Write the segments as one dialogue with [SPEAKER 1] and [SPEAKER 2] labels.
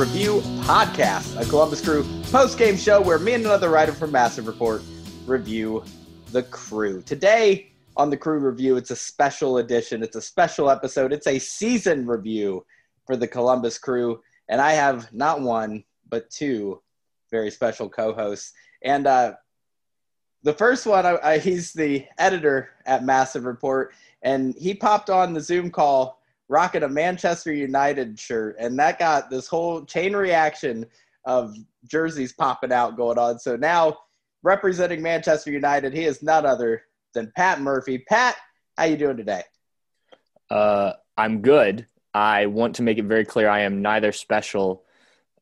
[SPEAKER 1] Review Podcast, a Columbus Crew post-game show where me and another writer from Massive Report review the Crew. Today on the Crew Review, it's a special edition. It's a special episode. It's a season review for the Columbus Crew, and I have not one but two very special co-hosts. And uh, the first one, I, I, he's the editor at Massive Report, and he popped on the Zoom call rocking a Manchester United shirt, and that got this whole chain reaction of jerseys popping out going on. So now, representing Manchester United, he is none other than Pat Murphy. Pat, how you doing today?
[SPEAKER 2] Uh, I'm good. I want to make it very clear I am neither special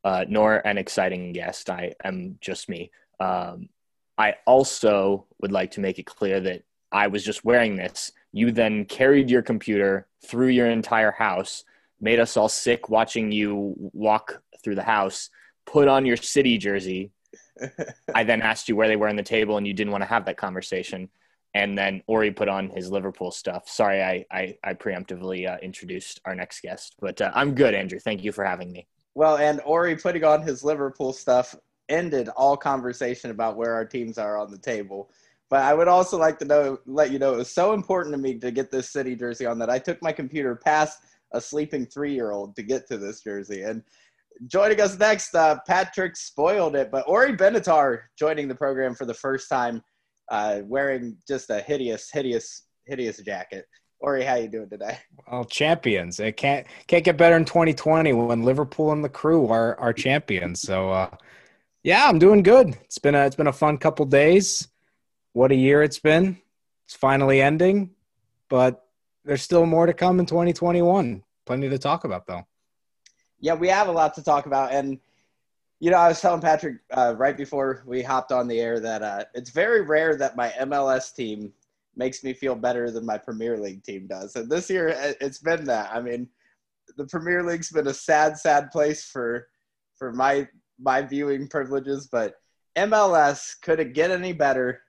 [SPEAKER 2] uh, nor an exciting guest. I am just me. Um, I also would like to make it clear that I was just wearing this. You then carried your computer through your entire house, made us all sick watching you walk through the house, put on your city jersey. I then asked you where they were on the table and you didn't want to have that conversation. And then Orri put on his Liverpool stuff. Sorry, I, I, I preemptively uh, introduced our next guest, but uh, I'm good, Andrew. Thank you for having me.
[SPEAKER 1] Well, and Orri putting on his Liverpool stuff ended all conversation about where our teams are on the table. But I would also like to know, let you know, it was so important to me to get this city jersey on that I took my computer past a sleeping three-year-old to get to this jersey. And joining us next, uh, Patrick spoiled it, but Orri Benatar joining the program for the first time, uh, wearing just a hideous, hideous, hideous jacket. Orri, how you doing today?
[SPEAKER 3] Well, champions. It can't can't get better in 2020 when Liverpool and the crew are are champions. So. Uh, yeah, I'm doing good. It's been a it's been a fun couple days. What a year it's been. It's finally ending, but there's still more to come in 2021. Plenty to talk about though.
[SPEAKER 1] Yeah, we have a lot to talk about and you know, I was telling Patrick uh, right before we hopped on the air that uh, it's very rare that my MLS team makes me feel better than my Premier League team does. And this year, it's been that. I mean, the Premier League's been a sad, sad place for for my my viewing privileges, but MLS could it get any better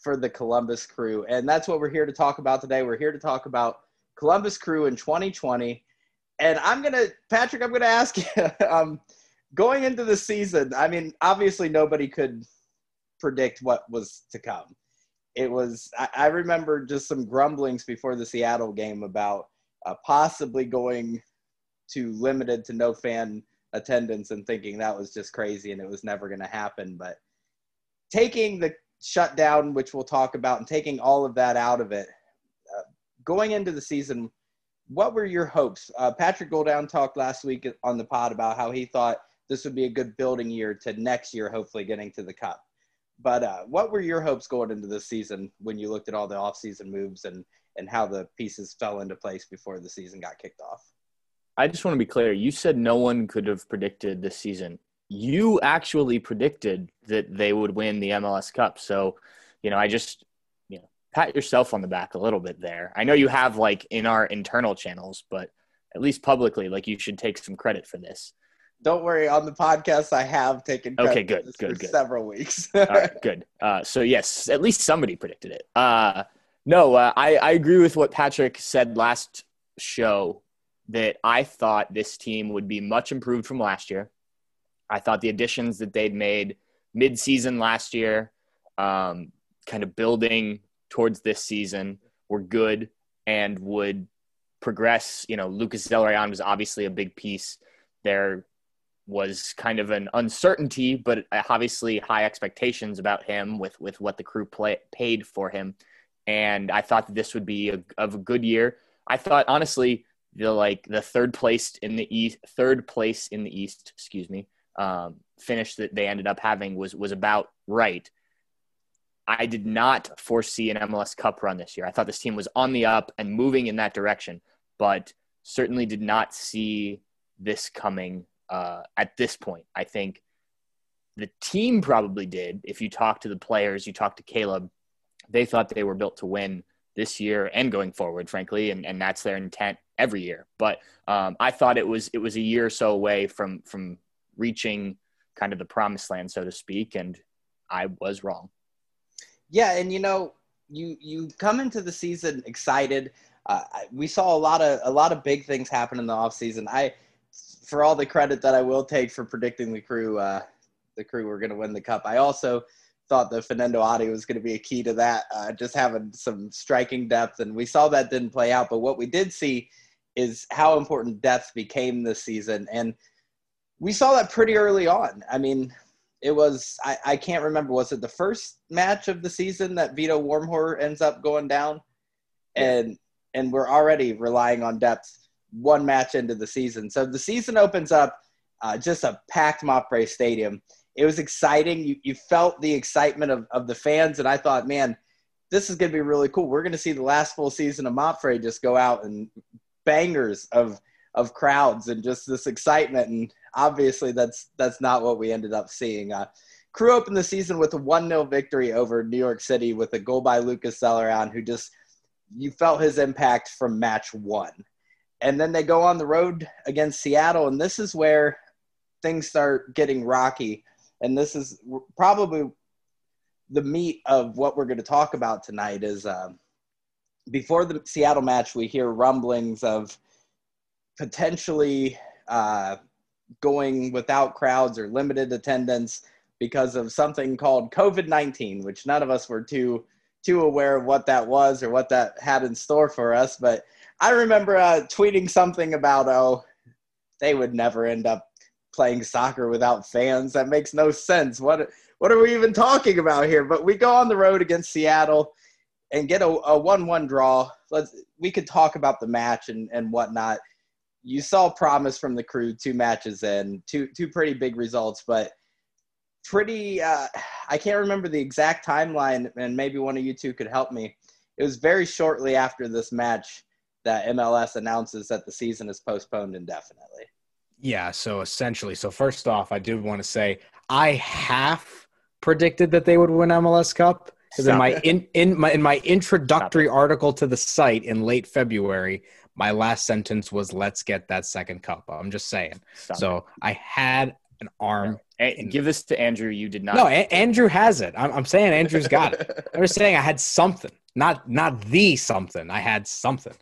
[SPEAKER 1] for the Columbus Crew? And that's what we're here to talk about today. We're here to talk about Columbus Crew in 2020. And I'm gonna, Patrick, I'm gonna ask you, um, going into the season. I mean, obviously nobody could predict what was to come. It was, I, I remember just some grumblings before the Seattle game about uh, possibly going to limited to no fan attendance and thinking that was just crazy and it was never going to happen. But taking the shutdown, which we'll talk about, and taking all of that out of it, uh, going into the season, what were your hopes? Uh, Patrick Guldan talked last week on the pod about how he thought this would be a good building year to next year, hopefully getting to the cup. But uh, what were your hopes going into this season when you looked at all the offseason moves and, and how the pieces fell into place before the season got kicked off?
[SPEAKER 2] I just want to be clear. You said no one could have predicted this season. You actually predicted that they would win the MLS Cup. So, you know, I just, you know, pat yourself on the back a little bit there. I know you have like in our internal channels, but at least publicly, like you should take some credit for this.
[SPEAKER 1] Don't worry. On the podcast, I have taken credit.
[SPEAKER 2] okay, good, good, good.
[SPEAKER 1] several weeks.
[SPEAKER 2] All right, good. Uh, so yes, at least somebody predicted it. Uh, no, uh, I, I agree with what Patrick said last show that I thought this team would be much improved from last year. I thought the additions that they'd made mid-season last year, um, kind of building towards this season, were good and would progress. You know, Lucas Zelarayán was obviously a big piece. There was kind of an uncertainty, but obviously high expectations about him with with what the crew play, paid for him. And I thought that this would be a, of a good year. I thought honestly the like the third place in the east, third place in the east, excuse me, um, finish that they ended up having was was about right. I did not foresee an MLS Cup run this year. I thought this team was on the up and moving in that direction, but certainly did not see this coming uh, at this point. I think the team probably did. If you talk to the players, you talk to Caleb, they thought they were built to win this year and going forward, frankly, and, and that's their intent every year. But um, I thought it was it was a year or so away from from reaching kind of the promised land, so to speak, and I was wrong.
[SPEAKER 1] Yeah, and you know, you you come into the season excited. Uh, we saw a lot of a lot of big things happen in the offseason. I for all the credit that I will take for predicting the crew, uh, the crew were going to win the cup. I also thought that Fanendo Adi was going to be a key to that, uh, just having some striking depth, and we saw that didn't play out. But what we did see is how important depth became this season, and we saw that pretty early on. I mean, it was I, I can't remember was it the first match of the season that Vito Wormgoor ends up going down, and and we're already relying on depth one match into the season. So the season opens up uh, just a packed MAPFRE Stadium. It was exciting. You, you felt the excitement of, of the fans, and I thought, man, this is going to be really cool. We're going to see the last full season of MAPFRE just go out and bangers of of crowds and just this excitement. And obviously, that's that's not what we ended up seeing. Uh, Crew opened the season with a 1 0 victory over New York City with a goal by Lucas Zelarayán, who just you felt his impact from match one. And then they go on the road against Seattle, and this is where things start getting rocky. And this is probably the meat of what we're going to talk about tonight. Is uh, before the Seattle match, we hear rumblings of potentially uh, going without crowds or limited attendance because of something called COVID nineteen, which none of us were too too aware of what that was or what that had in store for us. But I remember uh, tweeting something about, oh, they would never end up playing soccer without fans. That makes no sense. What what are we even talking about here? But we go on the road against Seattle and get a, a one-one draw. Let's we could talk about the match and and whatnot. You saw promise from the crew two matches in, two two pretty big results, but pretty uh, i can't remember the exact timeline and maybe one of you two could help me. It was very shortly after this match that mls announces that the season is postponed indefinitely.
[SPEAKER 3] Yeah so essentially so first off i do want to say i half predicted that they would win mls cup because in my in, in my in my introductory article to the site in late february my last sentence was let's get that second cup i'm just saying Stop so it. i had an arm
[SPEAKER 2] give this to Andrew. You did not.
[SPEAKER 3] No, a- Andrew has it. I'm, I'm saying Andrew's got it. I was saying I had something, not not the something. I had something.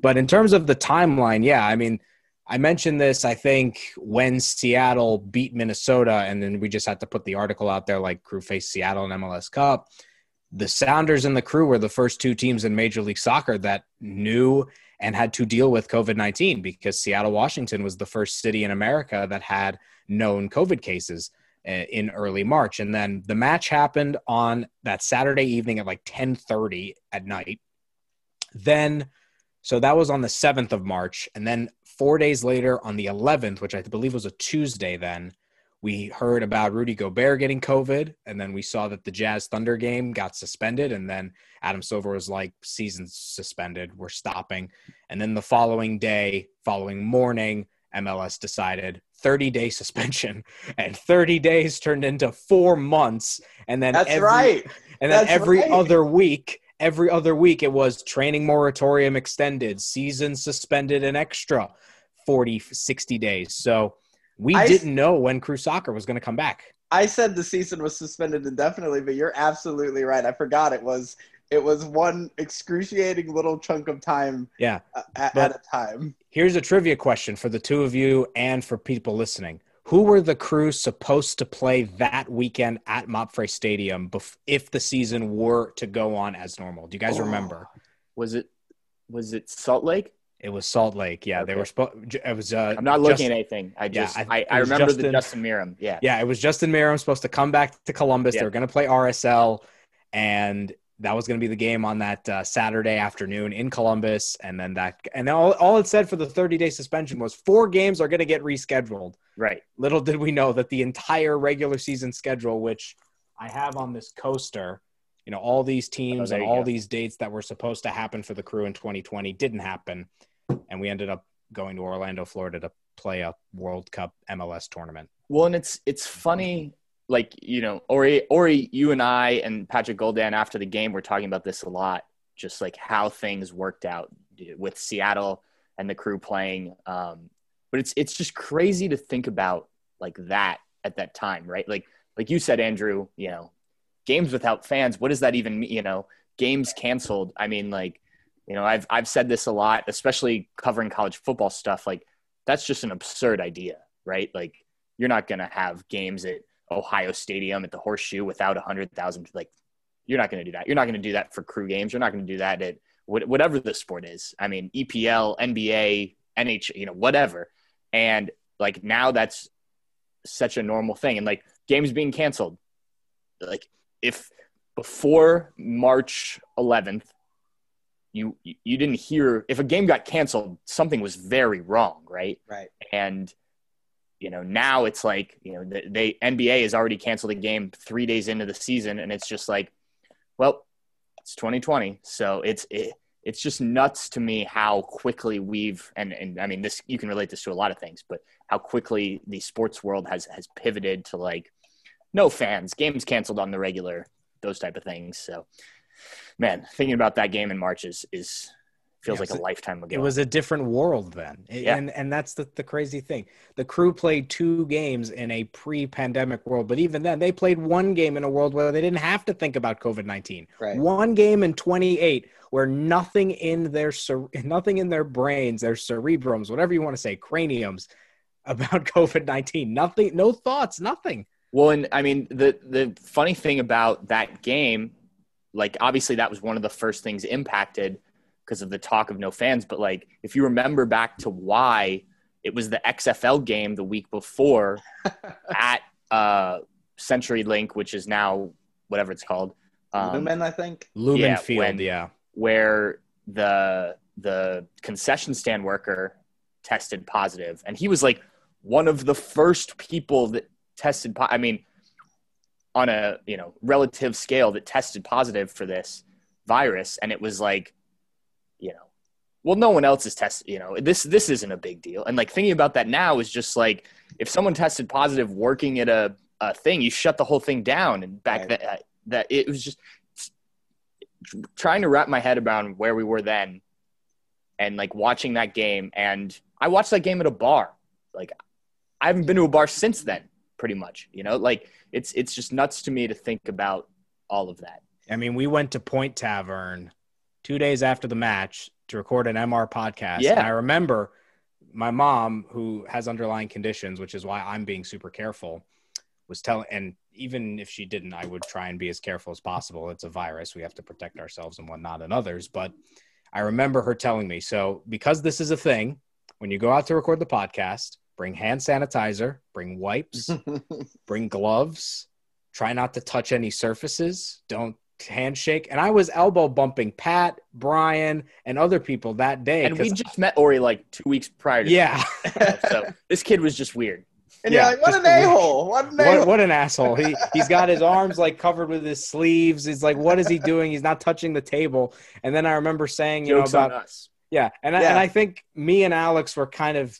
[SPEAKER 3] But in terms of the timeline, yeah, I mean, I mentioned this. I think when Seattle beat Minnesota, and then we just had to put the article out there like Crew faced Seattle in MLS Cup. The Sounders and the Crew were the first two teams in Major League Soccer that knew and had to deal with COVID 19 because Seattle, Washington was the first city in America that had known COVID cases uh, in early March. And then the match happened on that Saturday evening at like 10:30 at night. Then so that was on the 7th of March and then 4 days later on the 11th, which I believe was a Tuesday then, we heard about Rudy Gobert getting COVID and then we saw that the Jazz Thunder game got suspended and then Adam Silver was like season suspended, we're stopping. And then the following day, following morning, MLS decided 30 day suspension and 30 days turned into four months. And then
[SPEAKER 1] that's
[SPEAKER 3] every,
[SPEAKER 1] right.
[SPEAKER 3] And then
[SPEAKER 1] that's
[SPEAKER 3] every
[SPEAKER 1] right.
[SPEAKER 3] other week, every other week, it was training moratorium extended, season suspended an extra 40, 60 days. So we I, didn't know when Crew Soccer was going to come back.
[SPEAKER 1] I said the season was suspended indefinitely, but you're absolutely right. I forgot it was it was one excruciating little chunk of time
[SPEAKER 3] yeah uh,
[SPEAKER 1] at, at, a time
[SPEAKER 3] here's a trivia question for the two of you and for people listening who were the crew supposed to play that weekend at MAPFRE Stadium bef- if the season were to go on as normal? Do you guys oh. remember?
[SPEAKER 2] Was it was it Salt Lake?
[SPEAKER 3] It was Salt Lake. Yeah, okay. they were supposed. It was. Uh,
[SPEAKER 2] I'm not looking Justin, at anything. I just. Yeah, I, I, I remember Justin, the Justin Meram. Yeah.
[SPEAKER 3] Yeah, it was Justin Meram supposed to come back to Columbus. Yeah. They were going to play RSL, and that was going to be the game on that uh, Saturday afternoon in Columbus, and then that and all, all it said for the 30 day suspension was four games are going to get rescheduled.
[SPEAKER 2] Right.
[SPEAKER 3] Little did we know that the entire regular season schedule, which I have on this coaster, you know, all these teams oh, and all go. these dates that were supposed to happen for the crew in 2020 didn't happen, and we ended up going to Orlando, Florida to play a World Cup MLS tournament.
[SPEAKER 2] Well, and it's it's funny like you know orri orri you and i and patrick guldan after the game were talking about this a lot just like how things worked out with seattle and the crew playing um, but it's it's just crazy to think about like that at that time right like like you said andrew you know games without fans what does that even mean you know games canceled i mean like you know i've i've said this a lot especially covering college football stuff like that's just an absurd idea, right? Like you're not going to have games at Ohio Stadium at the Horseshoe without a hundred thousand. Like you're not going to do that. You're not going to do that for crew games. You're not going to do that at whatever the sport is. I mean, EPL, NBA, NH, you know, whatever. And like now that's such a normal thing. And like games being canceled, like if before March 11th, you you didn't hear if a game got canceled, something was very wrong, right?
[SPEAKER 1] Right.
[SPEAKER 2] And you know now it's like you know they NBA has already canceled a game three days into the season, and it's just like, well, it's 2020, so it's it, it's just nuts to me how quickly we've and and I mean this you can relate this to a lot of things, but how quickly the sports world has has pivoted to like no fans, games canceled on the regular, those type of things. So, man, thinking about that game in March is is feels yeah, like a lifetime ago.
[SPEAKER 3] It was a different world then. Yeah. And and that's the, the crazy thing. The crew played two games in a pre-pandemic world, but even then they played one game in a world where they didn't have to think about COVID-19.
[SPEAKER 1] Right.
[SPEAKER 3] One game in 28 where nothing in their nothing in their brains, their cerebrums, whatever you want to say, craniums about COVID-19. Nothing, no thoughts, nothing.
[SPEAKER 2] Well, and I mean the the funny thing about that game, like obviously that was one of the first things impacted because of the talk of no fans. But like, if you remember back to why it was the XFL game the week before at uh, CenturyLink, which is now whatever it's called.
[SPEAKER 1] Um, Lumen, I think.
[SPEAKER 3] Lumen yeah, Field, when, yeah.
[SPEAKER 2] Where the the concession stand worker tested positive, and he was like one of the first people that tested. Po- I mean, on a you know relative scale, that tested positive for this virus, and it was like you know, well, no one else is tested. You know, this this isn't a big deal. And like thinking about that now is just like if someone tested positive working at a, a thing, you shut the whole thing down. And back right. that uh, that it was just trying to wrap my head around where we were then, and like watching that game. And I watched that game at a bar. Like I haven't been to a bar since then. Pretty much, you know, like it's it's just nuts to me to think about all of that.
[SPEAKER 3] I mean, we went to Point Tavern two days after the match to record an MR podcast.
[SPEAKER 2] Yeah.
[SPEAKER 3] And I remember my mom, who has underlying conditions, which is why I'm being super careful, was telling, and even if she didn't, I would try and be as careful as possible. It's a virus. We have to protect ourselves and whatnot and others. But I remember her telling me, so because this is a thing, when you go out to record the podcast, bring hand sanitizer, bring wipes, bring gloves, try not to touch any surfaces. Don't handshake, and I was elbow bumping Pat, Brian, and other people that day.
[SPEAKER 2] And we just met Orri like two weeks prior. to
[SPEAKER 3] Yeah.
[SPEAKER 2] so this kid was just weird.
[SPEAKER 1] And yeah, like, what an a hole! What an
[SPEAKER 3] what, what, an asshole! He he's got his arms like covered with his sleeves. He's like, what is he doing? He's not touching the table. And then I remember saying, you
[SPEAKER 2] Jokes
[SPEAKER 3] know, about
[SPEAKER 2] us.
[SPEAKER 3] Yeah, and yeah. I, and I think me and Alex were kind of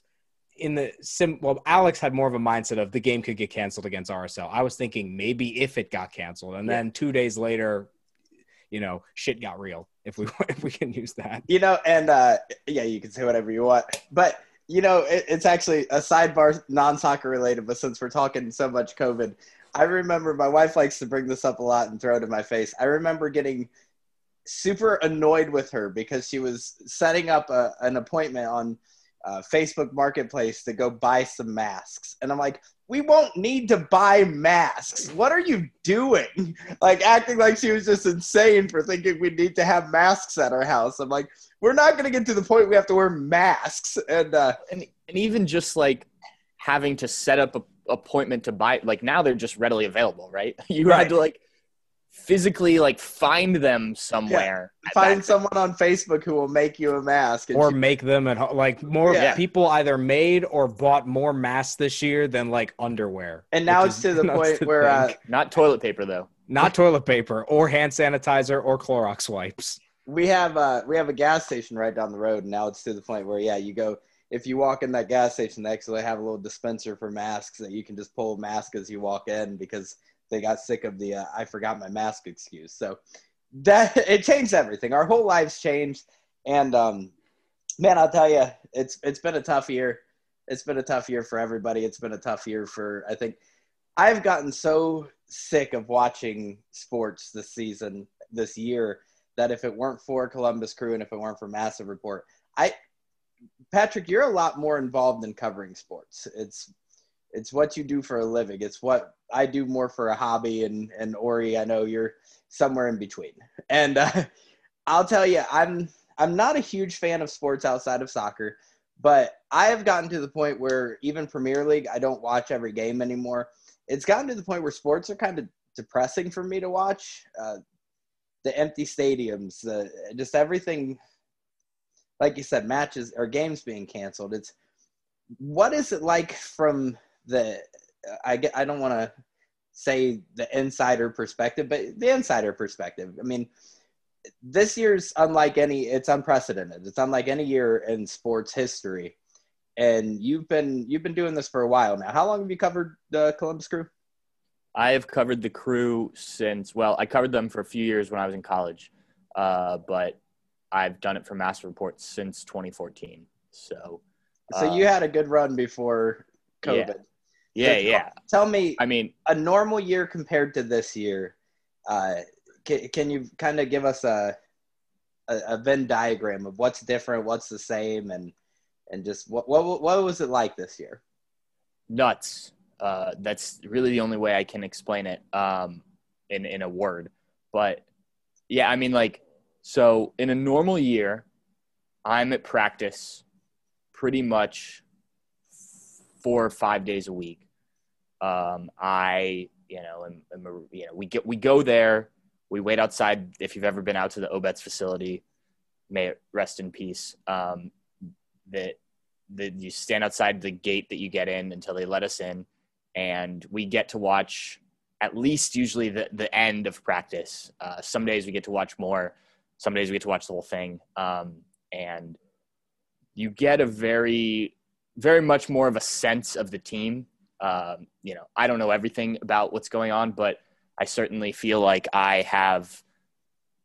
[SPEAKER 3] in the sim well alex had more of a mindset of the game could get canceled against rsl i was thinking maybe if it got canceled and yeah. then two days later you know shit got real if we if we can use that.
[SPEAKER 1] You know and uh yeah you can say whatever you want but you know it, it's actually a sidebar non-soccer related but since we're talking so much covid i remember my wife likes to bring this up a lot and throw it in my face. I remember getting super annoyed with her because she was setting up a, an appointment on uh, Facebook Marketplace to go buy some masks. And I'm like, we won't need to buy masks. What are you doing? Like acting like she was just insane for thinking we need to have masks at our house. I'm like, we're not going to get to the point we have to wear masks. And uh,
[SPEAKER 2] and, and even just like having to set up a appointment to buy like now they're just readily available, right? You right. had to like physically like find them somewhere.
[SPEAKER 1] Yeah. Find someone on Facebook who will make you a mask,
[SPEAKER 3] or make them at home. Like more yeah. people either made or bought more masks this year than like underwear.
[SPEAKER 1] And now it's to the point to where uh,
[SPEAKER 2] not toilet paper though,
[SPEAKER 3] not toilet paper or hand sanitizer or Clorox wipes.
[SPEAKER 1] We have uh we have a gas station right down the road, and now it's to the point where yeah, you go if you walk in that gas station, they actually have a little dispenser for masks that you can just pull a mask as you walk in because they got sick of the uh, I forgot my mask excuse. So that it changed everything. Our whole lives changed, and um, man, I'll tell you, it's it's been a tough year. It's been a tough year for everybody. It's been a tough year for I think I've gotten so sick of watching sports this season, this year, that if it weren't for Columbus Crew and if it weren't for Massive Report, I Patrick, you're a lot more involved in covering sports. It's it's what you do for a living. It's what I do more for a hobby. And and Orri, I know you're somewhere in between. And uh, I'll tell you, I'm I'm not a huge fan of sports outside of soccer, but I have gotten to the point where even Premier League, I don't watch every game anymore. It's gotten to the point where sports are kind of depressing for me to watch. Uh, the empty stadiums, the just everything. Like you said, matches or games being canceled. It's what is it like from the? I get. I don't want to say the insider perspective, but the insider perspective. I mean, this year's unlike any. It's unprecedented. It's unlike any year in sports history. And you've been you've been doing this for a while now. How long have you covered the Columbus Crew?
[SPEAKER 2] I have covered the crew since, well, I covered them for a few years when I was in college, uh, but I've done it for Massive Reports since 2014. So,
[SPEAKER 1] so uh, you had a good run before COVID.
[SPEAKER 2] Yeah, yeah.
[SPEAKER 1] So
[SPEAKER 2] yeah.
[SPEAKER 1] Tell me,
[SPEAKER 2] I mean,
[SPEAKER 1] a normal year compared to this year. Uh, can, can you kind of give us a, a, a Venn diagram of what's different, what's the same, and and just what what what was it like this year?
[SPEAKER 2] Nuts. Uh, that's really the only way I can explain it um, in in a word. But yeah, I mean, like, so in a normal year, I'm at practice pretty much four or five days a week. Um, I, you know, am, am a, you know, we get we go there, we wait outside. If you've ever been out to the Obetz facility, may it rest in peace. Um, that that you stand outside the gate that you get in until they let us in and we get to watch at least usually the, the end of practice. Uh, some days we get to watch more. Some days we get to watch the whole thing. Um, and you get a very, very much more of a sense of the team. Um, you know, I don't know everything about what's going on, but I certainly feel like I have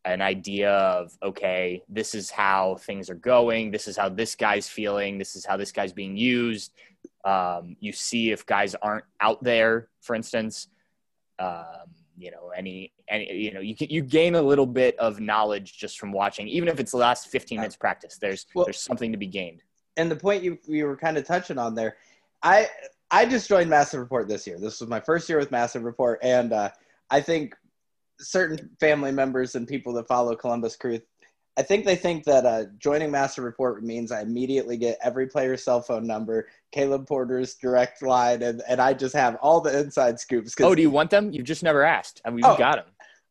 [SPEAKER 2] an idea of, okay, this is how things are going. This is how this guy's feeling. This is how this guy's being used. Um, you see if guys aren't out there, for instance. Um, you know, any, any, you know, you can, you gain a little bit of knowledge just from watching, even if it's the last 15 minutes practice. There's well, there's something to be gained.
[SPEAKER 1] And the point you you were kind of touching on there, I I just joined Massive Report this year. This was my first year with Massive Report, and uh, I think certain family members and people that follow Columbus Crew I think they think that uh, joining Massive Report means I immediately get every player's cell phone number, Caleb Porter's direct line, and, and I just have all the inside scoops.
[SPEAKER 2] Oh, do you want them? You've just never asked. I mean, you
[SPEAKER 1] oh,
[SPEAKER 2] got them.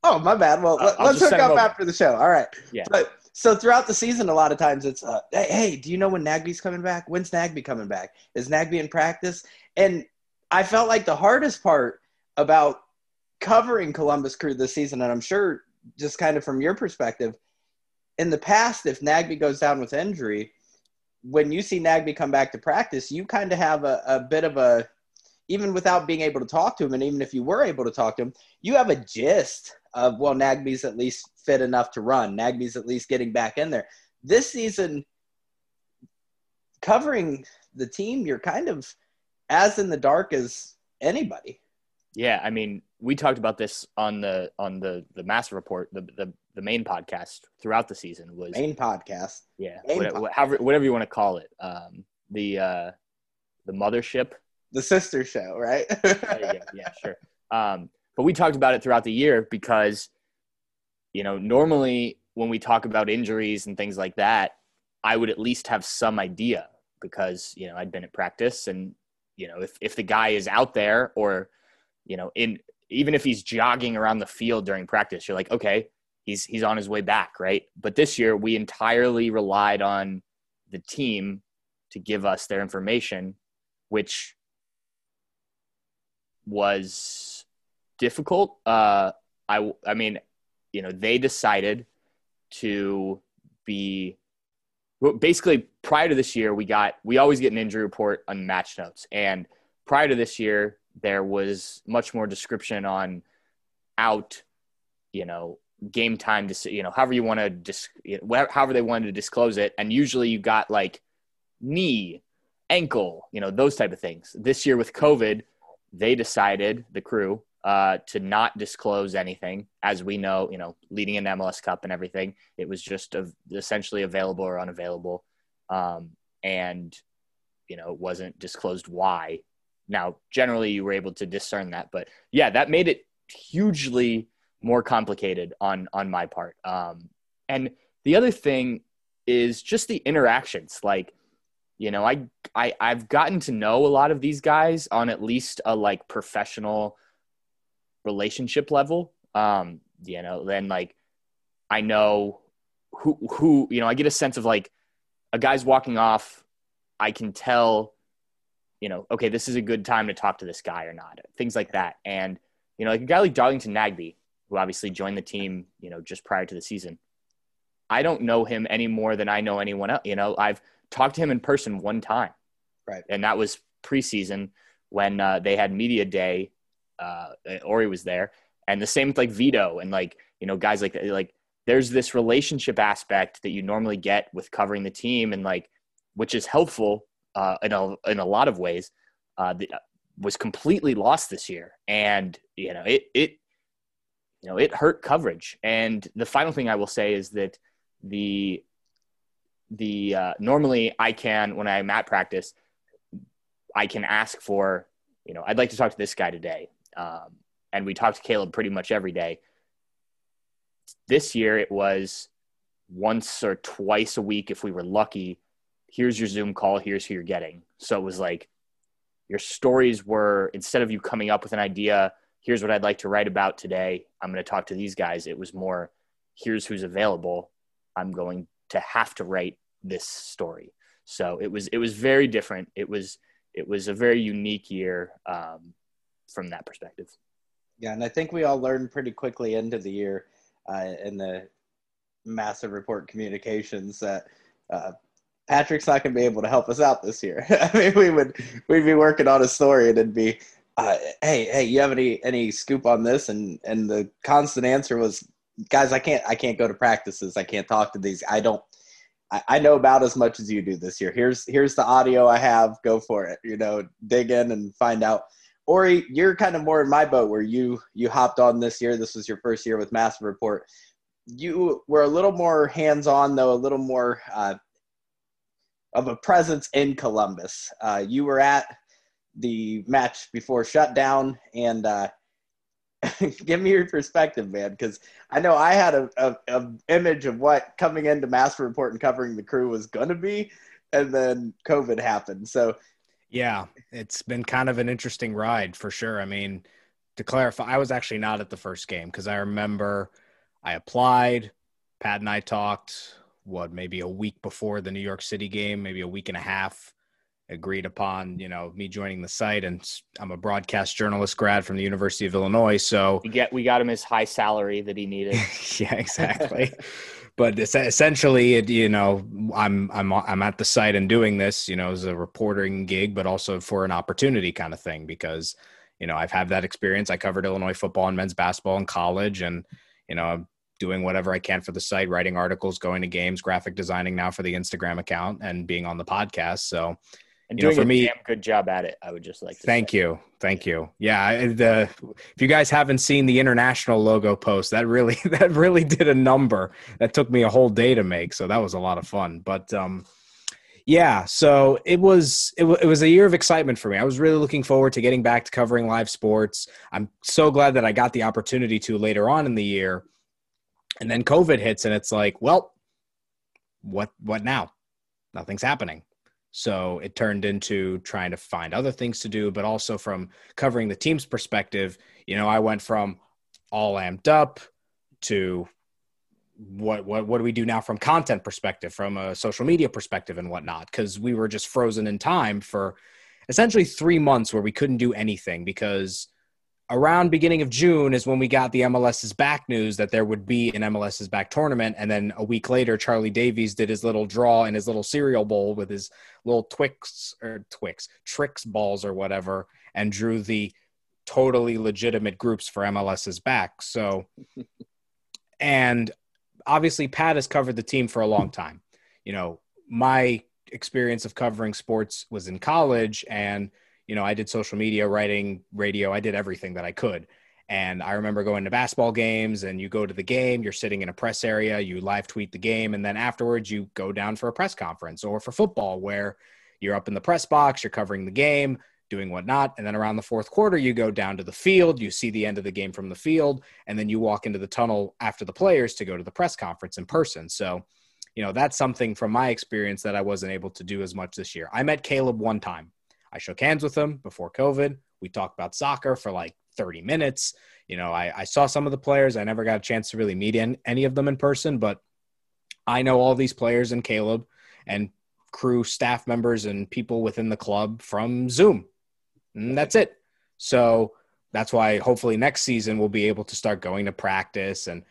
[SPEAKER 1] Oh, my bad. Well, uh, let's hook up after the show. All right.
[SPEAKER 2] Yeah.
[SPEAKER 1] But so throughout the season, a lot of times it's, uh, hey, hey, do you know when Nagbe's coming back? When's Nagbe coming back? Is Nagbe in practice? And I felt like the hardest part about covering Columbus Crew this season, and I'm sure just kind of from your perspective – in the past, if Nagbe goes down with injury, when you see Nagbe come back to practice, you kind of have a, a bit of a, even without being able to talk to him, and even if you were able to talk to him, you have a gist of, well, Nagbe's at least fit enough to run. Nagbe's at least getting back in there. This season, covering the team, you're kind of as in the dark as anybody.
[SPEAKER 2] Yeah, I mean, we talked about this on the on the the massive report, the the the main podcast throughout the season was
[SPEAKER 1] main podcast.
[SPEAKER 2] Yeah,
[SPEAKER 1] main
[SPEAKER 2] whatever, podcast. However, whatever you want to call it. Um, the uh, the mothership,
[SPEAKER 1] the sister show, right?
[SPEAKER 2] yeah, yeah, sure. Um, but we talked about it throughout the year because, you know, normally when we talk about injuries and things like that, I would at least have some idea because you know I'd been at practice and you know if if the guy is out there or you know in even if he's jogging around the field during practice, you're like, okay, he's he's on his way back, right? But this year we entirely relied on the team to give us their information, which was difficult. Uh, I I mean, you know, they decided to be basically prior to this year we got we always get an injury report on match notes. And prior to this year there was much more description on out you know game time to you know however you want to dis, however they wanted to disclose it. And usually you got like knee ankle you know those type of things. This year with covid they decided the crew uh, to not disclose anything as we know you know leading in mls cup and everything it was just essentially available or unavailable um, and you know, it wasn't disclosed why. Now, generally, you were able to discern that, but yeah, that made it hugely more complicated on on my part. Um, and the other thing is just the interactions. Like, you know, I I I've gotten to know a lot of these guys on at least a like professional relationship level. Um, you know, then like I know who who you know I get a sense of like a guy's walking off. I can tell, you know, okay, this is a good time to talk to this guy or not. Things like that, and you know, like a guy like Darlington Nagbe, who obviously joined the team, you know, just prior to the season. I don't know him any more than I know anyone else. You know, I've talked to him in person one time,
[SPEAKER 1] right,
[SPEAKER 2] and that was preseason when uh, they had media day. Uh, Orri was there, and the same with like Vito and like you know guys like like there's this relationship aspect that you normally get with covering the team and like which is helpful uh, in a in a lot of ways uh, that was completely lost this year. And you know it it you know it hurt coverage. And the final thing i will say is that the the uh, normally i can when i'm at practice i can ask for you know i'd like to talk to this guy today um, and we talked to caleb pretty much every day this year it was once or twice a week if we were lucky. Here's your Zoom call, here's who you're getting. So it was like your stories were instead of you coming up with an idea, here's what I'd like to write about today. I'm going to talk to these guys. It was more here's who's available. I'm going to have to write this story. So it was it was very different. It was it was a very unique year um, from that perspective.
[SPEAKER 1] Yeah, and I think we all learned pretty quickly into the year uh, in the massive report communications that uh, Patrick's not going to be able to help us out this year. I mean, we would we'd be working on a story and it'd be, uh, hey, hey, you have any any scoop on this? And and the constant answer was, guys, I can't I can't go to practices. I can't talk to these. I don't. I, I know about as much as you do this year. Here's here's the audio I have. Go for it. You know, dig in and find out. Orri, you're kind of more in my boat where you you hopped on this year. This was your first year with Massive Report. You were a little more hands on, though, a little more uh, of a presence in Columbus. Uh, you were at the match before shutdown, and uh, give me your perspective, man, because I know I had a, a, a, image of what coming into Massive Report and covering the crew was going to be, and then COVID happened. So
[SPEAKER 3] yeah, it's been kind of an interesting ride for sure. I mean, to clarify, I was actually not at the first game because I remember I applied. Pat and I talked, what, maybe a week before the New York City game, maybe a week and a half. Agreed upon, you know, me joining the site, and I'm a broadcast journalist grad from the University of Illinois. So
[SPEAKER 2] we get we got him his high salary that he needed.
[SPEAKER 3] yeah, exactly. but essentially it, you know i'm i'm i'm at the site and doing this you know as a reporting gig but also for an opportunity kind of thing because you know i've had that experience. I covered illinois football and men's basketball in college and you know i'm doing whatever i can for the site writing articles going to games graphic designing now for the instagram account and being on the podcast. So
[SPEAKER 2] and doing know, for a me, damn good job at it. I would just like to.
[SPEAKER 3] Thank
[SPEAKER 2] say.
[SPEAKER 3] you, thank you. Yeah, the if you guys haven't seen the international logo post, that really that really did a number. That took me a whole day to make, so that was a lot of fun. But um, yeah, so it was it, w- it was a year of excitement for me. I was really looking forward to getting back to covering live sports. I'm so glad that I got the opportunity to later on in the year, and then COVID hits, and it's like, well, what what now? Nothing's happening so it turned into trying to find other things to do, but also from covering the team's perspective, you know, I went from all amped up to what what what do we do now from content perspective, from a social media perspective and whatnot? Because we were just frozen in time for essentially three months where we couldn't do anything because around beginning of June is when we got the MLS's back news that there would be an MLS's back tournament. And then a week later, Charlie Davies did his little draw in his little cereal bowl with his little Twix or Twix Trix balls or whatever, and drew the totally legitimate groups for MLS's back. So, and obviously, Pat has covered the team for a long time. You know, my experience of covering sports was in college and you know, I did social media, writing, radio, I did everything that I could. And I remember going to basketball games and you go to the game, you're sitting in a press area, you live tweet the game, and then afterwards you go down for a press conference or for football where you're up in the press box, you're covering the game, doing whatnot. And then around the fourth quarter, you go down to the field, you see the end of the game from the field, and then you walk into the tunnel after the players to go to the press conference in person. So, you know, that's something from my experience that I wasn't able to do as much this year. I met Caleb one time. I shook hands with him before COVID. We talked about soccer for like 30 minutes. You know, I, I saw some of the players. I never got a chance to really meet in, any of them in person, but I know all these players and Caleb and crew staff members and people within the club from Zoom. And that's it. So that's why hopefully next season we'll be able to start going to practice and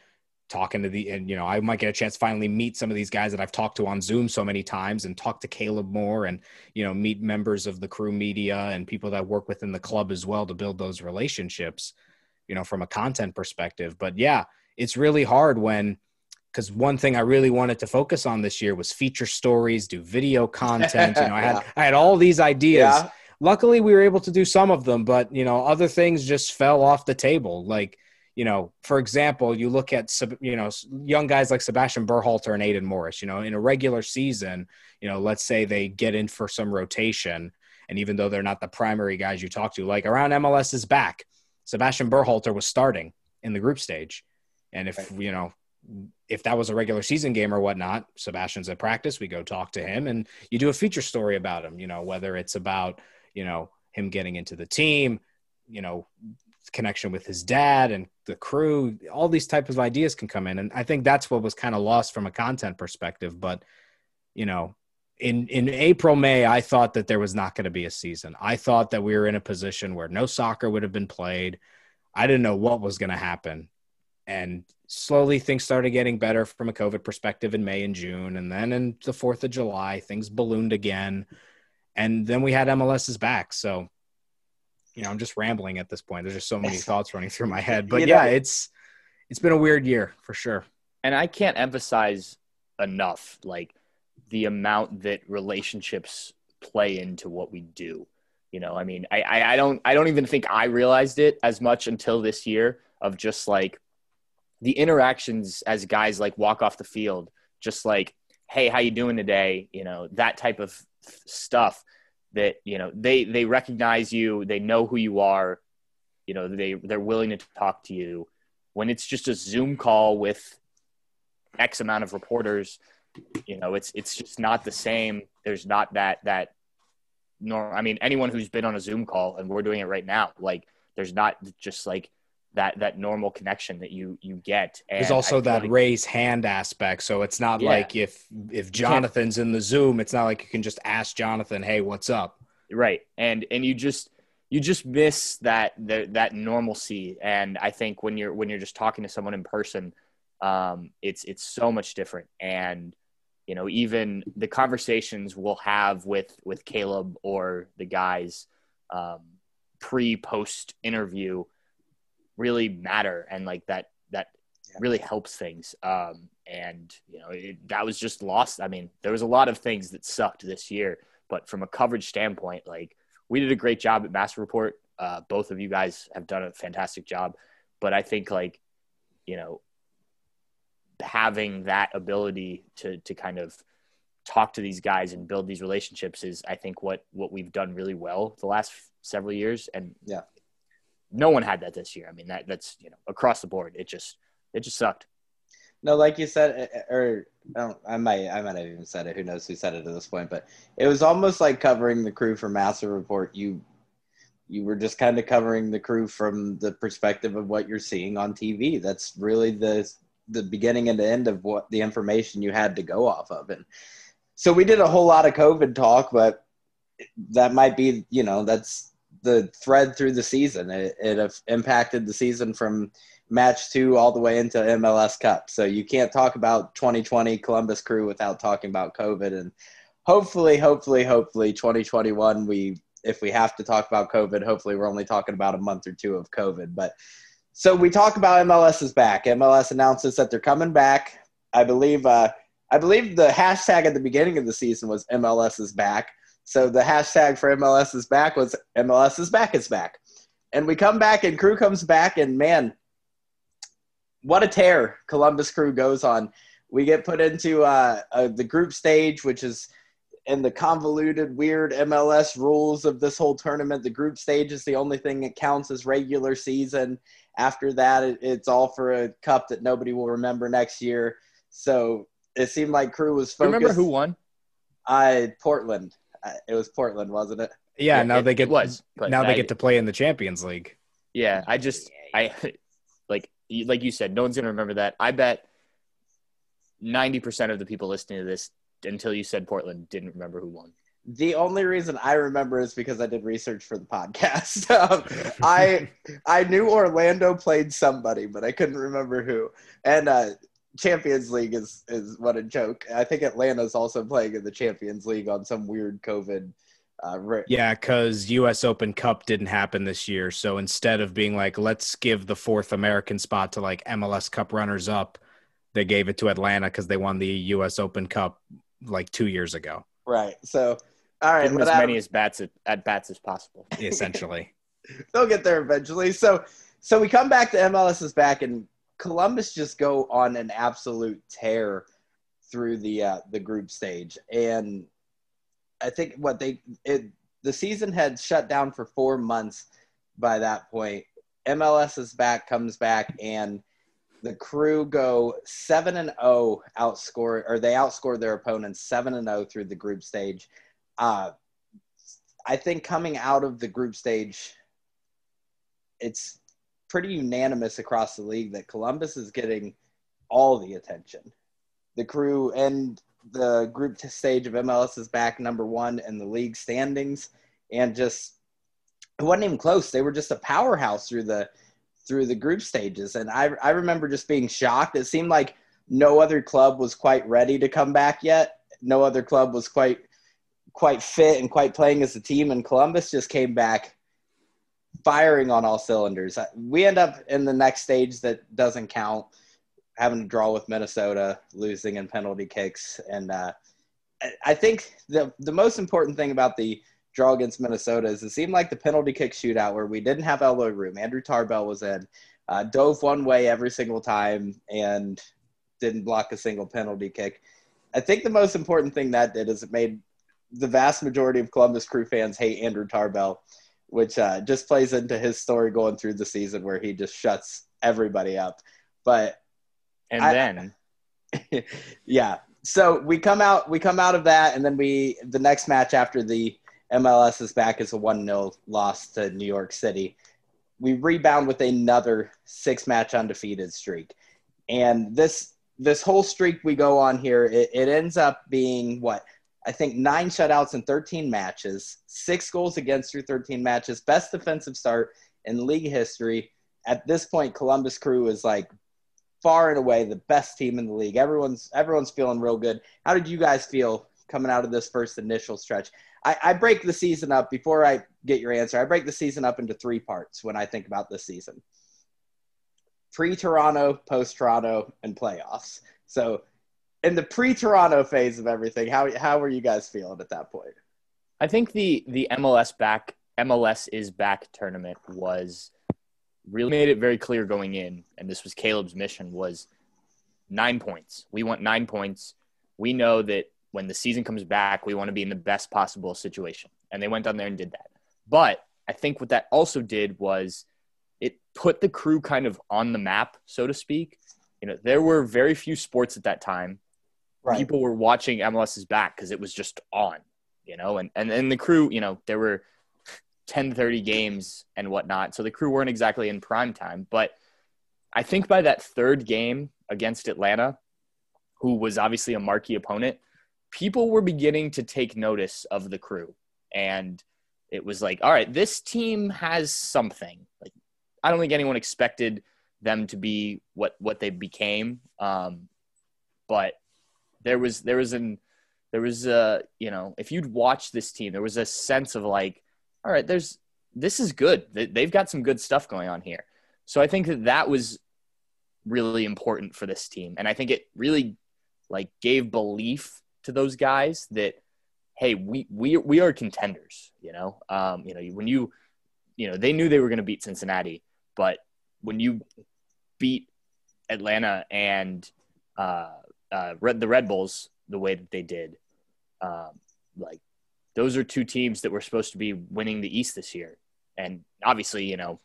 [SPEAKER 3] talking to the and you know I might get a chance to finally meet some of these guys that I've talked to on Zoom so many times and talk to Caleb more and you know meet members of the crew media and people that work within the club as well to build those relationships you know from a content perspective but yeah it's really hard when because one thing I really wanted to focus on this year was feature stories do video content you know I had yeah. I had all these ideas yeah. luckily we were able to do some of them but you know other things just fell off the table like you know, for example, you look at you know young guys like Sebastian Berhalter and Aidan Morris. You know, in a regular season, you know, let's say they get in for some rotation, and even though they're not the primary guys you talk to, like around MLS is back, Sebastian Berhalter was starting in the group stage, and if right. you know if that was a regular season game or whatnot, Sebastian's at practice, we go talk to him and you do a feature story about him, you know, whether it's about, you know, him getting into the team, you know, connection with his dad and the crew all these types of ideas can come in. And i think that's what was kind of lost from a content perspective but you know in in april may i thought that there was not going to be a season. I thought that we were in a position where no soccer would have been played. I didn't know what was going to happen. And slowly things started getting better from a covid perspective in may and june. And then in the 4th of july things ballooned again. And then we had mls is back. So you know, I'm just rambling at this point. There's just so many thoughts running through my head. But you yeah, know, it's it's been a weird year for sure.
[SPEAKER 2] And I can't emphasize enough like the amount that relationships play into what we do. You know, I mean, I, I, I don't I don't even think I realized it as much until this year of just like the interactions as guys like walk off the field, just like, hey, how you doing today? You know, that type of stuff that you know they they recognize you they know who you are you know they they're willing to talk to you. When it's just a zoom call with x amount of reporters you know it's it's just not the same. There's not that that nor i mean anyone who's been on a zoom call and we're doing it right now like there's not just like that that normal connection that you you get.
[SPEAKER 3] And There's also that like, raise hand aspect, so it's not yeah. like if if Jonathan's in the Zoom, it's not like you can just ask Jonathan, "Hey, what's up?"
[SPEAKER 2] Right, and and you just you just miss that the, that normalcy, and I think when you're when you're just talking to someone in person, um, it's it's so much different, and you know even the conversations we'll have with with Caleb or the guys um, pre post interview really matter and like that that yeah. really helps things. Um and you know it, that was just lost. I mean there was a lot of things that sucked this year but from a coverage standpoint like we did a great job at massive report. Uh, both of you guys have done a fantastic job. But i think like you know having that ability to to kind of talk to these guys and build these relationships is i think what what we've done really well the last several years. And
[SPEAKER 1] yeah
[SPEAKER 2] no one had that this year. I mean, that that's you know across the board. It just it just sucked.
[SPEAKER 1] No, like you said, uh, uh, or I, I might I might have even said it. Who knows who said it at this point? But it was almost like covering the crew for Massive Report. You you were just kind of covering the crew from the perspective of what you're seeing on TV. That's really the the beginning and the end of what the information you had to go off of. And so we did a whole lot of COVID talk, but that might be you know that's the thread through the season. It, it impacted the season from match two all the way into MLS Cup. So you can't talk about 2020 Columbus Crew without talking about COVID. And hopefully, hopefully, hopefully, 2021 we if we have to talk about COVID, hopefully we're only talking about a month or two of COVID. But so we talk about MLS is back. MLS announces that they're coming back. I believe. Uh, I believe the hashtag at the beginning of the season was MLS is back. So the hashtag for MLS is back was MLS is back is back. and we come back, and Crew comes back, and man, what a tear Columbus Crew goes on. We get put into uh, uh, the group stage, which is in the convoluted, weird MLS rules of this whole tournament. The group stage is the only thing that counts as regular season. After that, it, it's all for a cup that nobody will remember next year. So it seemed like Crew was focused.
[SPEAKER 2] Remember who won?
[SPEAKER 1] I Portland. Uh, It was Portland, wasn't it?
[SPEAKER 3] Yeah,
[SPEAKER 2] Yeah,
[SPEAKER 3] now
[SPEAKER 2] it-
[SPEAKER 3] they get
[SPEAKER 2] was, but
[SPEAKER 3] now they
[SPEAKER 2] I-
[SPEAKER 3] get to play in the Champions League.
[SPEAKER 2] Yeah, I just I like like you said, no one's gonna remember that. I bet ninety percent of the people listening to this until you said Portland didn't remember who won.
[SPEAKER 1] The only reason I remember is because I did research for the podcast. Um, I I knew Orlando played somebody, but I couldn't remember who. And uh, Champions League is is what a joke. I think Atlanta's also playing in the Champions League on some weird COVID. Uh, ri-
[SPEAKER 3] Yeah, because U.S. Open Cup didn't happen this year, so instead of being like, let's give the fourth American spot to like MLS Cup runners up, they gave it to Atlanta because they won the U.S. Open Cup like two years ago,
[SPEAKER 1] Right. So, all right,
[SPEAKER 2] Give them
[SPEAKER 1] but
[SPEAKER 2] as
[SPEAKER 1] Adam-
[SPEAKER 2] many as bats at, at bats as possible.
[SPEAKER 3] essentially.
[SPEAKER 1] they'll get there eventually. So so we come back to MLS is back and Columbus just go on an absolute tear through the uh, the group stage. And I think what they it the season had shut down for four months by that point. MLS is back, comes back, and the crew go seven and zero outscore or they outscore their opponents seven and zero through the group stage. Uh, I think coming out of the group stage, it's pretty unanimous across the league that Columbus is getting all the attention. The crew and the group stage of MLS is back number one in the league standings, and just it wasn't even close. They were just a powerhouse through the through the group stages, and I I remember just being shocked. It seemed like no other club was quite ready to come back yet. No other club was quite quite fit and quite playing as a team, and Columbus just came back firing on all cylinders. We end up in the next stage that doesn't count, having to draw with Minnesota, losing in penalty kicks, and uh, I- I think the the most important thing about the draw against Minnesota is it seemed like the penalty kick shootout where we didn't have elbow room. Andrew Tarbell was in, uh, dove one way every single time, and didn't block a single penalty kick. I think the most important thing that did is it made the vast majority of Columbus Crew fans hate Andrew Tarbell which uh, just plays into his story going through the season where he just shuts everybody up. But
[SPEAKER 2] And
[SPEAKER 1] I-
[SPEAKER 2] then
[SPEAKER 1] yeah, so we come out we come out of that, and then we the next match after the MLS is back is a one 0 loss to New York City. We rebound with another six match undefeated streak, and this this whole streak we go on here it, it ends up being what I think nine shutouts in 13 matches, six goals against through 13 matches, best defensive start in league history. At this point, Columbus Crew is like far and away the best team in the league. Everyone's everyone's feeling real good. How did you guys feel coming out of this first initial stretch? I, I break the season up before I get your answer. I break the season up into three parts when I think about this season: pre-Toronto, post-Toronto, and playoffs. So, in the pre-Toronto phase of everything, how how were you guys feeling at that point?
[SPEAKER 2] I think the the MLS back MLS is back tournament was really made it very clear going in, and this was Caleb's mission was nine points. We want nine points. We know that when the season comes back, we want to be in the best possible situation, and they went down there and did that. But I think what that also did was it put the crew kind of on the map, so to speak. You know, there were very few sports at that time people were watching MLS's back because it was just on, you know, and, and and the crew, you know, there were 10, 30 games and whatnot. So the crew weren't exactly in prime time. But I think by that third game against Atlanta, who was obviously a marquee opponent, people were beginning to take notice of the crew. And it was like, all right, this team has something. Like I don't think anyone expected them to be what what they became. Um, but there was there was an there was a you know if you'd watch this team there was a sense of like all right there's this is good. They- they've got some good stuff going on here. So i think that that was really important for this team. And i think it really like gave belief to those guys that hey we we we are contenders you know? Um you know when you you know, they knew they were going to beat Cincinnati, but when you beat Atlanta and uh, uh, Red, the Red Bulls the way that they did, um, like those are two teams that were supposed to be winning the East this year, and obviously, you know,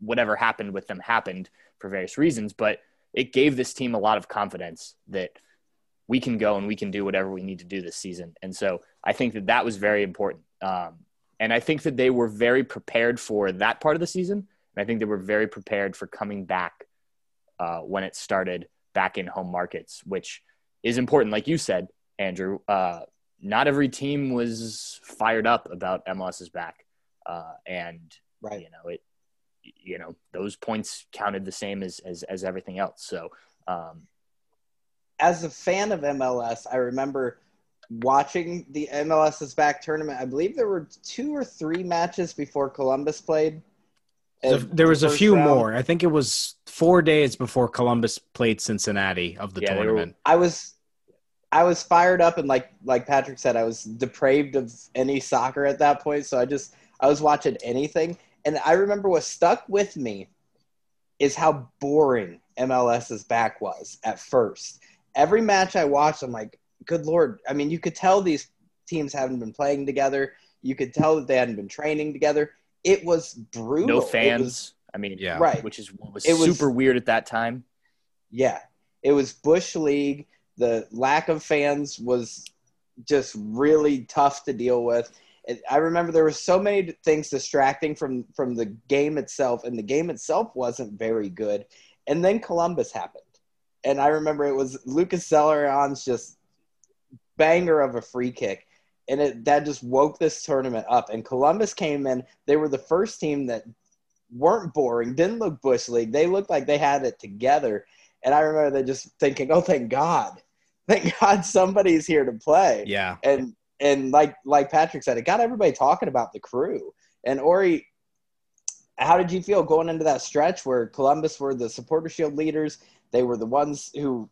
[SPEAKER 2] whatever happened with them happened for various reasons, but it gave this team a lot of confidence that we can go and we can do whatever we need to do this season. And so I think that that was very important. Um, and I think that they were very prepared for that part of the season. And I think they were very prepared for coming back uh, when it started back in home markets, which is important. Like you said, Andrew, uh, not every team was fired up about MLS is back. Uh, and, right. you know, it, you know, those points counted the same as, as, as everything else. So, um,
[SPEAKER 1] as a fan of MLS, I remember watching the MLS's back tournament. I believe there were two or three matches before Columbus played.
[SPEAKER 3] There was a few round. more. I think it was four days before Columbus played Cincinnati of the yeah, tournament.
[SPEAKER 1] Were, I was I was fired up and like like Patrick said, I was depraved of any soccer at that point. So I just I was watching anything. And I remember what stuck with me is how boring MLS's back was at first every match I watched, I'm like, good lord. I mean, you could tell these teams haven't been playing together. You could tell that they hadn't been training together. It was brutal.
[SPEAKER 2] No fans. Was,
[SPEAKER 1] I
[SPEAKER 2] mean, yeah, right. Which is was, it was super weird at that time.
[SPEAKER 1] Yeah, it was Bush League. The lack of fans was just really tough to deal with. I remember there were so many things distracting from from the game itself, and the game itself wasn't very good. And then Columbus happened and I remember it was Lucas Zelarayán's just banger of a free kick, and it that just woke this tournament up. And Columbus came in; they were the first team that weren't boring, didn't look bush league. They looked like they had it together. And I remember they just thinking, "Oh, thank God, thank God somebody's here to play."
[SPEAKER 3] Yeah,
[SPEAKER 1] and and like like Patrick said, it got everybody talking about the crew. And Orri, how did you feel going into that stretch where Columbus were the supporter shield leaders? They were the ones who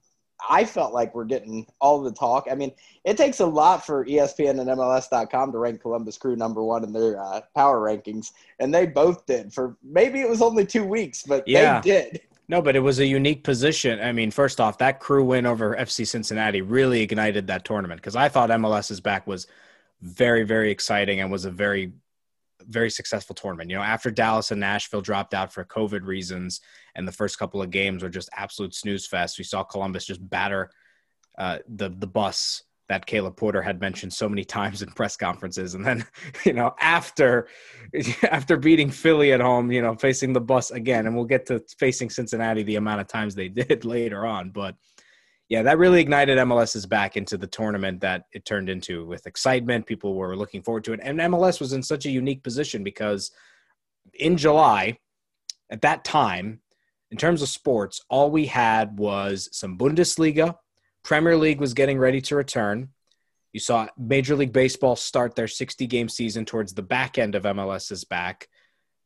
[SPEAKER 1] I felt like we're getting all the talk. I mean, it takes a lot for ESPN and MLS.com to rank Columbus Crew number one in their uh, power rankings, and they both did. For maybe it was only two weeks, but yeah. they did.
[SPEAKER 3] No, but it was a unique position. I mean, first off, that crew win over FC Cincinnati really ignited that tournament because I thought MLS's back was very, very exciting and was a very very successful tournament. You know, after Dallas and Nashville dropped out for COVID reasons, and the first couple of games were just absolute snooze fest, we saw Columbus just batter uh, the the bus that Caleb Porter had mentioned so many times in press conferences. And then, you know, after after beating Philly at home, you know, facing the bus again, and we'll get to facing Cincinnati the amount of times they did later on, but yeah, that really ignited MLS's back into the tournament that it turned into with excitement. People were looking forward to it. And MLS was in such a unique position because in July, at that time, in terms of sports, all we had was some Bundesliga. Premier League was getting ready to return. You saw Major League Baseball start their 60 game season towards the back end of MLS's back.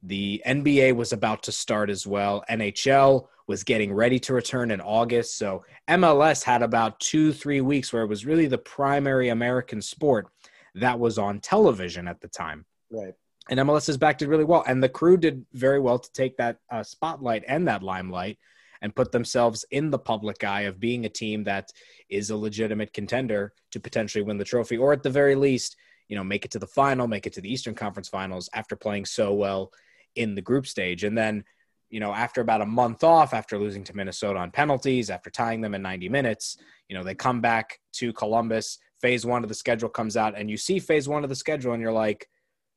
[SPEAKER 3] The NBA was about to start as well. NHL was getting ready to return in August. So MLS had about two, three weeks where it was really the primary American sport that was on television at the time.
[SPEAKER 1] Right.
[SPEAKER 3] And MLS is back did really well. And the crew did very well to take that uh, spotlight and that limelight and put themselves in the public eye of being a team that is a legitimate contender to potentially win the trophy, or at the very least, you know, make it to the final, make it to the Eastern Conference Finals after playing so well in the group stage. And then you know, after about a month off, after losing to Minnesota on penalties, after tying them in 90 minutes, you know, they come back to Columbus. Phase one of the schedule comes out, and you see phase one of the schedule, and you're like,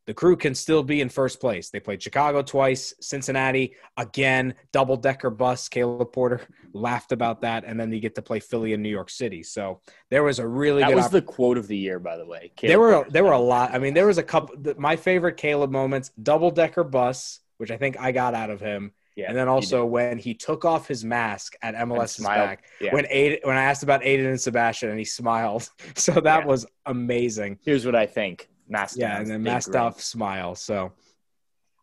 [SPEAKER 3] the crew can still be in first place. They played Chicago twice, Cincinnati again, double decker bus. Caleb Porter laughed about that, and then you get to play Philly and New York City. So there was a really
[SPEAKER 2] that
[SPEAKER 3] good.
[SPEAKER 2] was the quote of the year, by the way.
[SPEAKER 3] Caleb there were there were a lot. I mean, there was a couple. My favorite Caleb moments: double decker bus, which I think I got out of him, yeah, and then also when he took off his mask at MLS's back, yeah. when Aidan, when I asked about Aidan and Sebastian, and he smiled. So that yeah. was amazing.
[SPEAKER 2] Here's what I think: mask.
[SPEAKER 3] Yeah, and then masked off smile. So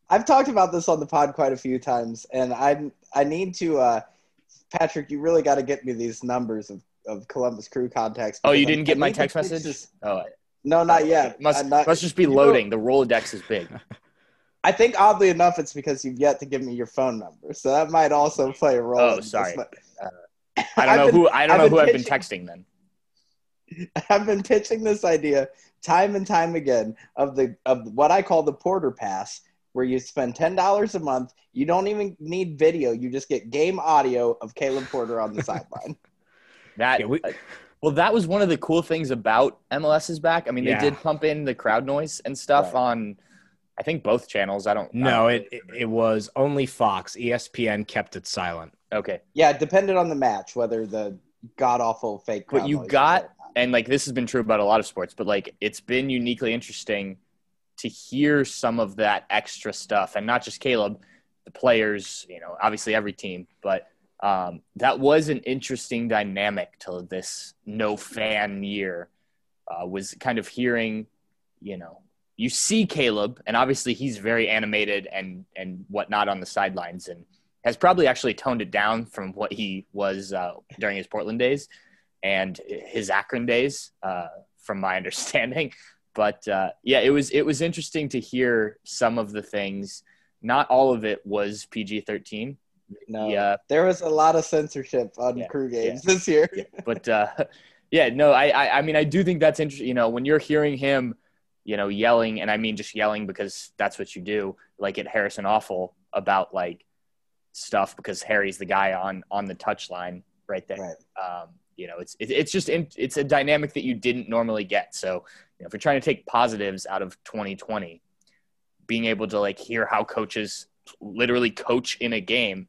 [SPEAKER 1] I've talked about this on the pod quite a few times, and I I need to, uh, Patrick. You really got to get me these numbers of, of Columbus Crew contacts.
[SPEAKER 2] Oh, you didn't get my text message? oh,
[SPEAKER 1] no, not yet.
[SPEAKER 2] Must
[SPEAKER 1] not,
[SPEAKER 2] must just be loading. Know, the Rolodex is big.
[SPEAKER 1] I think oddly enough, it's because you've yet to give me your phone number, so that might also play a role.
[SPEAKER 2] Oh,
[SPEAKER 1] in this,
[SPEAKER 2] sorry.
[SPEAKER 1] but-
[SPEAKER 2] I don't know
[SPEAKER 1] been-
[SPEAKER 2] who I don't
[SPEAKER 1] I've
[SPEAKER 2] know
[SPEAKER 1] been
[SPEAKER 2] who I've been texting then.
[SPEAKER 1] I've been pitching this idea time and time again of the of what I call the Porter Pass, where you spend ten dollars a month. You don't even need video; you just get game audio of Caleb Porter on the sideline.
[SPEAKER 2] That
[SPEAKER 3] Yeah, we-
[SPEAKER 2] well, that was one of the cool things about MLS is back. I mean,
[SPEAKER 3] Yeah.
[SPEAKER 2] they did pump in the crowd noise and stuff
[SPEAKER 1] Right.
[SPEAKER 2] on, I think both channels. I don't. I
[SPEAKER 3] No,
[SPEAKER 2] don't-
[SPEAKER 3] it, it it was only Fox. ESPN kept it silent.
[SPEAKER 2] okay.
[SPEAKER 1] Yeah, it depended on the match whether the god awful fake.
[SPEAKER 2] But you got-
[SPEAKER 1] or not.
[SPEAKER 2] And like this has been true about a lot of sports, but like it's been uniquely interesting to hear some of that extra stuff, and not just Caleb, the players, you know, obviously every team, but um, that was an interesting dynamic to this no fan year. Uh, was kind of hearing, you know, you see Caleb, and obviously he's very animated and and whatnot on the sidelines, and has probably actually toned it down from what he was uh, during his Portland days and his Akron days, uh, from my understanding. But uh, yeah, it was it was interesting to hear some of the things. Not all of it was PG thirteen.
[SPEAKER 1] No,
[SPEAKER 2] Yeah,
[SPEAKER 1] there was a lot of censorship on
[SPEAKER 2] Yeah,
[SPEAKER 1] crew games this year.
[SPEAKER 2] but uh, yeah, no, I, I I mean I do think that's interesting. You know, when you're hearing him, you know, yelling, and I mean just yelling because that's what you do, like at Harrison Afful about like stuff because Harry's the guy on on the touchline right there.
[SPEAKER 1] Right.
[SPEAKER 2] um, you know, it's it, it's just in, it's a dynamic that you didn't normally get. So, you know, if you're trying to take positives out of 2020, being able to like hear how coaches literally coach in a game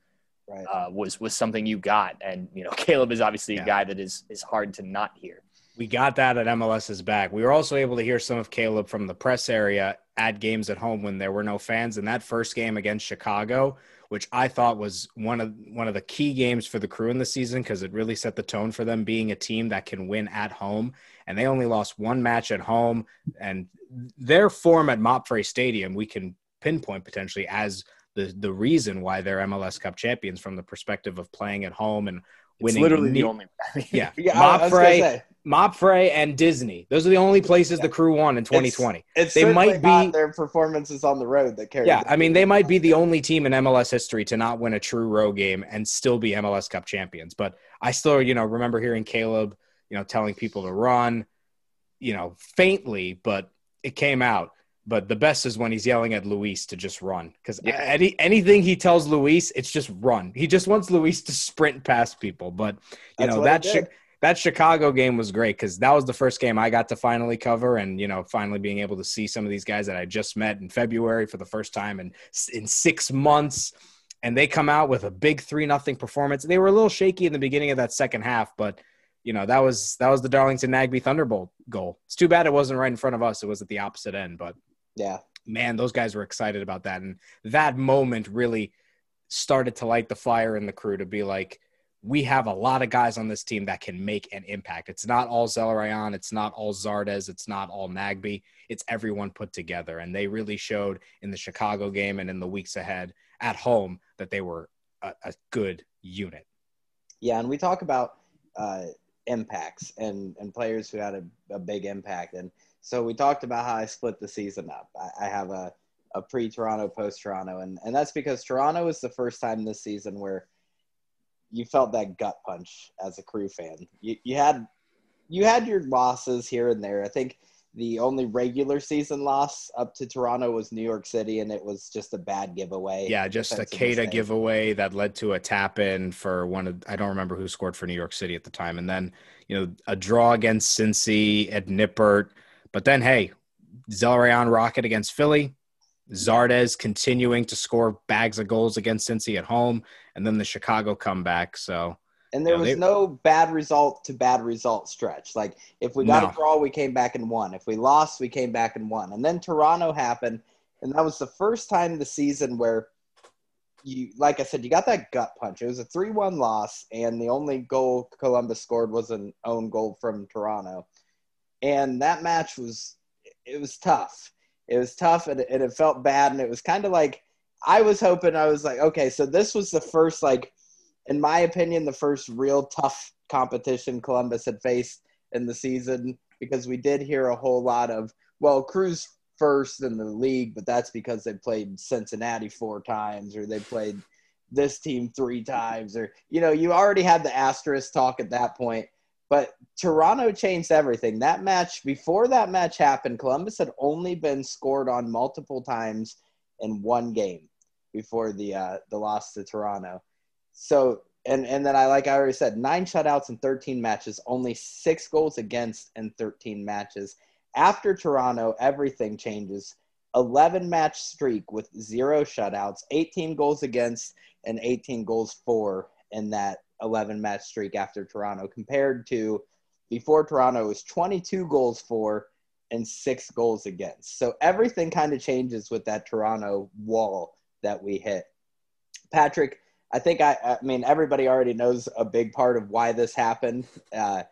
[SPEAKER 1] Right.
[SPEAKER 2] uh, was was something you got. And you know, Caleb is obviously
[SPEAKER 3] Yeah.
[SPEAKER 2] a guy that is is hard to not hear.
[SPEAKER 3] We got that at MLS's back. We were also able to hear some of Caleb from the press area at games at home when there were no fans. In that first game against Chicago, which I thought was one of one of the key games for the crew in the season because it really set the tone for them being a team that can win at home. And they only lost one match at home, and their form at MAPFRE Stadium we can pinpoint potentially as the the reason why they're MLS Cup champions from the perspective of playing at home and
[SPEAKER 2] It's
[SPEAKER 3] winning.
[SPEAKER 2] literally
[SPEAKER 3] ne-
[SPEAKER 2] the only.
[SPEAKER 3] Yeah,
[SPEAKER 1] Yeah, I, I was gonna MAPFRE,
[SPEAKER 3] MAPFRE and Disney. Those are the only places the crew won in 2020.
[SPEAKER 1] it's
[SPEAKER 3] they
[SPEAKER 1] certainly
[SPEAKER 3] might be-
[SPEAKER 1] not their performances on the road that carry.
[SPEAKER 3] Yeah, I mean, they might be the only team in MLS history to not win a true row game and still be MLS Cup champions. But I still, you know, remember hearing Caleb, you know, telling people to run, you know, faintly, but it came out. But the best is when he's yelling at Luis to just run because
[SPEAKER 2] Yeah.
[SPEAKER 3] any anything he tells Luis, it's just run. He just wants Luis to sprint past people. But you
[SPEAKER 1] That's
[SPEAKER 3] know that
[SPEAKER 1] should.
[SPEAKER 3] That Chicago game was great because that was the first game I got to finally cover, and you know, finally being able to see some of these guys that I just met in February for the first time in in six months, and they come out with a big three nothing performance. They were a little shaky in the beginning of that second half, but you know that was that was the Darlington Nagbe Thunderbolt goal. It's too bad it wasn't right in front of us; it was at the opposite end, but
[SPEAKER 1] Yeah,
[SPEAKER 3] man, those guys were excited about that. And that moment really started to light the fire in the crew to be like, we have a lot of guys on this team that can make an impact. It's not all Zelarayan, it's not all Zardes, it's not all Nagbe. It's everyone put together. And they really showed in the Chicago game and in the weeks ahead at home that they were a, a good unit.
[SPEAKER 1] yeah, and we talk about uh, impacts and and players who had a, a big impact, and so we talked about how I split the season up. I, I have a a pre Toronto, post Toronto, and and that's because Toronto was the first time this season where you felt that gut punch as a crew fan. You you had you had your losses here and there. I think the only regular season loss up to Toronto was New York City, and it was just a bad giveaway.
[SPEAKER 3] Yeah, just a
[SPEAKER 1] mistake.
[SPEAKER 3] giveaway that led to a tap in for one of I don't remember who scored for New York City at the time, and then you know a draw against Cincy at Nippert. But then hey, Zelarayan rocket against Philly, Zardes continuing to score bags of goals against Cincy at home, and then the Chicago comeback. So
[SPEAKER 1] And there
[SPEAKER 3] Yeah,
[SPEAKER 1] was
[SPEAKER 3] they-
[SPEAKER 1] no bad result to bad result stretch. Like if we got
[SPEAKER 3] No.
[SPEAKER 1] a draw, we came back and won. If we lost, we came back and won. And then Toronto happened, and that was the first time the season where you, like I said, you got that gut punch. It was a three-one loss, and the only goal Columbus scored was an own goal from Toronto. And that match was it was tough. It was tough, and it, and it felt bad, and it was kind of like I was hoping. I was like, okay, so this was the first like in my opinion, the first real tough competition Columbus had faced in the season because we did hear a whole lot of, well, Crew's first in the league, but that's because they played Cincinnati four times or they played this team three times or you know, you already had the asterisk talk at that point. But Toronto changed everything. That match before that match happened, Columbus had only been scored on multiple times in one game before the uh, the loss to Toronto. So and and then I like I already said, nine shutouts in 13 matches, only six goals against in 13 matches. After Toronto, everything changes. 11 match streak with zero shutouts, 18 goals against, and 18 goals for in that 11 match streak after Toronto, compared to before Toronto was 22 goals for and six goals against. So everything kind of changes with that Toronto wall that we hit. Patrick, I think I, I mean everybody already knows a big part of why this happened. Uh,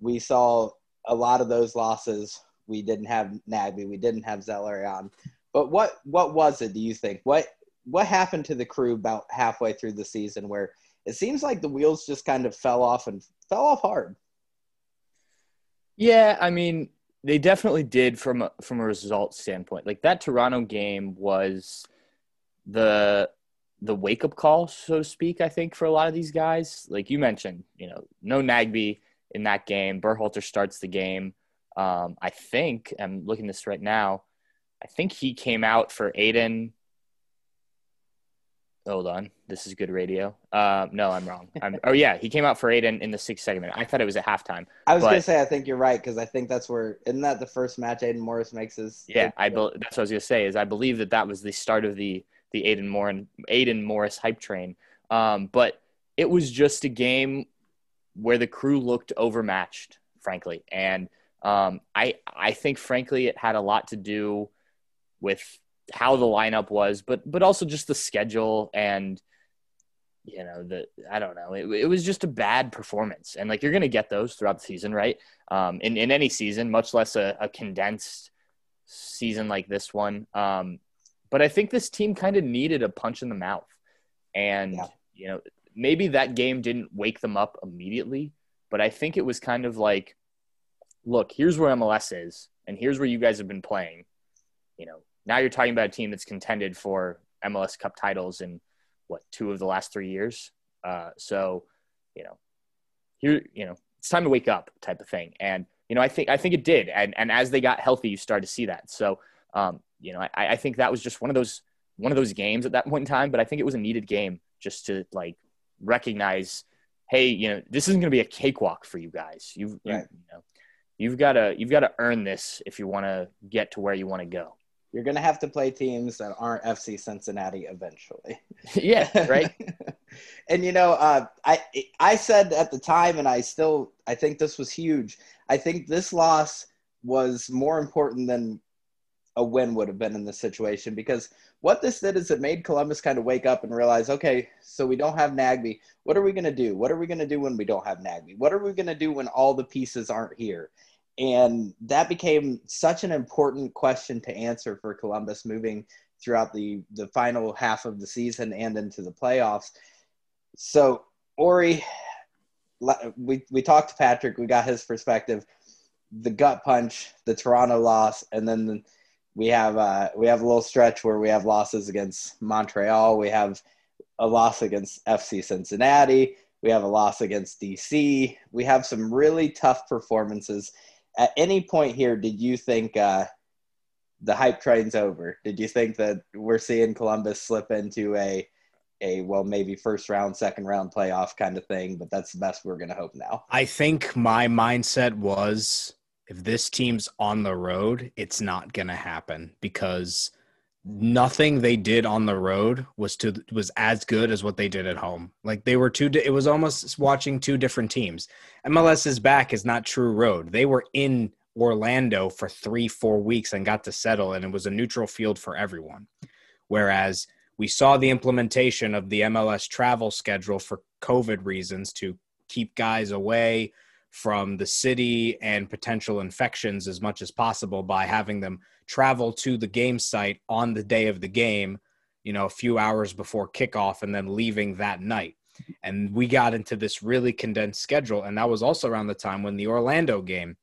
[SPEAKER 1] we saw a lot of those losses. We didn't have Nagbe, we didn't have Zelarayan. But what what was it? Do you think what what happened to the crew about halfway through the season where it seems like the wheels just kind of fell off and fell off hard?
[SPEAKER 2] Yeah, I mean they definitely did from a, from a result standpoint. Like that Toronto game was the the wake up call, so to speak, I think, for a lot of these guys. Like you mentioned, you know, no Nagbe in that game. Berhalter starts the game. Um, I think, I'm looking this right now, I think he came out for Aidan. Hold on. This is good radio. Uh, no, I'm wrong. I'm, oh, yeah. He came out for Aidan in the sixth segment. I thought it was at halftime.
[SPEAKER 1] I was
[SPEAKER 2] but,
[SPEAKER 1] going to say, I think you're right because I think that's where, isn't that the first match Aidan Morris makes his?
[SPEAKER 2] Yeah, I be, that's what I was to say, is I believe that that was the start of the the Aidan Morris, Aidan Morris hype train. Um, but it was just a game where the crew looked overmatched, frankly, and um, I I think frankly it had a lot to do with how the lineup was, but but also just the schedule and you know the I don't know it, it was just a bad performance and like you're gonna get those throughout the season, right? Um, in in any season, much less a, a condensed season like this one. Um, but I think this team kind of needed a punch in the mouth. And, yeah. you know, maybe that game didn't wake them up immediately, but I think it was kind of like, look, here's where MLS is, and here's where you guys have been playing. You know, now you're talking about a team that's contended for MLS Cup titles in what two of the last three years. Uh, so, you know, here, you know, it's time to wake up, type of thing. And you know, I think I think it did. And and as they got healthy, you started to see that. So, um, you know, I, I think that was just one of those one of those games at that point in time. But I think it was a needed game just to like recognize, hey, you know, this isn't going to be a cakewalk for you guys. You've right. you, you know, you've got to you've got to earn this if you want to get to where you want to go.
[SPEAKER 1] You're going to have to play teams that aren't FC Cincinnati eventually.
[SPEAKER 2] yeah, right.
[SPEAKER 1] and you know, uh, I I said at the time, and I still I think this was huge. I think this loss was more important than a win would have been in this situation because what this did is it made Columbus kind of wake up and realize, okay, so we don't have Nagbe. What are we going to do? What are we going to do when we don't have Nagbe? What are we going to do when all the pieces aren't here? And that became such an important question to answer for Columbus moving throughout the, the final half of the season and into the playoffs. So, Orri, we, we talked to Patrick, we got his perspective. The gut punch, the Toronto loss, and then the, we have uh, we have a little stretch where we have losses against Montreal. We have a loss against FC Cincinnati. We have a loss against DC. We have some really tough performances. At any point here, did you think uh, the hype train's over? Did you think that we're seeing Columbus slip into a a well maybe first round, second round playoff kind of thing? But that's the best we're going to hope now.
[SPEAKER 3] I think my mindset was if this team's on the road, it's not going to happen because nothing they did on the road was to was as good as what they did at home. Like they were two it was almost watching two different teams. MLS's back is not true road. They were in Orlando for 3-4 weeks and got to settle and it was a neutral field for everyone. Whereas we saw the implementation of the MLS travel schedule for COVID reasons to keep guys away, from the city and potential infections as much as possible by having them travel to the game site on the day of the game, you know, a few hours before kickoff and then leaving that night. And we got into this really condensed schedule. And that was also around the time when the Orlando game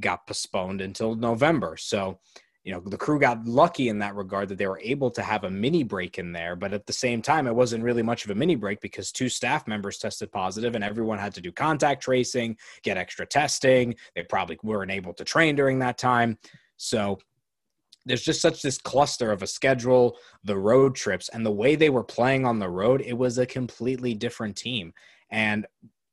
[SPEAKER 3] got postponed until November. So, you know, the crew got lucky in that regard that they were able to have a mini break in there. But at the same time, it wasn't really much of a mini break because two staff members tested positive and everyone had to do contact tracing, get extra testing. They probably weren't able to train during that time. So there's just such this cluster of a schedule, the road trips, and the way they were playing on the road, it was a completely different team. And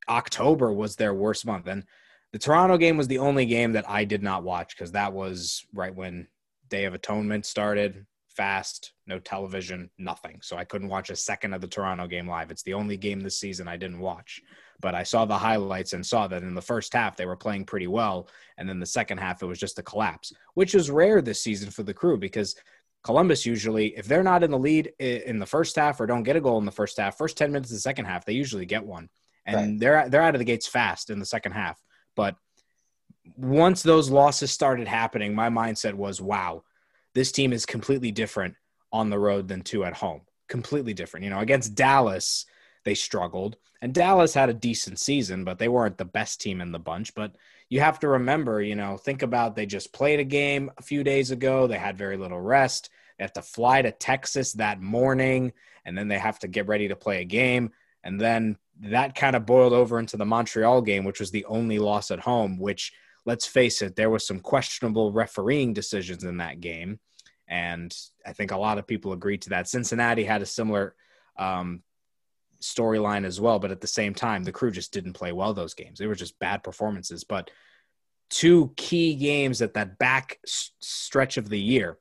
[SPEAKER 3] October was their worst month. And the Toronto game was the only game that I did not watch because that was right when Day of Atonement started, fast, no television, nothing. So I couldn't watch a second of the Toronto game live. It's the only game this season I didn't watch. But I saw the highlights and saw that in the first half they were playing pretty well. And then the second half it was just a collapse, which is rare this season for the crew because Columbus usually, if they're not in the lead in the first half or don't get a goal in the first half, first 10 minutes of the second half, they usually get one. And right. they're they're out of the gates fast in the second half. But once those losses started happening, my mindset was, wow, this team is completely different on the road than two at home. Completely different. You know, against Dallas, they struggled. And Dallas had a decent season, but they weren't the best team in the bunch. But you have to remember, you know, think about they just played a game a few days ago. They had very little rest. They have to fly to Texas that morning, and then they have to get ready to play a game. And then that kind of boiled over into the Montreal game, which was the only loss at home, which – let's face it, there was some questionable refereeing decisions in that game. And I think a lot of people agreed to that. Cincinnati had a similar um, storyline as well, but at the same time, the crew just didn't play well those games. They were just bad performances. But two key games at that back stretch of the year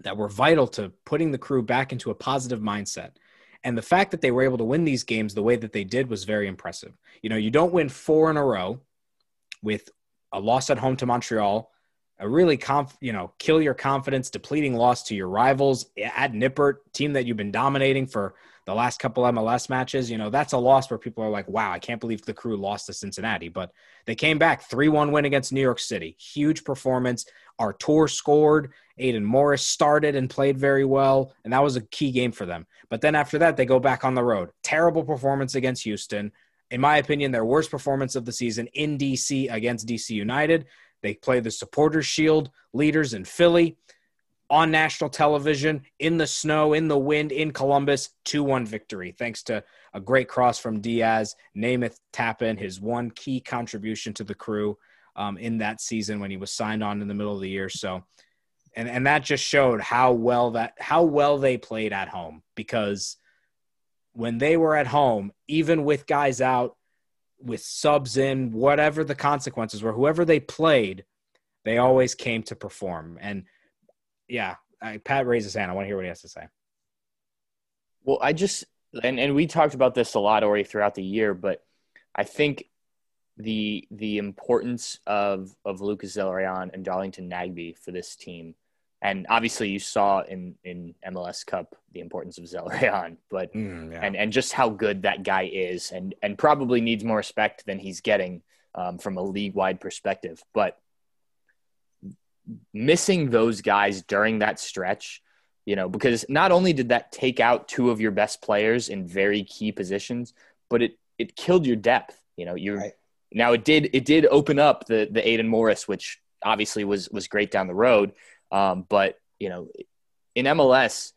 [SPEAKER 3] that were vital to putting the crew back into a positive mindset. And the fact that they were able to win these games the way that they did was very impressive. You know, you don't win four in a row with a loss at home to Montreal, a really conf, you know, kill your confidence, depleting loss to your rivals at Nippert, team that you've been dominating for the last couple MLS matches. You know, that's a loss where people are like, wow, I can't believe the crew lost to Cincinnati. But they came back 3 1 win against New York City. Huge performance. Artur scored. Aidan Morris started and played very well. And that was a key game for them. But then after that, they go back on the road. Terrible performance against Houston in my opinion, their worst performance of the season in DC against DC United. They play the Supporters Shield leaders in Philly on national television in the snow, in the wind, in Columbus, 2 1 victory, thanks to a great cross from Diaz. Nemeth Tapin, his one key contribution to the crew um, in that season when he was signed on in the middle of the year. So, and, and that just showed how well that how well they played at home because when they were at home, even with guys out, with subs in, whatever the consequences were, whoever they played, they always came to perform. And yeah, I, Pat raises hand. I want to hear what he has to say.
[SPEAKER 2] Well, I just and and we talked about this a lot already throughout the year, but I think the the importance of of Lucas Zelarayan and Darlington Nagbe for this team and obviously you saw in in MLS Cup the importance of Zelarayan, but mm, yeah. and and just how good that guy is, and and probably needs more respect than he's getting um, from a league wide perspective. But missing those guys during that stretch, you know, because not only did that take out two of your best players in very key positions, but it it killed your depth. You know, you right. now it did it did open up the the Aidan Morris, which obviously was was great down the road um, but you know, in MLS,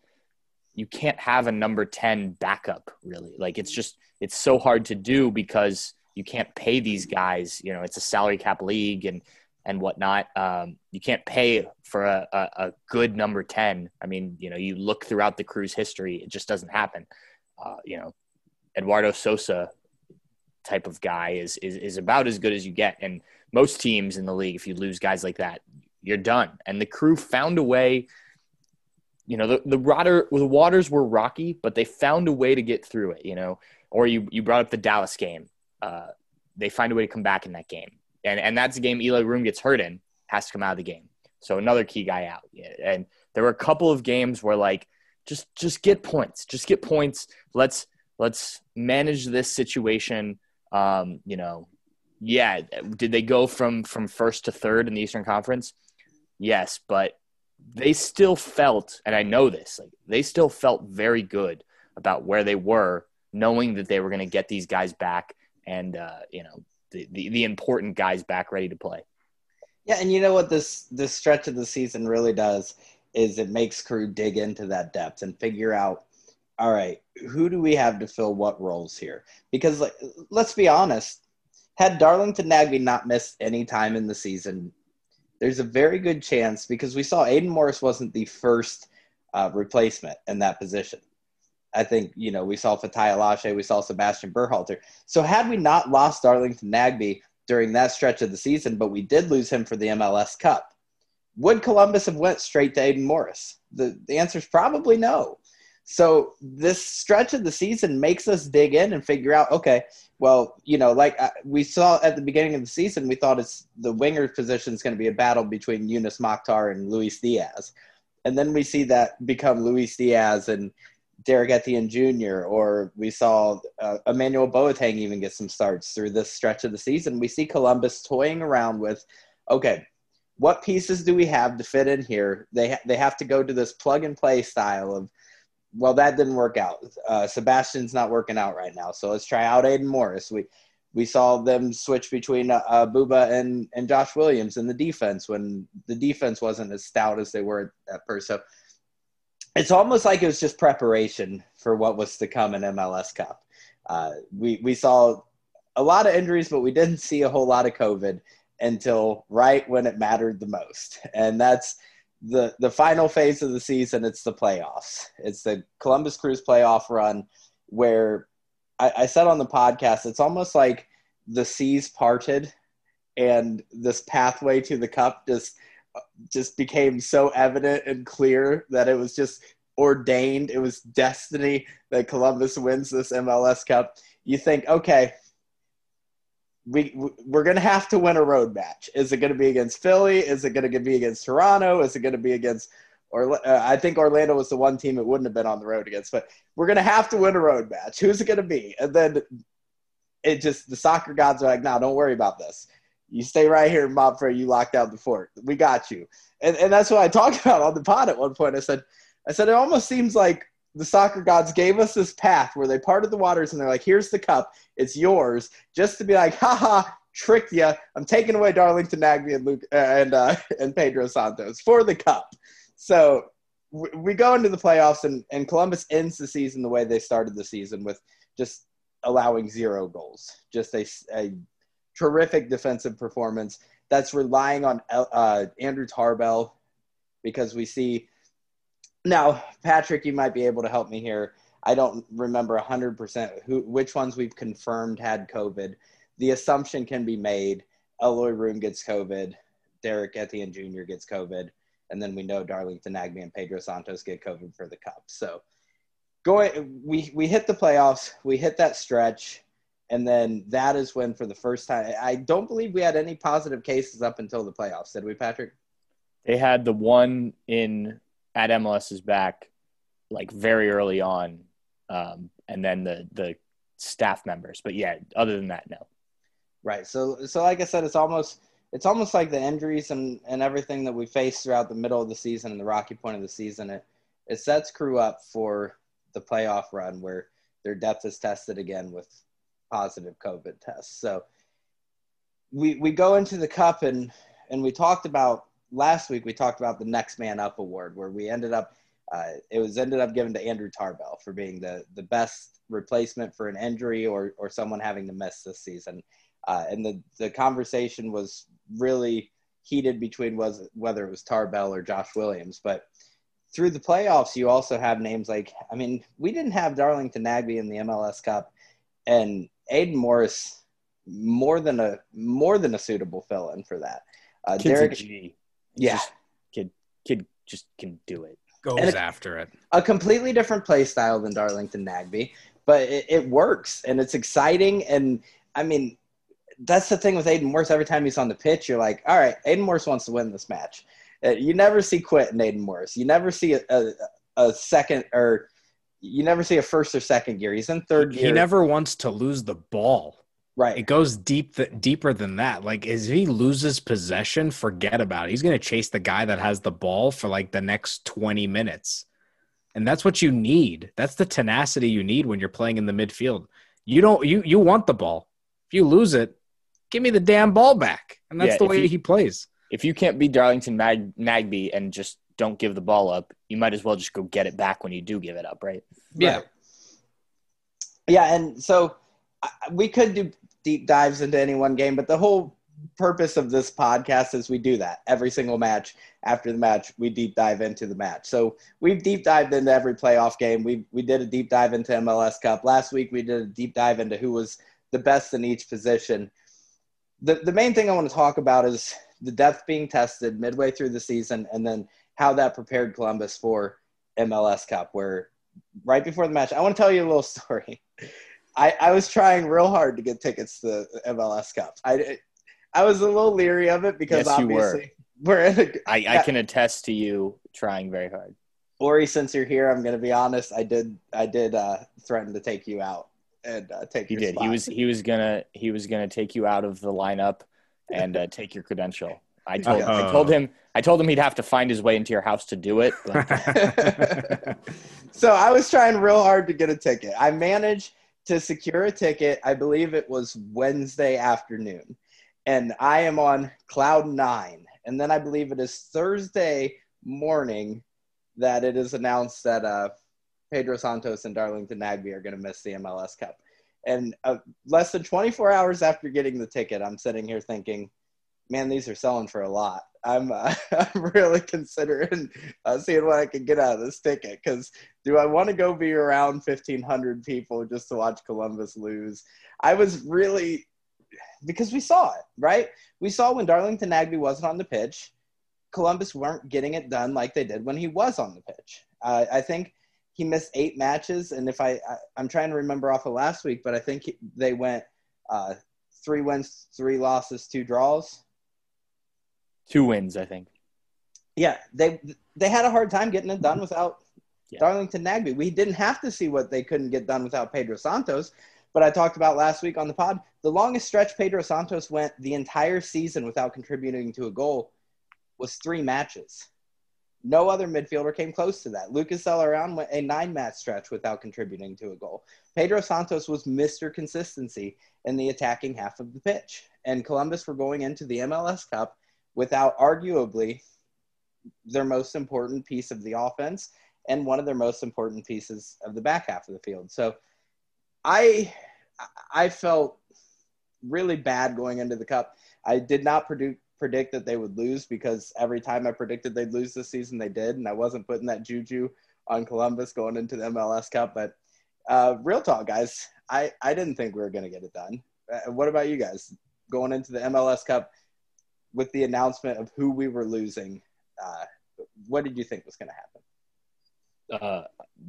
[SPEAKER 2] you can't have a number 10 backup really. Like it's just, it's so hard to do because you can't pay these guys, you know, it's a salary cap league and, and whatnot. Um, you can't pay for a, a, a, good number 10. I mean, you know, you look throughout the crew's history, it just doesn't happen. Uh, you know, Eduardo Sosa type of guy is, is, is about as good as you get. And most teams in the league, if you lose guys like that, you're done. And the crew found a way. You know, the the water the waters were rocky, but they found a way to get through it. You know, or you you brought up the Dallas game. Uh, they find a way to come back in that game, and and that's a game Eloy Room gets hurt in, has to come out of the game. So another key guy out. And there were a couple of games where like just just get points, just get points. Let's let's manage this situation. Um, you know, yeah. Did they go from from first to third in the Eastern Conference? Yes, but they still felt, and I know this, like they still felt very good about where they were, knowing that they were going to get these guys back and uh, you know the, the, important guys back ready to play.
[SPEAKER 1] Yeah, and you know what this this stretch of the season really does is it makes crew dig into that depth and figure out, all right, who do we have to fill what roles here? Because like, let's be honest, had Darlington Nagbe not missed any time in the season, there's a very good chance because we saw Aidan Morris wasn't the first uh, replacement in that position. I think, you know, we saw Fatai Alashe, we saw Sebastian Berhalter. So had we not lost Darlington Nagbe during that stretch of the season, but we did lose him for the MLS Cup, would Columbus have went straight to Aidan Morris? The, the answer is probably no. So this stretch of the season makes us dig in and figure out, okay, well, you know, like uh, we saw at the beginning of the season, we thought it's the winger position is going to be a battle between Youness Mokhtar and Luis Diaz. And then we see that become Luis Diaz and Derrick Etienne Jr. or we saw uh, Emmanuel Boateng even get some starts through this stretch of the season. We see Columbus toying around with, okay, what pieces do we have to fit in here? They ha- they have to go to this plug and play style of, well, that didn't work out. Uh, Sebastian's not working out right now, so let's try out Aidan Morris. We we saw them switch between uh, uh, Buba and and Josh Williams in the defense when the defense wasn't as stout as they were at first. So it's almost like it was just preparation for what was to come in MLS Cup. Uh, we we saw a lot of injuries, but we didn't see a whole lot of COVID until right when it mattered the most, and that's the the final phase of the season. It's the playoffs. It's the Columbus Crews playoff run, where I, I said on the podcast, it's almost like the seas parted, and this pathway to the cup just just became so evident and clear that it was just ordained. It was destiny that Columbus wins this MLS Cup. You think, okay, we we're gonna have to win a road match. Is it gonna be against Philly? Is it gonna be against Toronto? Is it gonna be against? Or uh, I think Orlando was the one team it wouldn't have been on the road against. But we're gonna have to win a road match. Who's it gonna be? And then it just the soccer gods are like, no, nah, don't worry about this. You stay right here, MAPFRE you locked out the fort. We got you. And and that's what I talked about on the pod at one point. I said, I said it almost seems like the soccer gods gave us this path where they parted the waters and they're like, here's the cup, it's yours, just to be like, haha, tricked you. I'm taking away Darlington Nagbe and Luke uh, and uh, and Pedro Santos for the cup. So we go into the playoffs and, and Columbus ends the season the way they started the season with just allowing zero goals, just a, a terrific defensive performance that's relying on uh, Andrew Tarbell because we see now Patrick. You might be able to help me here. I don't remember 100% who which ones we've confirmed had COVID. The assumption can be made Eloy Room gets COVID, Derrick Etienne Jr. gets COVID, and then we know Darlington Nagbe and Pedro Santos get COVID for the Cup. So going, we we hit the playoffs, we hit that stretch. And then that is when, for the first time, I don't believe we had any positive cases up until the playoffs. Did we, Patrick?
[SPEAKER 2] They had the one in at MLS's back, like very early on, um, and then the the staff members. But yeah, other than that, no.
[SPEAKER 1] Right. So so like I said, it's almost it's almost like the injuries and, and everything that we faced throughout the middle of the season and the rocky point of the season. It it sets crew up for the playoff run where their depth is tested again with positive COVID tests. So we we go into the cup and and we talked about last week. We talked about the next man up award where we ended up. Uh, it was ended up given to Andrew Tarbell for being the the best replacement for an injury or or someone having to miss this season. Uh, and the the conversation was really heated between was whether it was Tarbell or Josh Williams, but through the playoffs, you also have names like I mean, we didn't have Darlington Nagbe in the MLS Cup, and Aidan Morris more than a more than a suitable fill-in for that.
[SPEAKER 2] Uh, Kid's Derrick, G. yeah, just, kid, kid just can do it.
[SPEAKER 3] Goes a, after it.
[SPEAKER 1] A completely different play style than Darlington Nagbe, but it, it works and it's exciting. And I mean, that's the thing with Aidan Morris. Every time he's on the pitch, you're like, all right, Aidan Morris wants to win this match. Uh, you never see quit in Aidan Morris. You never see a, a, a second or you never see a first or second gear. He's in third gear.
[SPEAKER 3] He never wants to lose the ball.
[SPEAKER 1] Right.
[SPEAKER 3] It goes deep th- deeper than that. Like if he loses possession, forget about it. He's going to chase the guy that has the ball for like the next 20 minutes. And that's what you need. That's the tenacity you need when you're playing in the midfield. You don't you you want the ball. If you lose it, give me the damn ball back. And that's yeah, the way he, he plays.
[SPEAKER 2] if you can't beat Darlington Mag- Nagbe and just don't give the ball up, you might as well just go get it back when you do give it up, right?
[SPEAKER 3] Yeah.
[SPEAKER 1] Right. Yeah, and so we could do deep dives into any one game, but the whole purpose of this podcast is we do that every single match. After the match, we deep dive into the match. So we've deep dived into every playoff game. We we did a deep dive into MLS Cup last week. We did a deep dive into who was the best in each position. The the main thing I want to talk about is the depth being tested midway through the season, and then how that prepared Columbus for MLS Cup, where right before the match, I want to tell you a little story. I, I was trying real hard to get tickets to the MLS Cup. I, I was a little leery of it because
[SPEAKER 2] Yes,
[SPEAKER 1] obviously we're in a.
[SPEAKER 2] I, I can attest to you trying very hard.
[SPEAKER 1] Orri, since you're here, I'm going to be honest. I did I did uh, threaten to take you out and uh, take
[SPEAKER 2] He did. He was he was gonna he was gonna take you out of the lineup and uh, take your credential. I told
[SPEAKER 3] Uh-oh.
[SPEAKER 2] told him I told him he'd have to find his way into your house to do it.
[SPEAKER 1] So I was trying real hard to get a ticket. I managed to secure a ticket. I believe it was Wednesday afternoon, and I am on cloud nine. And then I believe it is Thursday morning that it is announced that uh, Pedro Santos and Darlington Nagbe are going to miss the MLS Cup. And uh, less than 24 hours after getting the ticket, I'm sitting here thinking, man, these are selling for a lot. I'm uh, I'm really considering uh, seeing what I can get out of this ticket because do I want to go be around 1,500 people just to watch Columbus lose? I was really because we saw it, right? We saw when Darlington Nagbe wasn't on the pitch, Columbus weren't getting it done like they did when he was on the pitch. Uh, I think he missed eight matches, and if I, I I'm trying to remember off of last week, but I think he, they went uh, three wins, three losses, two draws.
[SPEAKER 2] Two wins, I think.
[SPEAKER 1] Yeah, they they had a hard time getting it done without
[SPEAKER 2] Yeah.
[SPEAKER 1] Darlington Nagbe. We didn't have to see what they couldn't get done without Pedro Santos. But I talked about last week on the pod, the longest stretch Pedro Santos went the entire season without contributing to a goal was three matches. No other midfielder came close to that. Lucas Zelarayan went a nine match stretch without contributing to a goal. Pedro Santos was Mr. Consistency in the attacking half of the pitch. And Columbus were going into the MLS Cup without arguably their most important piece of the offense and one of their most important pieces of the back half of the field. So I I felt really bad going into the cup. I did not predict predict that they would lose because every time I predicted they'd lose this season, they did, and I wasn't putting that juju on Columbus going into the MLS Cup. But uh, real talk, guys, I I didn't think we were going to get it done. Uh, what about you guys going into the MLS Cup with the announcement of who we were losing? Uh, what did you think was going to happen?
[SPEAKER 2] Uh,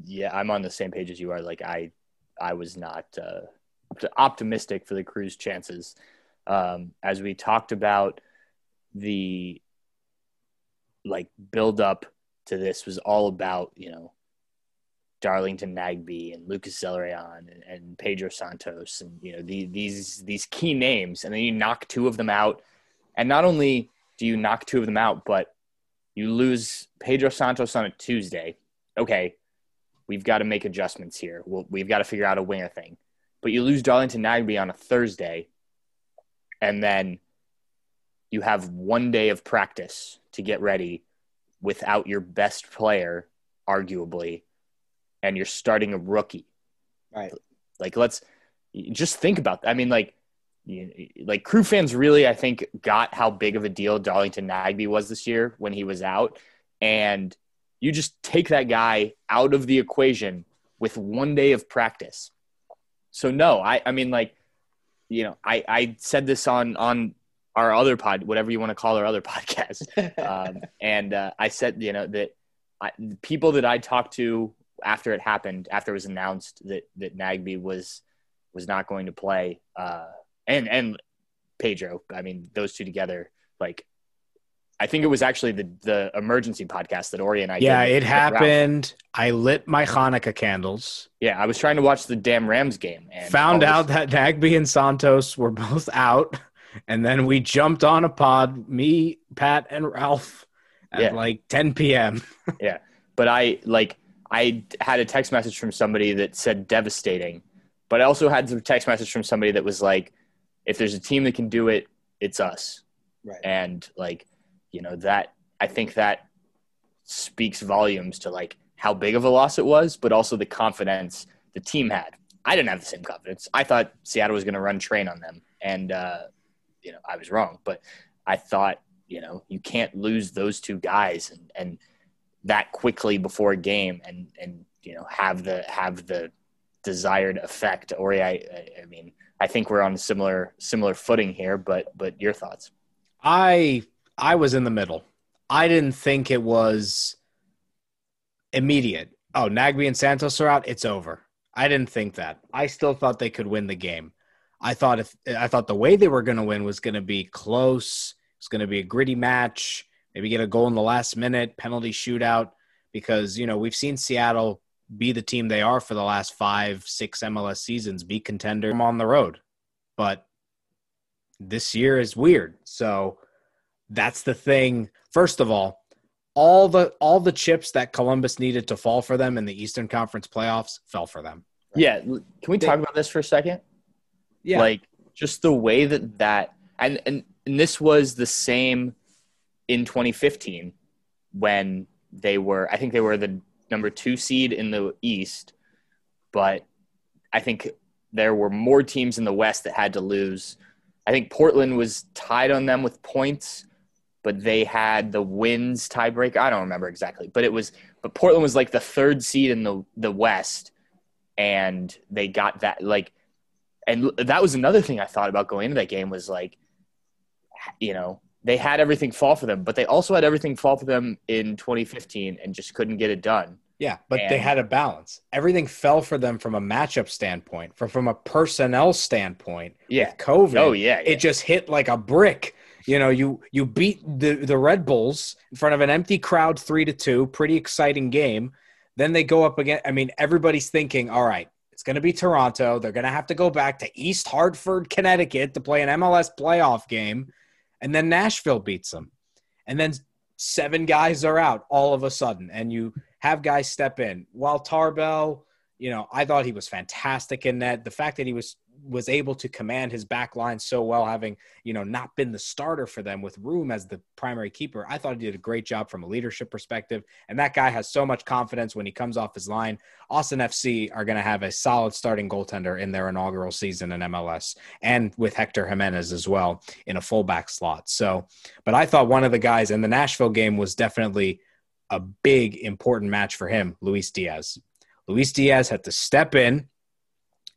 [SPEAKER 2] yeah, I'm on the same page as you are. Like I, I was not uh, optimistic for the Crew's chances. Um, as we talked about, the like build up to this was all about you know Darlington Nagbe and Lucas Zelarayan and, and Pedro Santos and you know the, these these key names, and then you knock two of them out, and not only do you knock two of them out, but you lose Pedro Santos on a Tuesday. Okay, we've got to make adjustments here. We'll, we've got to figure out a winger thing. But you lose Darlington Nagbe on a Thursday, and then you have one day of practice to get ready without your best player, arguably, and you're starting a rookie.
[SPEAKER 1] Right.
[SPEAKER 2] Like, let's just think about that. I mean, like, you, like crew fans really, I think, got how big of a deal Darlington Nagbe was this year when he was out, and you just take that guy out of the equation with one day of practice. So no, I, I mean, like, you know, I, I said this on on our other pod, whatever you want to call our other podcast, um, and uh, I said, you know, that I, people that I talked to after it happened, after it was announced that that Nagbe was was not going to play, uh, and and Pedro, I mean, those two together, like, I think it was actually the the emergency podcast that Orri and I.
[SPEAKER 3] yeah, it
[SPEAKER 2] with Ralph.
[SPEAKER 3] happened. I lit my Hanukkah candles.
[SPEAKER 2] Yeah, I was trying to watch the damn Rams game and
[SPEAKER 3] found out that Nagbe and Santos were both out, and then we jumped on a pod, me, Pat, and Ralph, at
[SPEAKER 2] Yeah.
[SPEAKER 3] like 10 p.m.
[SPEAKER 2] Yeah, but I like I had a text message from somebody that said devastating, but I also had a text message from somebody that was like, if there's a team that can do it, it's us.
[SPEAKER 1] right.
[SPEAKER 2] And like you know that I think that speaks volumes to like how big of a loss it was, but also the confidence the team had. I didn't have the same confidence. I thought Seattle was going to run train on them, and uh, you know I was wrong. But I thought you know you can't lose those two guys and, and that quickly before a game and and you know have the have the desired effect. Or I I mean I think we're on a similar similar footing here. But but your thoughts?
[SPEAKER 3] I I was in the middle. I didn't think it was immediate. Oh, Nagbe and Santos are out. It's over. I didn't think that. I still thought they could win the game. I thought if I thought the way they were going to win was going to be close. It's going to be a gritty match. Maybe get a goal in the last minute, penalty shootout. Because you know we've seen Seattle be the team they are for the last five, six MLS seasons, be contender on the road. But this year is weird. So that's the thing. First of all, all the all the chips that Columbus needed to fall for them in the Eastern Conference playoffs fell for them.
[SPEAKER 2] Right? Yeah, can we talk about this for a second? Yeah, like just the way that that and and, and this was the same in 2015 when they were I think they were the number 2 seed in the East, but I think there were more teams in the West that had to lose. I think Portland was tied on them with points but they had the wins tiebreaker. I don't remember exactly, but it was but Portland was like the third seed in the the West, and they got that like, and that was another thing I thought about going into that game was like, you know, they had everything fall for them, but they also had everything fall for them in 2015 and just couldn't get it done.
[SPEAKER 3] Yeah, but and, they had a balance. Everything fell for them from a matchup standpoint, from from a personnel standpoint.
[SPEAKER 2] Yeah,
[SPEAKER 3] COVID.
[SPEAKER 2] Oh yeah, yeah,
[SPEAKER 3] it just hit like a brick you know, you you beat the the Red Bulls in front of an empty crowd, three to two. Pretty exciting game. Then they go up again. I mean, everybody's thinking, all right, it's going to be Toronto. They're going to have to go back to East Hartford, Connecticut, to play an MLS playoff game, and then Nashville beats them, and then seven guys are out all of a sudden, and you have guys step in. While Tarbell, you know, I thought he was fantastic in that. The fact that he was was able to command his back line so well, having you know not been the starter for them with Room as the primary keeper. I thought he did a great job from a leadership perspective, and that guy has so much confidence when he comes off his line. Austin FC are going to have a solid starting goaltender in their inaugural season in MLS, and with Hector Jimenez as well in a fullback slot. So, but I thought one of the guys in the Nashville game was definitely a big important match for him, Luis Diaz. Luis Diaz had to step in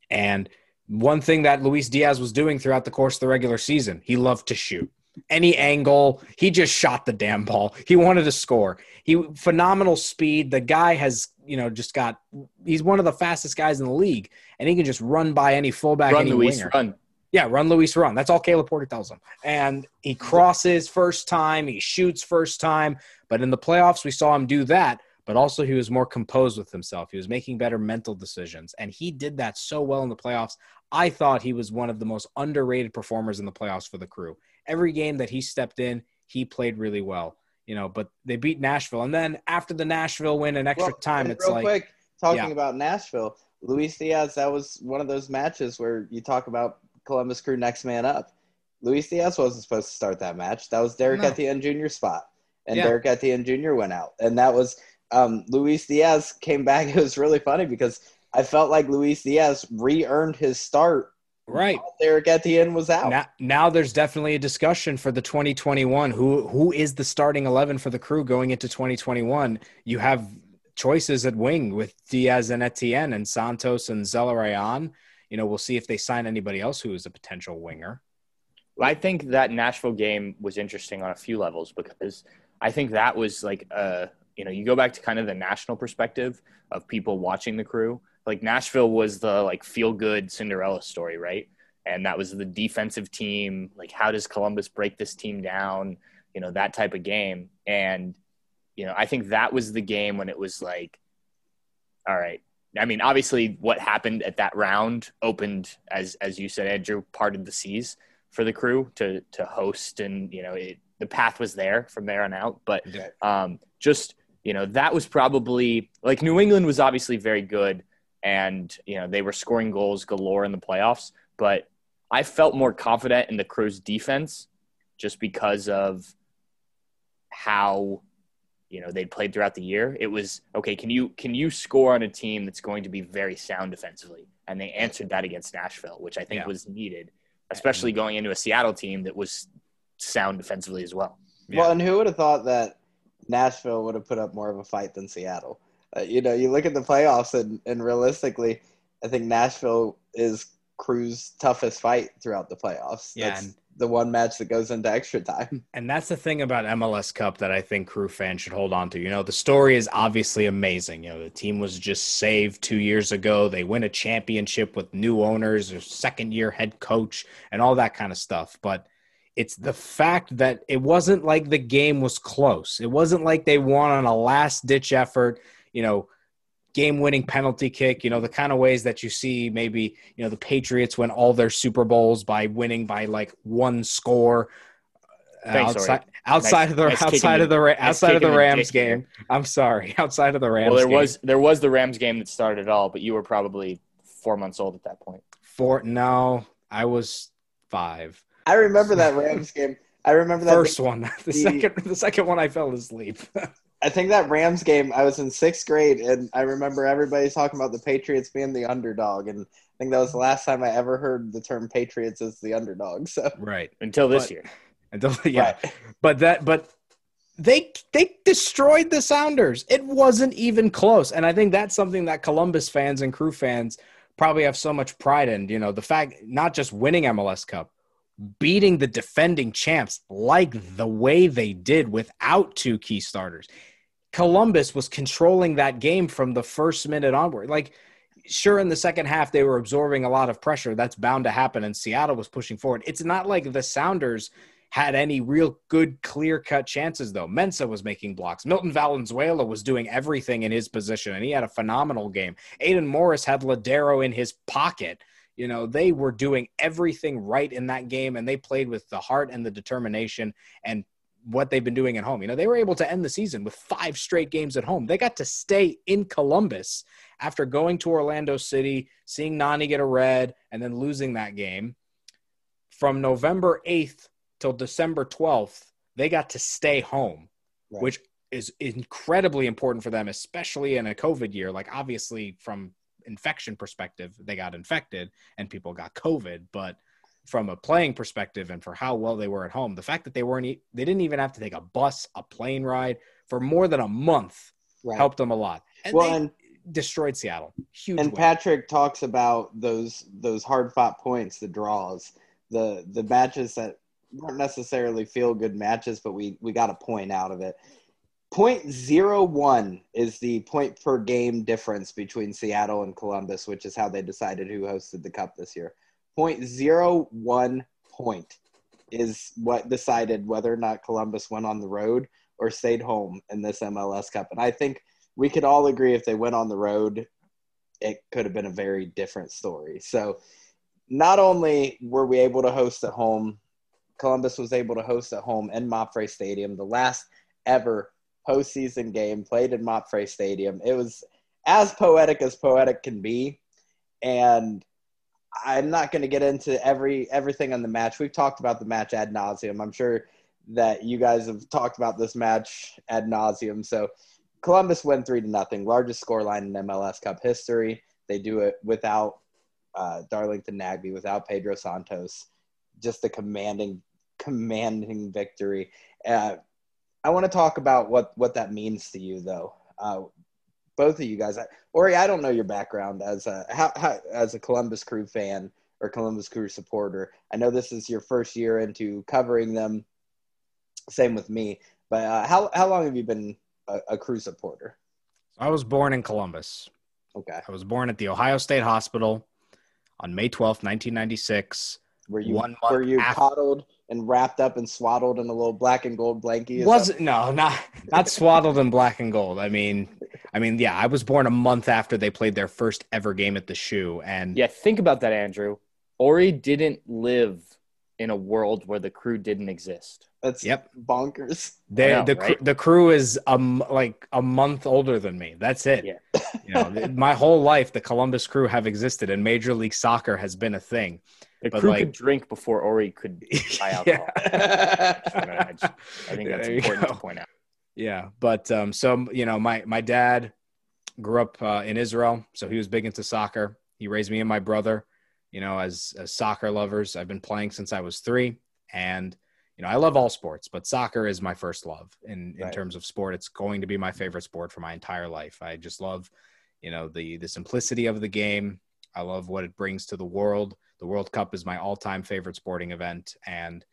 [SPEAKER 3] and one thing that Luis Diaz was doing throughout the course of the regular season, he loved to shoot. Any angle, he just shot the damn ball. He wanted to score. He phenomenal speed. The guy has, you know, just got. He's one of the fastest guys in the league, and he can just run by any fullback,
[SPEAKER 2] run,
[SPEAKER 3] any
[SPEAKER 2] Luis,
[SPEAKER 3] winger.
[SPEAKER 2] Run.
[SPEAKER 3] Yeah, run, Luis, run. That's all Caleb Porter tells him. And he crosses first time, he shoots first time. But in the playoffs, we saw him do that but also he was more composed with himself. He was making better mental decisions, and he did that so well in the playoffs. I thought he was one of the most underrated performers in the playoffs for the crew. Every game that he stepped in, he played really well. You know, but they beat Nashville, and then after the Nashville win in extra well, time, it's
[SPEAKER 1] real
[SPEAKER 3] like
[SPEAKER 1] quick talking yeah. about Nashville. Luis Diaz, that was one of those matches where you talk about Columbus Crew next man up. Luis Diaz wasn't supposed to start that match. That was Derrick no. Etienne Jr. spot, and yeah. Derrick Etienne Jr. went out, and that was um, Luis Diaz came back. It was really funny because I felt like Luis Diaz re-earned his start.
[SPEAKER 3] Right.
[SPEAKER 1] Derrick Etienne was out.
[SPEAKER 3] Now, now there's definitely a discussion for the 2021. Who who is the starting 11 for the crew going into 2021? You have choices at wing with Diaz and Etienne and Santos and Zelarayan. You know, we'll see if they sign anybody else who is a potential winger.
[SPEAKER 2] I think that Nashville game was interesting on a few levels because I think that was like a, you know, you go back to kind of the national perspective of people watching the crew. Like Nashville was the like feel good Cinderella story, right? And that was the defensive team. Like, how does Columbus break this team down? You know, that type of game. And, you know, I think that was the game when it was like, all right. I mean, obviously, what happened at that round opened, as as you said, Andrew parted the seas for the crew to to host, and you know, it, the path was there from there on out. But um, just you know, that was probably like New England was obviously very good and, you know, they were scoring goals galore in the playoffs. But I felt more confident in the Crew's defense just because of how you know they'd played throughout the year. It was okay. Can you can you score on a team that's going to be very sound defensively? And they answered that against Nashville, which I think
[SPEAKER 3] Yeah.
[SPEAKER 2] was needed, especially going into a Seattle team that was sound defensively as well.
[SPEAKER 3] Yeah.
[SPEAKER 1] Well, and who would have thought that Nashville would have put up more of a fight than Seattle? Uh, you know, you look at the playoffs, and, and realistically, I think Nashville is Crew's toughest fight throughout the playoffs.
[SPEAKER 3] Yeah,
[SPEAKER 1] That's the one match that goes into extra time.
[SPEAKER 3] And that's the thing about MLS Cup that I think crew fans should hold on to. You know, the story is obviously amazing. You know, the team was just saved two years ago. They win a championship with new owners, their second year head coach, and all that kind of stuff. But it's the fact that it wasn't like the game was close. It wasn't like they won on a last ditch effort, you know, game winning penalty kick, you know, the kind of ways that you see maybe, you know, the Patriots win all their Super Bowls by winning by like one score. Uh,
[SPEAKER 2] Thanks,
[SPEAKER 3] outside outside
[SPEAKER 2] Nice-
[SPEAKER 3] of the
[SPEAKER 2] nice
[SPEAKER 3] outside of the outside of the
[SPEAKER 2] kicking the
[SPEAKER 3] Rams game. I'm sorry, outside of the Rams.
[SPEAKER 2] well, there
[SPEAKER 3] game.
[SPEAKER 2] was there was the Rams game that started it all, but you were probably four months old at that point.
[SPEAKER 3] four. No, I was five.
[SPEAKER 1] I remember that Rams game. I remember that
[SPEAKER 3] First one, the,
[SPEAKER 1] the-
[SPEAKER 3] second, the second one, I fell asleep.
[SPEAKER 1] I think that Rams game, I was in sixth grade, and I remember everybody talking about the Patriots being the underdog, and I think that was the last time I ever heard the term Patriots as the underdog. So,
[SPEAKER 3] right.
[SPEAKER 2] Until this
[SPEAKER 3] But-
[SPEAKER 2] year.
[SPEAKER 3] Until, yeah,
[SPEAKER 1] Right.
[SPEAKER 3] but that but they they destroyed the Sounders. It wasn't even close, and I think that's something that Columbus fans and Crew fans probably have so much pride in. You know, the fact not just winning MLS Cup, beating the defending champs like the way they did without two key starters. Columbus was controlling that game from the first minute onward. Like, sure, in the second half, they were absorbing a lot of pressure. That's bound to happen. And Seattle was pushing forward. It's not like the Sounders had any real good, clear cut chances, though. Mensah was making blocks. Milton Valenzuela was doing everything in his position, and he had a phenomenal game. Aidan Morris had Lodeiro in his pocket. You know, they were doing everything right in that game, and they played with the heart and the determination and what they've been doing at home. You know, they were able to end the season with five straight games at home. They got to stay in Columbus after going to Orlando City, seeing Nani get a red, and then losing that game. From November 8th till December 12th, they got to stay home,
[SPEAKER 1] Right.
[SPEAKER 3] which is incredibly important for them, especially in a COVID year. Like, obviously, from infection perspective, they got infected and people got COVID, but from a playing perspective and for how well they were at home, the fact that they weren't, they didn't even have to take a bus, a plane ride for more than a month
[SPEAKER 1] right.
[SPEAKER 3] helped them a lot. And
[SPEAKER 1] well,
[SPEAKER 3] they
[SPEAKER 1] and
[SPEAKER 3] destroyed Seattle. Huge
[SPEAKER 1] and
[SPEAKER 3] win.
[SPEAKER 1] Patrick talks about those those hard fought points, the draws, the the matches that weren't necessarily feel good matches, but we we got a point out of it. Point zero one is the point per game difference between Seattle and Columbus, which is how they decided who hosted the cup this year. Point zero one point is what decided whether or not Columbus went on the road or stayed home in this MLS Cup. And I think we could all agree if they went on the road, it could have been a very different story. So not only were we able to host at home, Columbus was able to host at home in MAPFRE Stadium, the last ever postseason game played in MAPFRE Stadium. It was as poetic as poetic can be. And I'm not going to get into every everything on the match. We've talked about the match ad nauseum. I'm sure that you guys have talked about this match ad nauseum. So Columbus win three to nothing, largest scoreline in MLS Cup history. They do it without uh, Darlington Nagbe, without Pedro Santos. Just a commanding, commanding victory. Uh, I want to talk about what what that means to you, though. Uh, both of you guys, Orri, I don't know your background as a how, how, as a Columbus Crew fan or Columbus Crew supporter. I know this is your first year into covering them. Same with me. But uh, how how long have you been a, a Crew supporter?
[SPEAKER 3] I was born in Columbus.
[SPEAKER 1] Okay,
[SPEAKER 3] I was born at the Ohio State Hospital on May 12th, 1996.
[SPEAKER 1] Were you
[SPEAKER 3] One month
[SPEAKER 1] were you
[SPEAKER 3] after-
[SPEAKER 1] coddled and wrapped up and swaddled in a little black and gold blankie? Is
[SPEAKER 3] Was it no, not not swaddled in black and gold. I mean, I mean, yeah, I was born a month after they played their first ever game at the shoe, and
[SPEAKER 2] Yeah, think about that, Andrew. Orri didn't live in a world where the crew didn't exist.
[SPEAKER 1] That's
[SPEAKER 3] Yep.
[SPEAKER 1] bonkers.
[SPEAKER 3] they,
[SPEAKER 2] know,
[SPEAKER 3] the
[SPEAKER 2] right?
[SPEAKER 3] cr- the crew is um like a month older than me. That's it.
[SPEAKER 2] Yeah.
[SPEAKER 3] You know, my whole life, the Columbus Crew have existed, and Major League Soccer has been a thing.
[SPEAKER 2] The
[SPEAKER 3] But,
[SPEAKER 2] crew
[SPEAKER 3] like-
[SPEAKER 2] could drink before Orri could buy alcohol. I just- I think that's
[SPEAKER 3] There
[SPEAKER 2] important to point out.
[SPEAKER 3] Yeah, but um, so you know, my my dad grew up uh, in Israel, so he was big into soccer. He raised me and my brother, you know, as, as soccer lovers. I've been playing since I was three, and you know, I love all sports, but soccer is my first love in in
[SPEAKER 1] Right.
[SPEAKER 3] terms of sport. It's going to be my favorite sport for my entire life. I just love, you know, the the simplicity of the game. I love what it brings to the world. The World Cup is my all-time favorite sporting event, and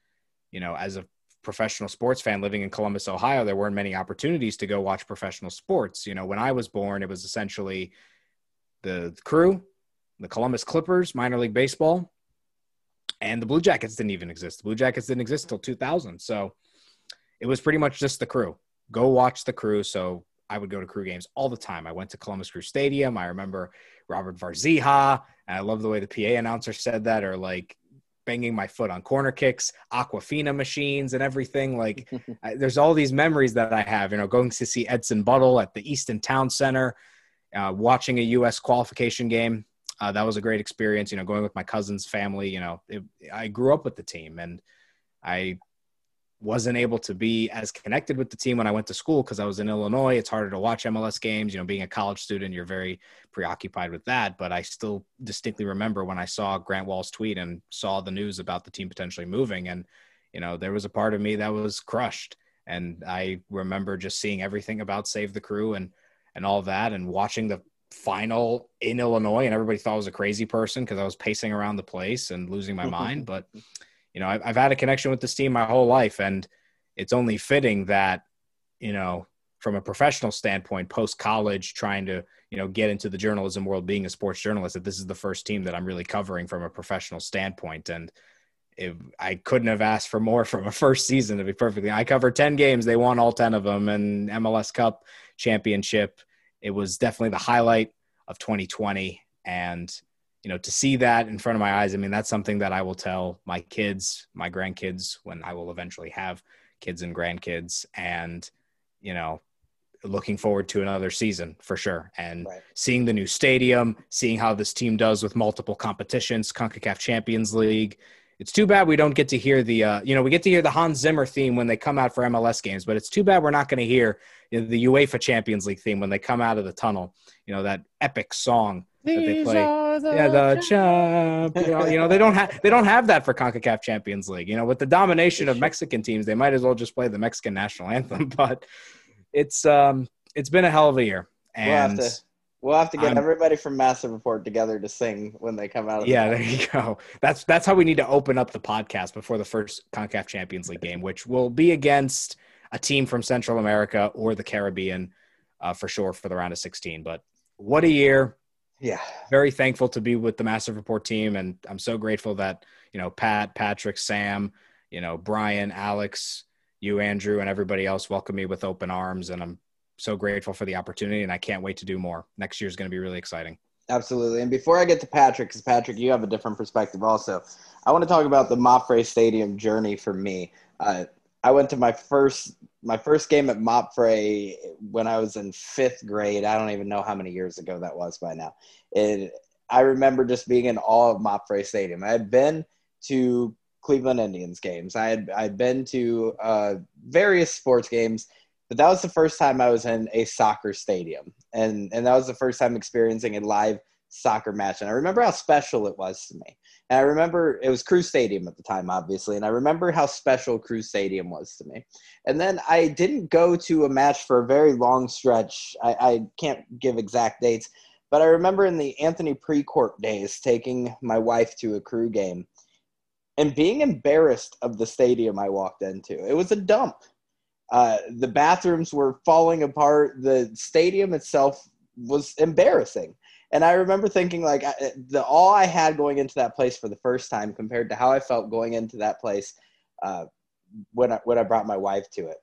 [SPEAKER 3] you know, as a professional sports fan living in Columbus, Ohio, there weren't many opportunities to go watch professional sports. You know, when I was born, it was essentially the crew, the Columbus Clippers, minor league baseball, and the Blue Jackets didn't even exist. The Blue Jackets didn't exist until 2000. So it was pretty much just the crew. Go watch the crew. So I would go to crew games all the time. I went to Columbus Crew Stadium. I remember Robert Warzycha. I love the way the PA announcer said that, or like banging my foot on corner kicks, Aquafina machines, and everything. Like, I, there's all these memories that I have. You know, going to see Edson Buddle at the Easton Town Center, uh, watching a U.S. qualification game. Uh, that was a great experience. You know, going with my cousin's family. You know, it, I grew up with the team, and I wasn't able to be as connected with the team when I went to school because I was in Illinois. It's harder to watch MLS games. You know, being a college student, you're very preoccupied with that. But I still distinctly remember when I saw Grant Wahl's tweet and saw the news about the team potentially moving. And, you know, there was a part of me that was crushed. And I remember just seeing everything about Save the Crew and and all that and watching the final in Illinois and everybody thought I was a crazy person because I was pacing around the place and losing my mind. But you know, I've, I've had a connection with this team my whole life, and it's only fitting that, you know, from a professional standpoint, post college, trying to, you know, get into the journalism world, being a sports journalist, that this is the first team that I'm really covering from a professional standpoint. And if I couldn't have asked for more from a first season, to be perfectly, I covered 10 games, they won all 10 of them, and MLS Cup championship. It was definitely the highlight of 2020. And you know, to see that in front of my eyes, I mean, that's something that I will tell my kids, my grandkids, when I will eventually have kids and grandkids. And, you know, looking forward to another season for sure. And
[SPEAKER 1] Right.
[SPEAKER 3] seeing the new stadium, seeing how this team does with multiple competitions, CONCACAF Champions League. It's too bad we don't get to hear the, uh, you know, we get to hear the Hans Zimmer theme when they come out for MLS games, but it's too bad we're not going to hear you know, the UEFA Champions League theme when they come out of the tunnel. You know, that epic song that they play yeah, the champion. You know, they don't have they don't have that for Concacaf Champions League. You know, with the domination of Mexican teams, they might as well just play the Mexican national anthem. But it's um it's been a hell of a year,
[SPEAKER 1] We'll have
[SPEAKER 3] and
[SPEAKER 1] to we'll have to get
[SPEAKER 3] I'm-
[SPEAKER 1] everybody from Massive Report together to sing when they come out. Of the
[SPEAKER 3] yeah, there you go. That's that's how we need to open up the podcast before the first Concacaf Champions League game, which will be against a team from Central America or the Caribbean uh, for sure for the round of 16. But what a year!
[SPEAKER 1] Yeah.
[SPEAKER 3] very thankful to be with the Massive Report team, and I'm so grateful that you know Pat, Patrick, Sam, you know Brian, Alex, you, Andrew, and everybody else welcome me with open arms, and I'm so grateful for the opportunity, and I can't wait to do more. Next year is going to be really exciting.
[SPEAKER 1] Absolutely. And before I get to Patrick, because Patrick, you have a different perspective also, I want to talk about the MAPFRE Stadium journey for me. Uh, I went to my first my first game at MAPFRE when I was in fifth grade. I don't even know how many years ago that was by now. It, I remember just being in awe of MAPFRE Stadium. I had been to Cleveland Indians games. I had I'd been to uh, various sports games, but that was the first time I was in a soccer stadium, and and that was the first time experiencing a live soccer match. And I remember how special it was to me. And I remember it was Crew Stadium at the time, obviously, and I remember how special Crew Stadium was to me. And then I didn't go to a match for a very long stretch. I, I can't give exact dates, but I remember in the Anthony Precourt days taking my wife to a crew game and being embarrassed of the stadium I walked into. It was a dump. Uh, the bathrooms were falling apart. The stadium itself was embarrassing. And I remember thinking, like, I- the all I had going into that place for the first time compared to how I felt going into that place uh, when I when I brought my wife to it.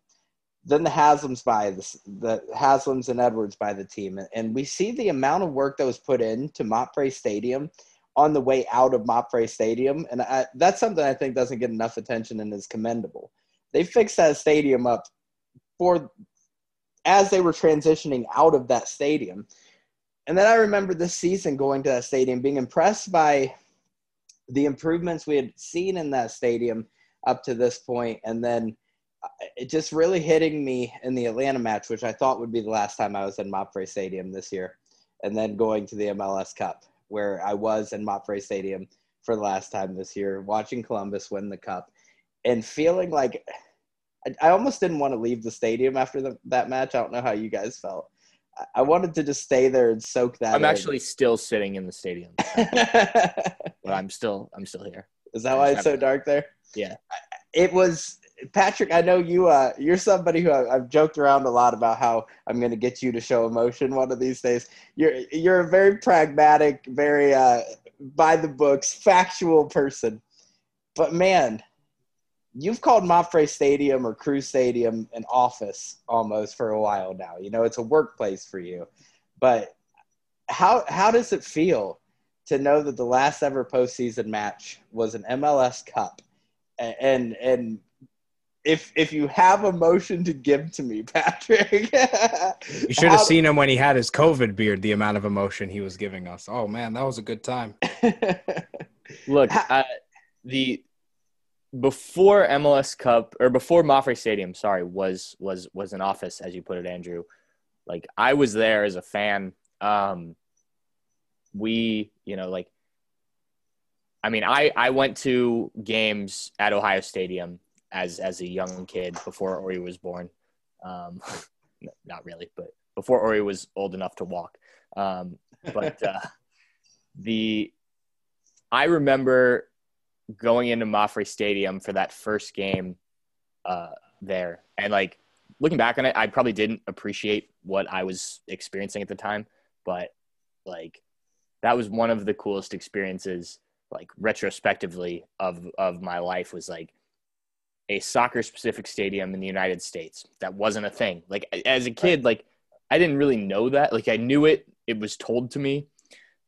[SPEAKER 1] Then the Haslams by the the Haslams and Edwards by the team, and we see the amount of work that was put in to MAPFRE Stadium on the way out of MAPFRE Stadium, and I, that's something I think doesn't get enough attention and is commendable. They fixed that stadium up for as they were transitioning out of that stadium. And then I remember this season going to that stadium, being impressed by the improvements we had seen in that stadium up to this point, and then uh, it just really hitting me in the Atlanta match, which I thought would be the last time I was in MAPFRE Stadium this year, and then going to the MLS Cup, where I was in MAPFRE Stadium for the last time this year, watching Columbus win the cup, and feeling like I, I almost didn't want to leave the stadium after the, that match. I don't know how you guys felt. I, wanted to just stay there and soak that.
[SPEAKER 2] I'm
[SPEAKER 1] in.
[SPEAKER 2] actually still sitting in the stadium, but I'm still I'm still here.
[SPEAKER 1] Is that why it's so dark there?
[SPEAKER 2] Yeah.
[SPEAKER 1] It was Patrick. I know you. Uh, you're somebody who I, I've joked around a lot about how I'm going to get you to show emotion one of these days. You're you're a very pragmatic, very uh, by the books, factual person. But man, you've called MAPFRE Stadium or Crew Stadium an office almost for a while now. You know, it's a workplace for you. But how how does it feel to know that the last ever postseason match was an MLS Cup, and and if if you have emotion to give to me, Patrick,
[SPEAKER 3] you should have seen him when he had his COVID beard. The amount of emotion he was giving us. Oh man, that was a good time.
[SPEAKER 2] Look, uh, the before MLS Cup or before MAPFRE Stadium, sorry, was was was an office as you put it, Andrew. Like I was there as a fan. Um, we, you know, like I mean, I I went to games at Ohio Stadium as as a young kid before Orri was born. Um, not really, but before Orri was old enough to walk. Um, but uh, the I remember going into MAPFRE Stadium for that first game uh, there, and like looking back on it, I probably didn't appreciate what I was experiencing at the time, but like that was one of the coolest experiences, like retrospectively of of my life was like a soccer specific stadium in the United States. That wasn't a thing. Like as a kid, like I didn't really know that. Like I knew it, it was told to me,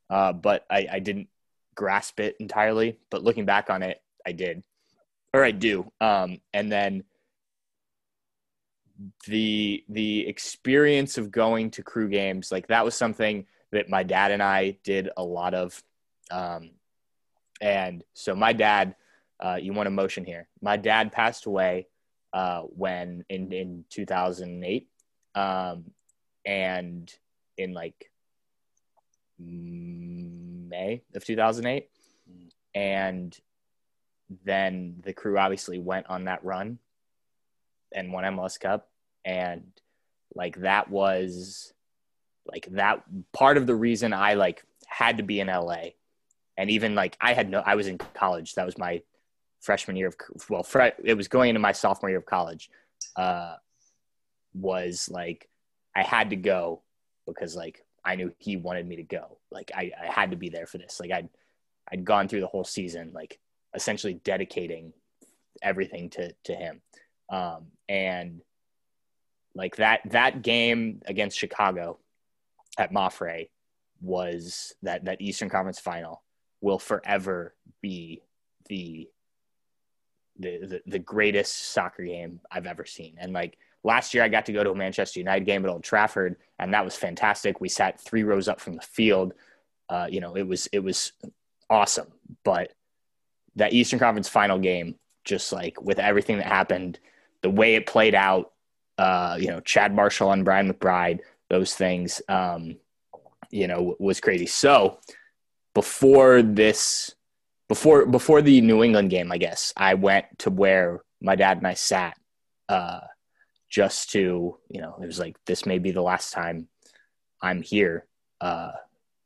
[SPEAKER 2] uh, but I, I didn't grasp it entirely. But looking back on it, I did, or I do. Um, and then the the experience of going to crew games, like that was something that my dad and I did a lot of. Um, and so my dad uh, you want a motion here. My dad passed away uh, when in in 2008, um, and in like May of 2008, and then the crew obviously went on that run and won MLS Cup, and like that was like that part of the reason I like had to be in LA and even like I had no I was in college. That was my freshman year of well, it was going into my sophomore year of college. Uh, was like I had to go because like I knew he wanted me to go. Like I, I had to be there for this. Like I'd I'd gone through the whole season, like essentially dedicating everything to to him. Um, and like that that game against Chicago at MAPFRE was that that Eastern Conference final will forever be the the, the, the greatest soccer game I've ever seen. And like last year, I got to go to a Manchester United game at Old Trafford, and that was fantastic. We sat three rows up from the field. Uh, you know, it was it was awesome. But that Eastern Conference final game, just like with everything that happened, the way it played out, uh, you know, Chad Marshall and Brian McBride, those things, um, you know, was crazy. So before this before before the New England game, I guess I went to where my dad and I sat, uh, just to you know, it was like this may be the last time I'm here, uh,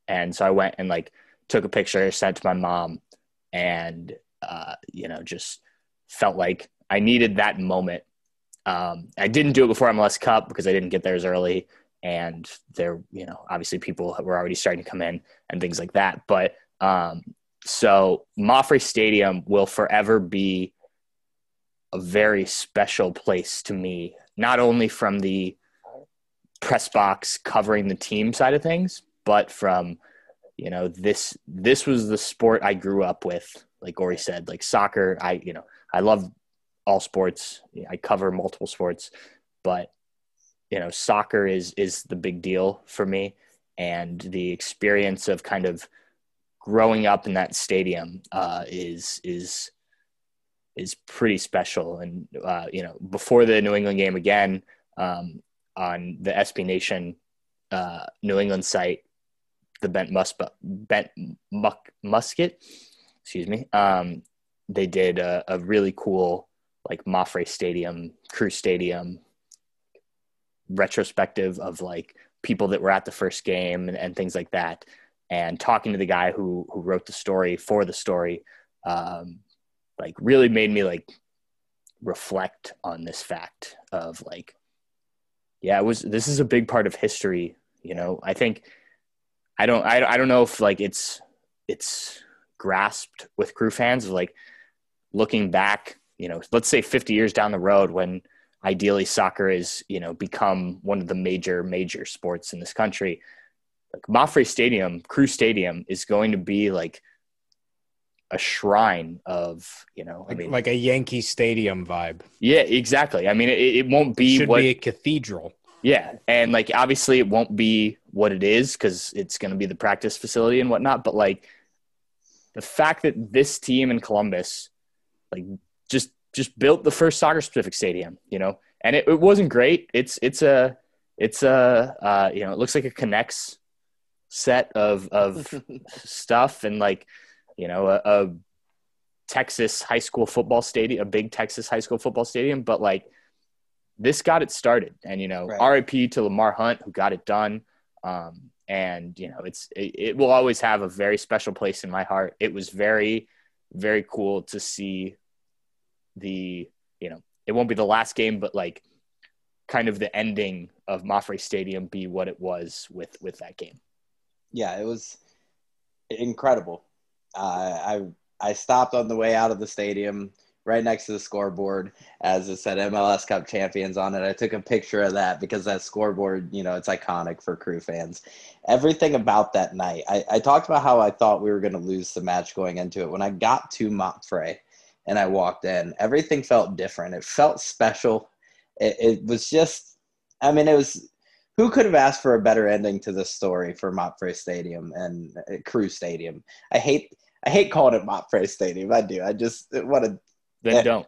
[SPEAKER 2] and so I went and like took a picture, sent to my mom, and uh, you know, just felt like I needed that moment. Um, I didn't do it before MLS Cup because I didn't get there as early, and there, you know, obviously people were already starting to come in and things like that. But um, so MAPFRE Stadium will forever be a very special place to me, not only from the press box covering the team side of things, but from you know this this was the sport I grew up with. Like Orri said, like soccer. I you know I love all sports. I cover multiple sports, but you know soccer is is the big deal for me, and the experience of kind of growing up in that stadium uh, is is is pretty special. And uh, you know, before the New England game again um, on the SB Nation uh, New England site, the Bent Bent Muck, Musket, excuse me. Um, they did a, a, really cool like Mapfre Stadium, Crew Stadium retrospective of like people that were at the first game and, and things like that. And talking to the guy who who wrote the story for the story, um, like really made me like reflect on this fact of like, yeah, it was this is a big part of history. You know, I think I don't I, I don't know if like it's it's grasped with crew fans of like looking back, you know, let's say 50 years down the road when ideally soccer is, you know, become one of the major, major sports in this country. Like Mapfre Stadium, Crew Stadium is going to be like a shrine of, you know,
[SPEAKER 3] like,
[SPEAKER 2] I mean,
[SPEAKER 3] like a Yankee Stadium vibe.
[SPEAKER 2] Yeah, exactly. I mean, it, it won't be
[SPEAKER 3] it should
[SPEAKER 2] what,
[SPEAKER 3] be a cathedral.
[SPEAKER 2] Yeah, and like obviously it won't be what it is because it's going to be the practice facility and whatnot. But like the fact that this team in Columbus, like just just built the first soccer specific stadium, you know, and it, it wasn't great. It's it's a it's a uh, you know it looks like a K'NEX set of of stuff and like you know a, a Texas high school football stadium, a big Texas high school football stadium, but like this got it started. And, you know, right. RIP to Lamar Hunt, who got it done. Um, and, you know, it's, it, it, will always have a very special place in my heart. It was very, very cool to see the, you know, it won't be the last game, but like kind of the ending of Mapfre Stadium be what it was with, with that game.
[SPEAKER 1] Yeah, it was incredible. I, I stopped on the way out of the stadium right next to the scoreboard as it said MLS Cup champions on it. I took a picture of that because that scoreboard, you know, it's iconic for crew fans. Everything about that night, I, I talked about how I thought we were going to lose the match going into it. When I got to Mapfre and I walked in, everything felt different. It felt special. It, it was just, I mean, it was. Who could have asked for a better ending to this story for Mapfre Stadium and uh, Crew Stadium? I hate I hate calling it Mapfre Stadium. I do. I just what a
[SPEAKER 2] then yeah. don't.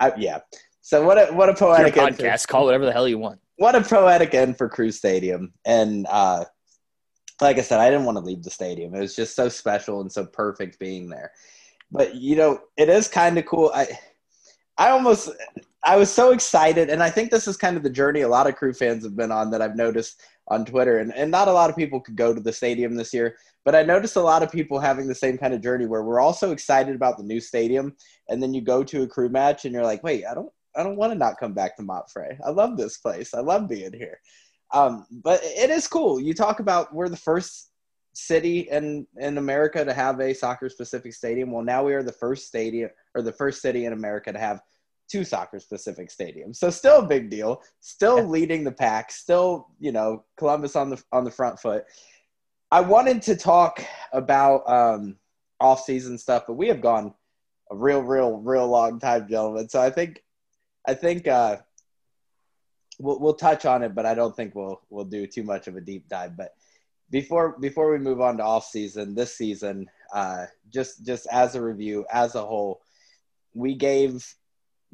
[SPEAKER 1] I, yeah. So what a what a poetic
[SPEAKER 2] Your podcast. For, call whatever the hell you want.
[SPEAKER 1] What a poetic end for Crew Stadium, and uh, like I said, I didn't want to leave the stadium. It was just so special and so perfect being there. But you know, it is kind of cool. I I almost I was so excited, and I think this is kind of the journey a lot of Crew fans have been on that I've noticed on Twitter, and, and not a lot of people could go to the stadium this year. But I noticed a lot of people having the same kind of journey where we're all so excited about the new stadium, and then you go to a crew match and you're like, wait, I don't, I don't want to not come back to Mapfre. I love this place. I love being here. Um, but it is cool. You talk about we're the first city in in America to have a soccer specific stadium. Well, now we are the first stadium or the first city in America to have two soccer specific stadiums. So still a big deal. Still yeah. leading the pack. Still, you know, Columbus on the on the front foot. I wanted to talk about um, off-season stuff, but we have gone a real, real, real long time, gentlemen. So I think, I think uh, we'll we'll touch on it, but I don't think we'll we'll do too much of a deep dive. But before before we move on to off-season, this season, uh, just just as a review, as a whole, we gave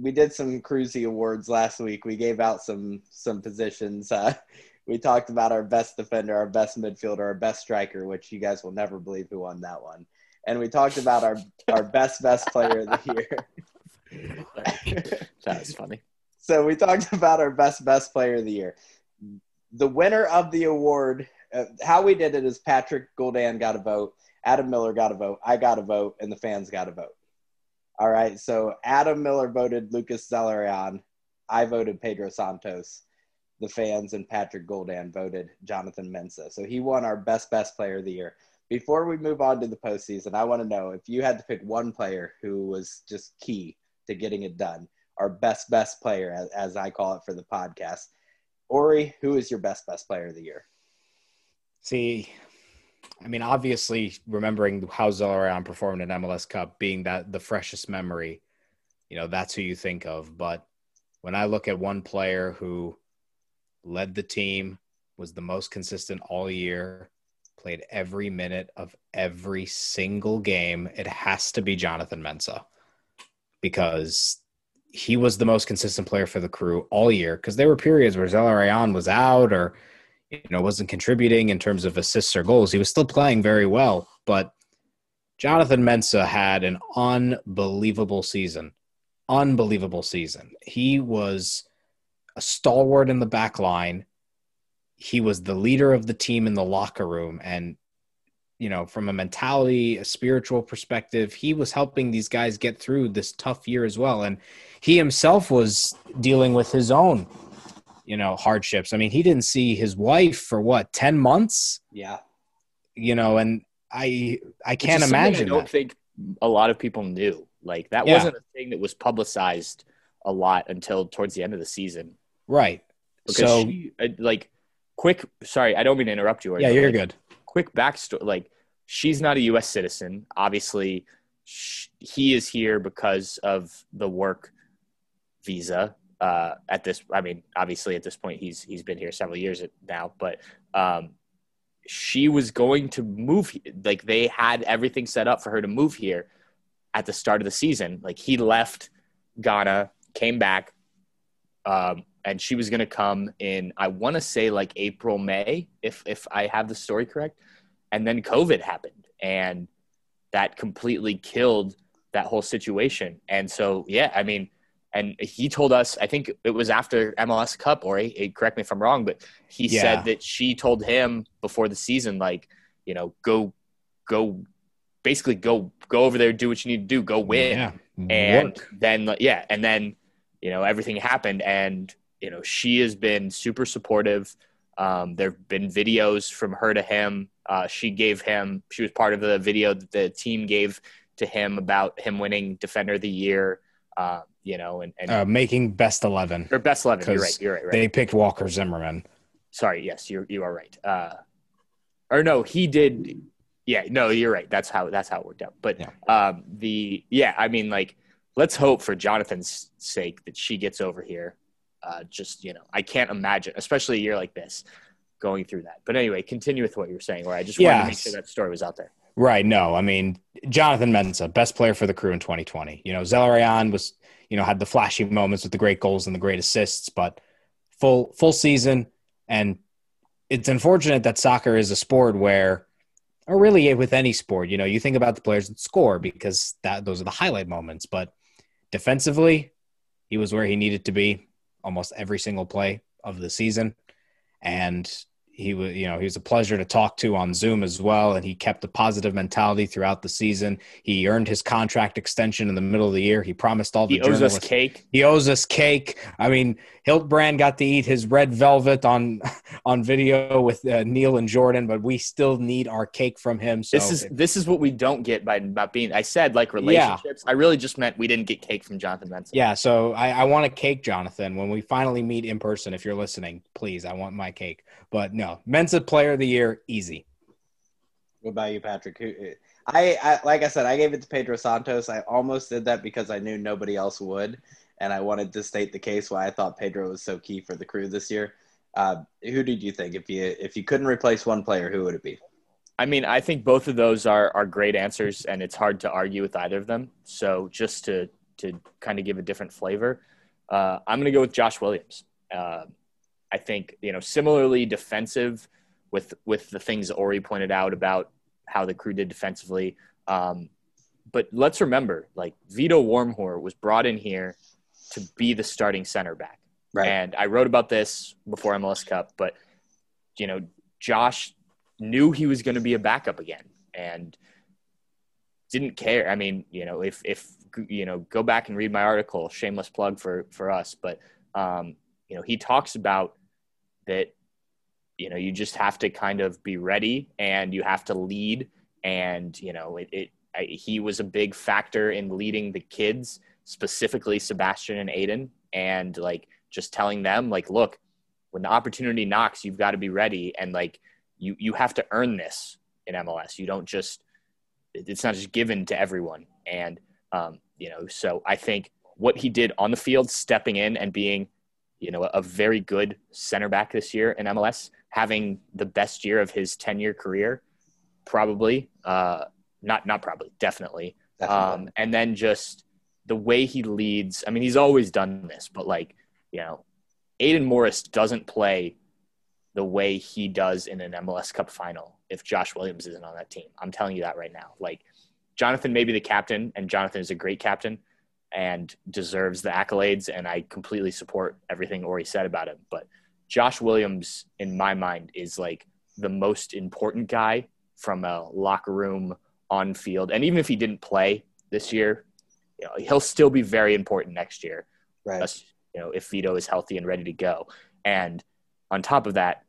[SPEAKER 1] we did some cruisy awards last week. We gave out some some positions. Uh, we talked about our best defender, our best midfielder, our best striker, which you guys will never believe who won that one. And we talked about our our best best player of the
[SPEAKER 2] year. that was funny.
[SPEAKER 1] So we talked about our best best player of the year. The winner of the award, uh, how we did it is Patrick Guldan got a vote, Adam Miller got a vote, I got a vote, and the fans got a vote. All right, so Adam Miller voted Lucas Zelarayan. I voted Pedro Santos the fans and Patrick Guldan voted Jonathan Mensah. So he won our best best player of the year. Before we move on to the postseason, I want to know if you had to pick one player who was just key to getting it done, our best best player, as, as I call it for the podcast. Orri, who is your best best player of the year?
[SPEAKER 3] See, I mean, obviously, remembering how Zelarayan performed in MLS Cup, being that the freshest memory, you know, that's who you think of. But when I look at one player who led the team, was the most consistent all year, played every minute of every single game, it has to be Jonathan Mensah because he was the most consistent player for the crew all year. Because there were periods where Zelarayán was out or you know wasn't contributing in terms of assists or goals. He was still playing very well, but Jonathan Mensah had an unbelievable season. Unbelievable season. He was a stalwart in the back line. He was the leader of the team in the locker room. And, you know, from a mentality, a spiritual perspective, he was helping these guys get through this tough year as well. And he himself was dealing with his own, you know, hardships. I mean, he didn't see his wife for what, 10 months?
[SPEAKER 1] Yeah.
[SPEAKER 3] You know, and I I can't imagine.
[SPEAKER 2] I don't
[SPEAKER 3] that.
[SPEAKER 2] think a lot of people knew. Like that
[SPEAKER 3] Yeah.
[SPEAKER 2] wasn't a thing that was publicized a lot until towards the end of the season.
[SPEAKER 3] right.
[SPEAKER 2] Because
[SPEAKER 3] So
[SPEAKER 2] she, uh, like, quick. Sorry, I don't mean to interrupt you.
[SPEAKER 3] Yeah, you're
[SPEAKER 2] like,
[SPEAKER 3] good.
[SPEAKER 2] Quick backstory. Like, she's not a U.S. citizen. Obviously, sh- he is here because of the work visa. Uh, at this, I mean, obviously, at this point, he's he's been here several years now. But um, she was going to move. Like, they had everything set up for her to move here at the start of the season. Like, he left Ghana, came back, um, and she was going to come in. I want to say like April, May, if if I have the story correct. And then COVID happened, and that completely killed that whole situation. And so, yeah, I mean, and he told us, I think it was after MLS Cup, or he, correct me if I'm wrong, but he
[SPEAKER 3] Yeah.
[SPEAKER 2] said that she told him before the season, like, you know, go, go, basically go, go over there, do what you need to do, go win
[SPEAKER 3] Yeah.
[SPEAKER 2] and
[SPEAKER 3] Work.
[SPEAKER 2] then yeah and then you know everything happened and you know she has been super supportive um, there have been videos from her to him uh, she gave him she was part of the video that the team gave to him about him winning defender of the year uh, you know and, and
[SPEAKER 3] uh, making best 11.
[SPEAKER 2] or best 11 you're right you're right, right.
[SPEAKER 3] They picked Walker Zimmerman.
[SPEAKER 2] sorry yes you you are right uh, or no he did yeah no you're right that's how that's how it worked out but
[SPEAKER 3] Yeah.
[SPEAKER 2] um the yeah i mean like let's hope for jonathan's sake that she gets over here uh just you know i can't imagine especially a year like this going through that but anyway continue with what you were saying where i just wanted to make sure that story was out there
[SPEAKER 3] Right. No, I mean, Jonathan Mensah, best player for the crew in 2020. You know, Zelarayan was, you know, had the flashy moments with the great goals and the great assists, but full full season. And it's unfortunate that soccer is a sport where, or really with any sport, you know, you think about the players that score because that those are the highlight moments. But defensively, he was where he needed to be almost every single play of the season. And he was, you know, he was a pleasure to talk to on Zoom as well. And he kept a positive mentality throughout the season. He earned his contract extension in the middle of the year. He promised all the
[SPEAKER 2] he owes us cake
[SPEAKER 3] he owes us cake. I mean, Hiltbrand got to eat his red velvet on on video with uh, Neil and Jordan, but we still need our cake from him. So
[SPEAKER 2] this is this is what we don't get by not being i said like relationships i really just meant we didn't get cake from jonathan benson
[SPEAKER 3] yeah. So I, I want a cake, Jonathan. When we finally meet in person, if you're listening, please, I want my cake. But no, Mensah Player of the Year, easy.
[SPEAKER 1] What about you, Patrick? Who, I, I like I said, I gave it to Pedro Santos. I almost did that because I knew nobody else would, and I wanted to state the case why I thought Pedro was so key for the crew this year. Uh, who did you think if you if you couldn't replace one player, who would it be?
[SPEAKER 2] I mean, I think both of those are are great answers, and it's hard to argue with either of them. So just to to kind of give a different flavor, uh, I'm going to go with Josh Williams. Uh, I think you know similarly defensive with with the things Orri pointed out about how the crew did defensively. Um, but let's remember, like Vito Wormgoor was brought in here to be the starting center back. And I wrote about this before MLS Cup, but you know, Josh knew he was going to be a backup again and didn't care. I mean, you know, if if you know, go back and read my article, shameless plug for for us, but um, you know, he talks about that you know, you just have to kind of be ready and you have to lead and you know, it, it I, he was a big factor in leading the kids, specifically Sebastian and Aidan and like just telling them like look, when the opportunity knocks, you've got to be ready and like you you have to earn this in MLS. You don't just it's not just given to everyone. And um, you know, so I think what he did on the field, stepping in and being, you know, a very good center back this year in MLS, having the best year of his ten year career, probably. Uh, not not probably, definitely.
[SPEAKER 1] Definitely.
[SPEAKER 2] Um, and then just the way he leads. I mean, he's always done this, but like you know, Aidan Morris doesn't play the way he does in an MLS Cup final if Josh Williams isn't on that team. I'm telling you that right now. Like Jonathan may be the captain, and Jonathan is a great captain and deserves the accolades, and I completely support everything Orri said about him. But Josh Williams, in my mind, is like the most important guy from a locker room on field. And even if he didn't play this year, you know, he'll still be very important next year.
[SPEAKER 1] right.
[SPEAKER 2] Us- You know, if Vito is healthy and ready to go. And on top of that,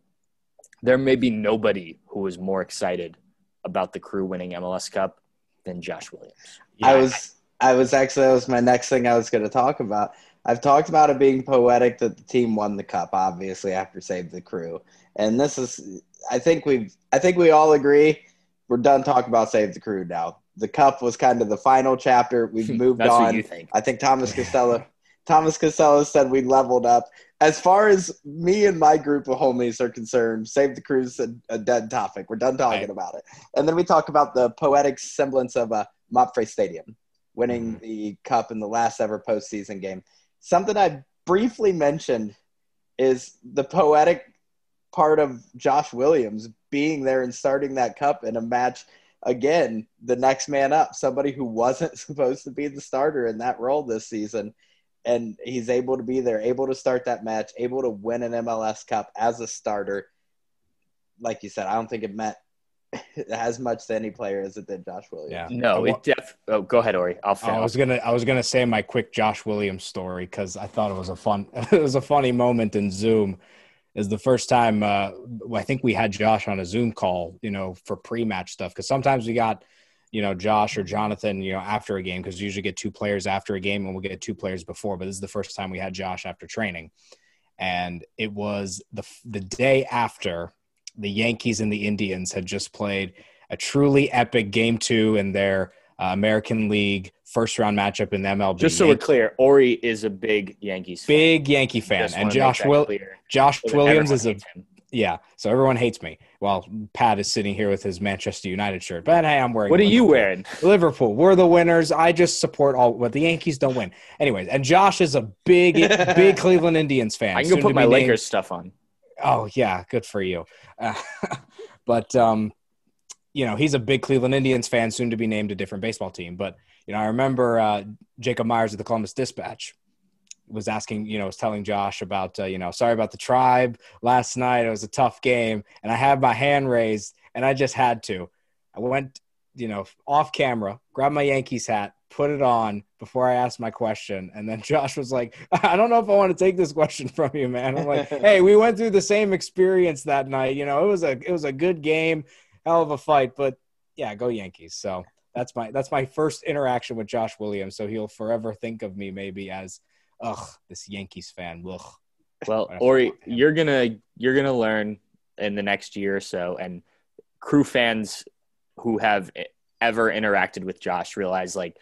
[SPEAKER 2] there may be nobody who is more excited about the crew winning MLS Cup than Josh Williams.
[SPEAKER 1] I was I was actually that was my next thing I was going to talk about. I've talked about it being poetic that the team won the cup, obviously after Save the Crew, and this is I think we've I think we all agree we're done talking about Save the Crew now. The cup was kind of the final chapter. We've moved on.
[SPEAKER 2] think.
[SPEAKER 1] I think Thomas Costello Thomas Costello said we leveled up. As far as me and my group of homies are concerned, Save the Crew's a, a dead topic. We're done talking
[SPEAKER 3] Right.
[SPEAKER 1] about it. And then we talk about the poetic semblance of a MAPFRE Stadium winning
[SPEAKER 3] Mm-hmm.
[SPEAKER 1] the cup in the last ever postseason game. Something I briefly mentioned is the poetic part of Josh Williams being there and starting that cup in a match again, the next man up, somebody who wasn't supposed to be the starter in that role this season. And he's able to be there, able to start that match, able to win an MLS Cup as a starter. Like you said, I don't think it meant as much to any player as it did Josh Williams.
[SPEAKER 3] Yeah.
[SPEAKER 2] No, it def. Oh, go ahead, Orri. I'll finish.
[SPEAKER 3] I was gonna I was gonna say my quick Josh Williams story because I thought it was a fun it was a funny moment in Zoom. Is the first time uh, I think we had Josh on a Zoom call, you know, for pre-match stuff. Because sometimes we got, you know, Josh or Jonathan, you know, after a game because we usually get two players after a game and we'll get two players before. But this is the first time we had Josh after training, and it was the the day after the Yankees and the Indians had just played a truly epic game two in their uh, American League first round matchup in the MLB.
[SPEAKER 2] Just so we're clear, Orri is a big Yankees fan.
[SPEAKER 3] big Yankee fan, and Josh Will
[SPEAKER 2] clear.
[SPEAKER 3] Josh
[SPEAKER 2] So
[SPEAKER 3] Williams is a
[SPEAKER 2] him.
[SPEAKER 3] yeah. So everyone hates me. Well, Pat is sitting here with his Manchester United shirt, but hey, I'm wearing.
[SPEAKER 2] What are you wearing?
[SPEAKER 3] Liverpool. We're the winners. I just support all. But the Yankees don't win, anyways. And Josh is a big, big Cleveland Indians fan.
[SPEAKER 2] I can go put my
[SPEAKER 3] named-
[SPEAKER 2] Lakers stuff on.
[SPEAKER 3] Oh yeah, good for you. Uh, but um, you know, he's a big Cleveland Indians fan, soon to be named a different baseball team. But you know, I remember uh, Jacob Myers at the Columbus Dispatch was asking, you know, was telling Josh about, uh, you know, sorry about the tribe last night. It was a tough game, and I had my hand raised, and I just had to. I went, you know, off camera, grabbed my Yankees hat, put it on before I asked my question, and then Josh was like, "I don't know if I want to take this question from you, man." I'm like, "Hey, we went through the same experience that night. You know, it was a it was a good game, hell of a fight, but yeah, go Yankees." So that's my that's my first interaction with Josh Williams. So he'll forever think of me maybe as, ugh, this Yankees fan. Ugh.
[SPEAKER 2] Well,
[SPEAKER 3] Orri,
[SPEAKER 2] you're gonna you're gonna learn in the next year or so, and crew fans who have ever interacted with Josh realize like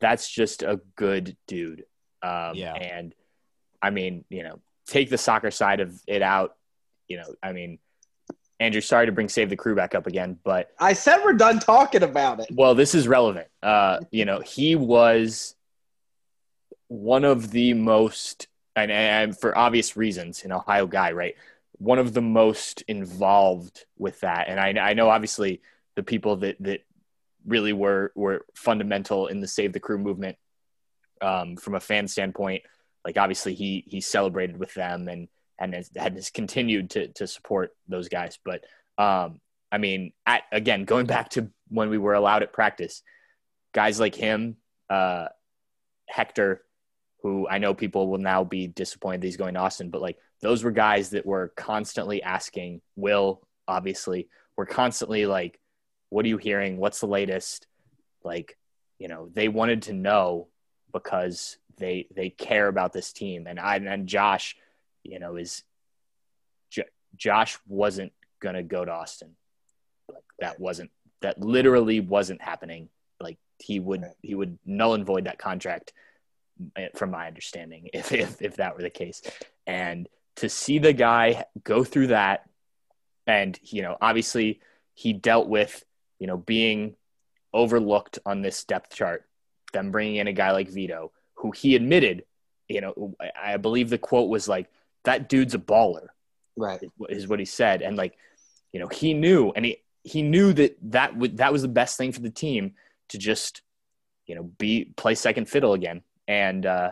[SPEAKER 2] that's just a good dude. Um,
[SPEAKER 3] Yeah.
[SPEAKER 2] And I mean, you know, take the soccer side of it out. You know, I mean, Andrew, sorry to bring Save the Crew back up again, but
[SPEAKER 1] I said we're done talking about it.
[SPEAKER 2] well, this is relevant. Uh, you know, he was one of the most, and, and for obvious reasons, an Ohio guy, right? One of the most involved with that. And I, I know, obviously, the people that that really were were fundamental in the Save the Crew movement um, from a fan standpoint. Like, obviously, he he celebrated with them and and has, has continued to to support those guys. But um, I mean, at again, going back to when we were allowed at practice, guys like him, uh, Hector, who I know people will now be disappointed he's going to Austin, but like those were guys that were constantly asking, Will, obviously, were constantly like, what are you hearing? What's the latest? Like, you know, they wanted to know because they they care about this team. And I and Josh, you know, is J- Josh wasn't gonna go to Austin. Like that wasn't that literally wasn't happening. Like he would
[SPEAKER 1] Right.
[SPEAKER 2] he would null and void that contract eh, from my understanding if if if that were the case. And to see the guy go through that and you know obviously he dealt with you know, being overlooked on this depth chart, them bringing in a guy like Vito, who he admitted, you know, I believe the quote was like, that dude's a baller.
[SPEAKER 1] Right.
[SPEAKER 2] Is what he said. And like, you know, he knew, and he, he knew that that would, that was the best thing for the team to just, you know, be, play second fiddle again. And, uh,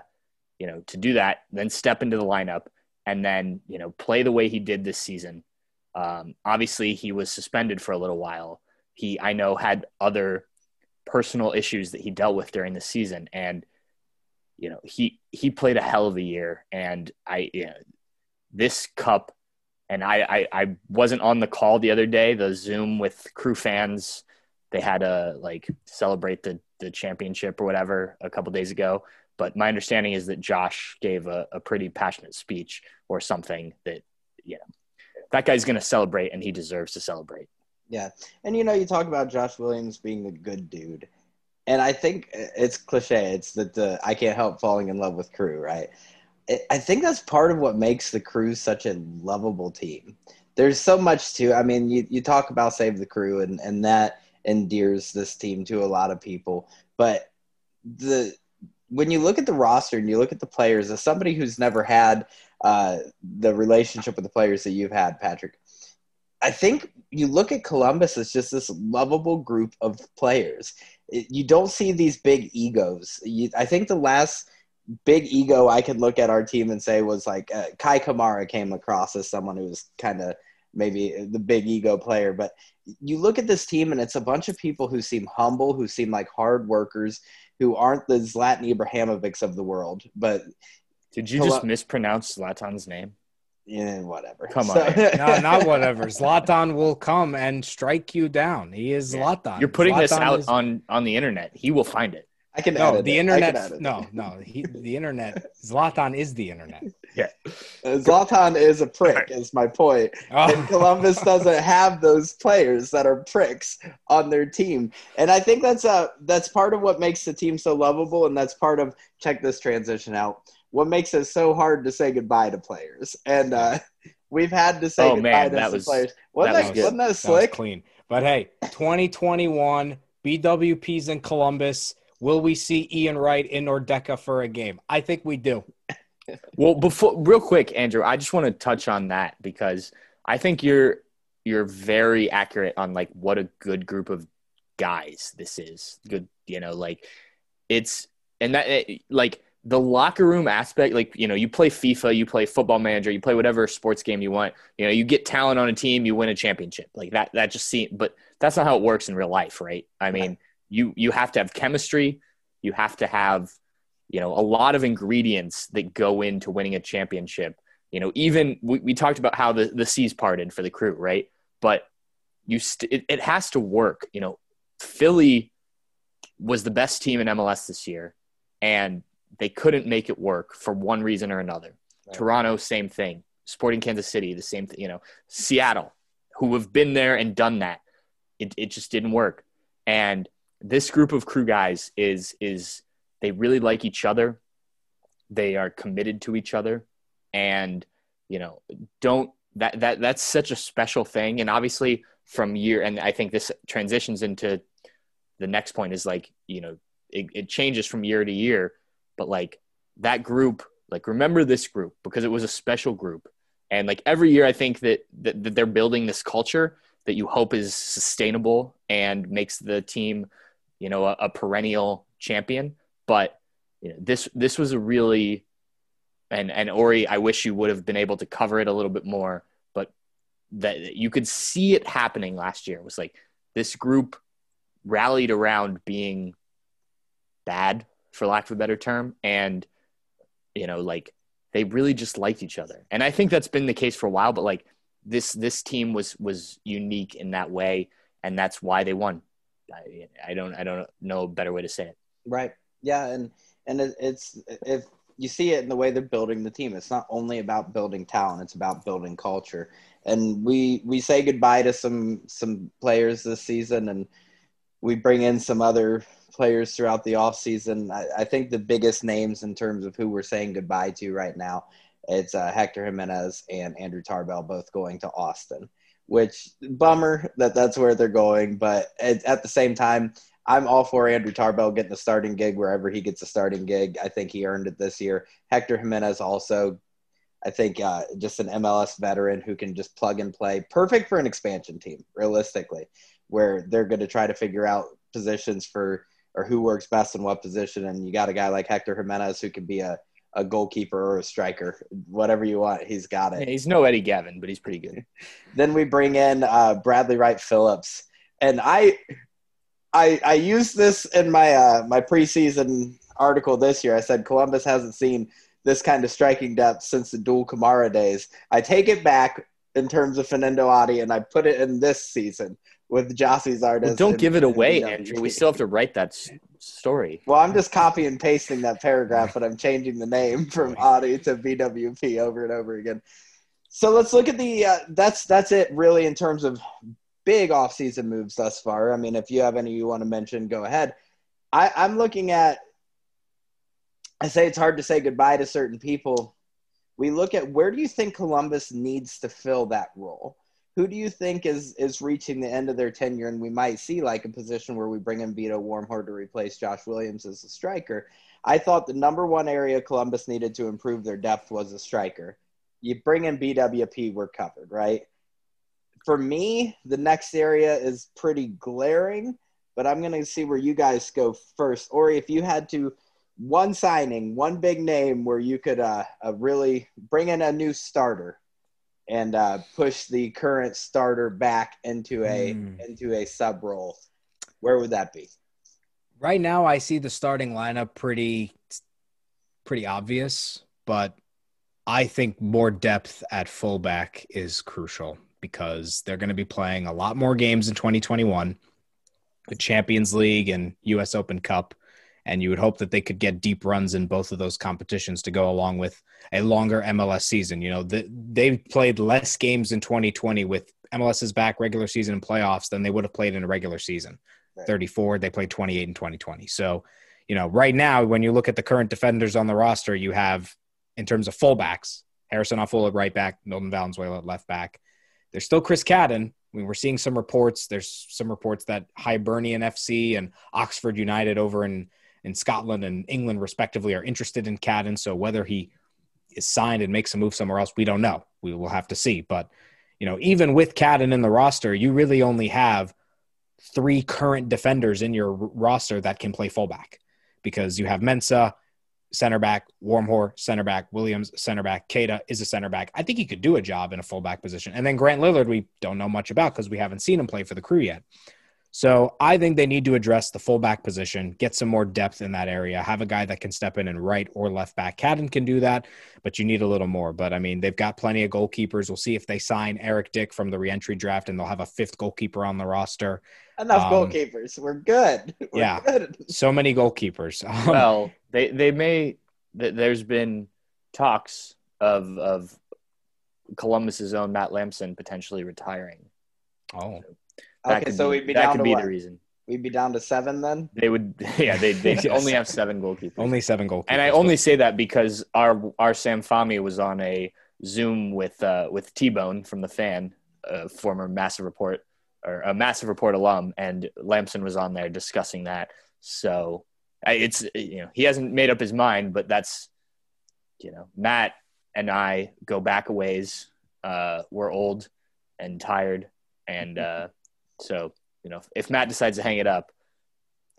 [SPEAKER 2] you know, to do that, then step into the lineup and then, you know, play the way he did this season. Um, obviously he was suspended for a little while. He, I know had other personal issues that he dealt with during the season. And, you know, he, he played a hell of a year and I, you know, this cup and I, I, I wasn't on the call the other day, the zoom with crew fans, they had a like celebrate the, the championship or whatever a couple days ago. But my understanding is that Josh gave a, a pretty passionate speech or something that, you know, that guy's going to celebrate and he deserves to celebrate.
[SPEAKER 1] Yeah. And, you know, you talk about Josh Williams being a good dude. And I think it's cliche. It's that the I can't help falling in love with crew, right? I think that's part of what makes the crew such a lovable team. There's so much to. I mean, you, you talk about save the crew, and and that endears this team to a lot of people. But the when you look at the roster and you look at the players, as somebody who's never had uh, the relationship with the players that you've had, Patrick, I think you look at Columbus as just this lovable group of players. You don't see these big egos. You, I think the last big ego I could look at our team and say was like uh, Kei Kamara came across as someone who was kind of maybe the big ego player. But you look at this team and it's a bunch of people who seem humble, who seem like hard workers, who aren't the Zlatan Ibrahimovics of the world. But
[SPEAKER 2] did you just mispronounce Zlatan's name?
[SPEAKER 1] Yeah, whatever.
[SPEAKER 2] Come on.
[SPEAKER 3] no, not whatever. Zlatan will come and strike you down. He is Zlatan.
[SPEAKER 2] You're putting
[SPEAKER 3] Zlatan
[SPEAKER 2] this out
[SPEAKER 3] is...
[SPEAKER 2] on on the internet. He will find it.
[SPEAKER 1] I can
[SPEAKER 3] no,
[SPEAKER 1] edit
[SPEAKER 3] the
[SPEAKER 1] it.
[SPEAKER 3] internet. No, no, he, the internet. Zlatan is the internet.
[SPEAKER 2] Yeah,
[SPEAKER 1] uh, Zlatan is a prick. Is my point.
[SPEAKER 3] Oh.
[SPEAKER 1] And Columbus doesn't have those players that are pricks on their team, and I think that's a that's part of what makes the team so lovable, and that's part of check this transition out. What makes it so hard to say goodbye to players, and uh, we've had to say
[SPEAKER 2] Oh,
[SPEAKER 1] goodbye
[SPEAKER 2] man,
[SPEAKER 1] to
[SPEAKER 2] that was-
[SPEAKER 1] players. Wasn't
[SPEAKER 2] that
[SPEAKER 1] that,
[SPEAKER 2] was
[SPEAKER 1] wasn't that
[SPEAKER 3] That was
[SPEAKER 1] slick?
[SPEAKER 3] clean. But hey, 2021 BWP's in Columbus. Will we see Ian Wright in Nordecke for a game? I think we do.
[SPEAKER 2] Well, before real quick, Andrew, I just want to touch on that because I think you're you're very accurate on like what a good group of guys this is. Good, you know, like it's and that it, like the locker room aspect. Like you know, you play FIFA, you play Football Manager, you play whatever sports game you want. You know, you get talent on a team, you win a championship. Like that. That just seems, but that's not how it works in real life, right? I mean, you you have to have chemistry. You have to have you know a lot of ingredients that go into winning a championship. You know even we, we talked about how the, the seas parted for the crew right? But you st- it, it has to work. You know philly was the best team in mls this year and they couldn't make it work for one reason or another.
[SPEAKER 1] Right.
[SPEAKER 2] toronto same thing. Sporting kansas city the same thing you know seattle who have been there and done that. It, it just didn't work. And this group of crew guys is is they really like each other. They are committed to each other. And you know don't that that that's such a special thing. And obviously from year and i think this transitions into the next point is like you know it, it changes from year to year. But like that group like remember this group because it was a special group. And like every year i think that that, that they're building this culture that you hope is sustainable and makes the team you know a, a perennial champion but you know, this this was a really and and Orri, I wish you would have been able to cover it a little bit more, but that you could see it happening last year. It was like this group rallied around being bad, for lack of a better term, and you know, like they really just liked each other. And I think that's been the case for a while, but like this this team was was unique in that way, and that's why they won. I, I don't I don't know a better way to say it.
[SPEAKER 1] Right. Yeah, and and it, it's if you see it in the way they're building the team, it's not only about building talent; it's about building culture. And we we say goodbye to some some players this season, and we bring in some other players throughout the offseason. I, I think the biggest names in terms of who we're saying goodbye to right now, it's uh, Hector Jimenez and Andrew Tarbell both going to Austin. Which bummer that that's where they're going. But at, at the same time, I'm all for Andrew Tarbell getting a starting gig wherever he gets a starting gig. I think he earned it this year. Hector Jimenez also, I think, uh, just an MLS veteran who can just plug and play. Perfect for an expansion team, realistically, where they're going to try to figure out positions for or who works best in what position. And you got a guy like Hector Jimenez who can be a a goalkeeper or a striker, whatever you want. He's got it.
[SPEAKER 2] Yeah, he's no Eddie Gavin, but he's pretty good.
[SPEAKER 1] then we bring in uh, Bradley Wright Phillips, and I, I, I used this in my uh, my preseason article this year. I said Columbus hasn't seen this kind of striking depth since the dual Kamara days. I take it back in terms of Fanendo Adi, and I put it in this season with Gyasi Zardes.
[SPEAKER 2] Well, don't give it away, Andrew. We still have to write that story.
[SPEAKER 1] Well, I'm just copy and pasting that paragraph, but I'm changing the name from Adi to BWP over and over again. So let's look at the. Uh, that's that's it really in terms of big offseason moves thus far. I mean, if you have any you want to mention, go ahead. I, I'm looking at. I say it's hard to say goodbye to certain people. We look at where do you think Columbus needs to fill that role? Who do you think is is reaching the end of their tenure and we might see like a position where we bring in Vito Wormgoor to replace Josh Williams as a striker? I thought the number one area Columbus needed to improve their depth was a striker. You bring in BWP, we're covered, right? For me, the next area is pretty glaring, but I'm going to see where you guys go first. Or if you had to one signing, one big name where you could uh, uh, really bring in a new starter and uh, push the current starter back into a mm. into a sub role, where would that be?
[SPEAKER 3] Right now, I see the starting lineup pretty pretty obvious, but I think more depth at fullback is crucial because they're going to be playing a lot more games in 2021, the Champions League and U.S. Open Cup and you would hope that they could get deep runs in both of those competitions to go along with a longer MLS season. You know, the, they've played less games in 2020 with MLS's back regular season and playoffs than they would have played in a regular season. Right. 34, they played 28 in 2020. So, you know, right now, when you look at the current defenders on the roster, you have, in terms of fullbacks, Harrison Afful at right back, Milton Valenzuela at left back. There's still Chris Cadden. I mean, we're seeing some reports. There's some reports that Hibernian FC and Oxford United over in in Scotland and England, respectively, are interested in Cadden. So whether he is signed and makes a move somewhere else, we don't know. We will have to see. But you know, even with Cadden in the roster, you really only have three current defenders in your roster that can play fullback because you have Mensah, center back, Wormgoor, center back, Williams, center back, Keita is a center back. I think he could do a job in a fullback position. And then Grant Lillard, we don't know much about because we haven't seen him play for the crew yet. So I think they need to address the fullback position, get some more depth in that area, have a guy that can step in and right or left back. Cadden can do that, but you need a little more. But I mean, they've got plenty of goalkeepers. We'll see if they sign Eric Dick from the reentry draft and they'll have a fifth goalkeeper on the roster.
[SPEAKER 1] Enough um, goalkeepers. We're good. We're
[SPEAKER 3] yeah.
[SPEAKER 1] Good.
[SPEAKER 3] So many goalkeepers.
[SPEAKER 2] Um, well, they, they may, there's been talks of, of Columbus's own Matt Lampson potentially retiring.
[SPEAKER 3] Oh.
[SPEAKER 1] That okay, so
[SPEAKER 2] be,
[SPEAKER 1] we'd be
[SPEAKER 2] that
[SPEAKER 1] down
[SPEAKER 2] could
[SPEAKER 1] to
[SPEAKER 2] be
[SPEAKER 1] what?
[SPEAKER 2] the reason.
[SPEAKER 1] We'd be down to seven then.
[SPEAKER 2] They would, yeah. They they yes. only have seven goalkeepers.
[SPEAKER 3] Only seven goalkeepers.
[SPEAKER 2] And I only say that because our our Sam Fami was on a Zoom with uh, with T Bone from the fan, a former Massive Report or a Massive Report alum, and Lampson was on there discussing that. So it's you know he hasn't made up his mind, but that's you know Matt and I go back a ways. Uh, we're old and tired, and uh, so, you know, if Matt decides to hang it up,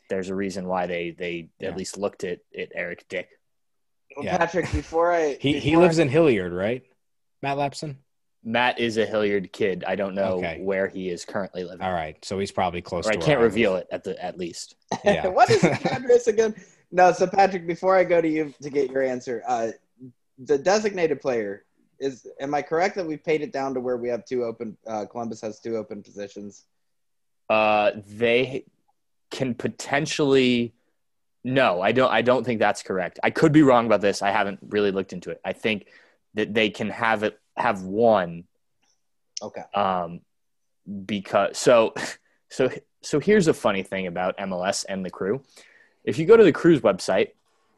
[SPEAKER 2] there's a reason why they they yeah. at least looked at, at Eric Dick.
[SPEAKER 1] Well, yeah. Patrick, before I
[SPEAKER 3] he
[SPEAKER 1] before
[SPEAKER 3] he lives I, in Hilliard, right? Matt Lampson.
[SPEAKER 2] Matt is a Hilliard kid. I don't know okay. where he is currently living.
[SPEAKER 3] All right, so he's probably close.
[SPEAKER 2] Or I can't reveal it at the at least.
[SPEAKER 1] Yeah. what is the address again? No, so Patrick, before I go to you to get your answer, uh, the designated player is. Am I correct that we've paid it down to where we have two open? Uh, Columbus has two open positions.
[SPEAKER 2] Uh, they can potentially. No, I don't. I don't think that's correct. I could be wrong about this. I haven't really looked into it. I think that they can have it have one.
[SPEAKER 1] Okay.
[SPEAKER 2] Um, because so, so so here's a funny thing about MLS and the crew. If you go to the crew's website,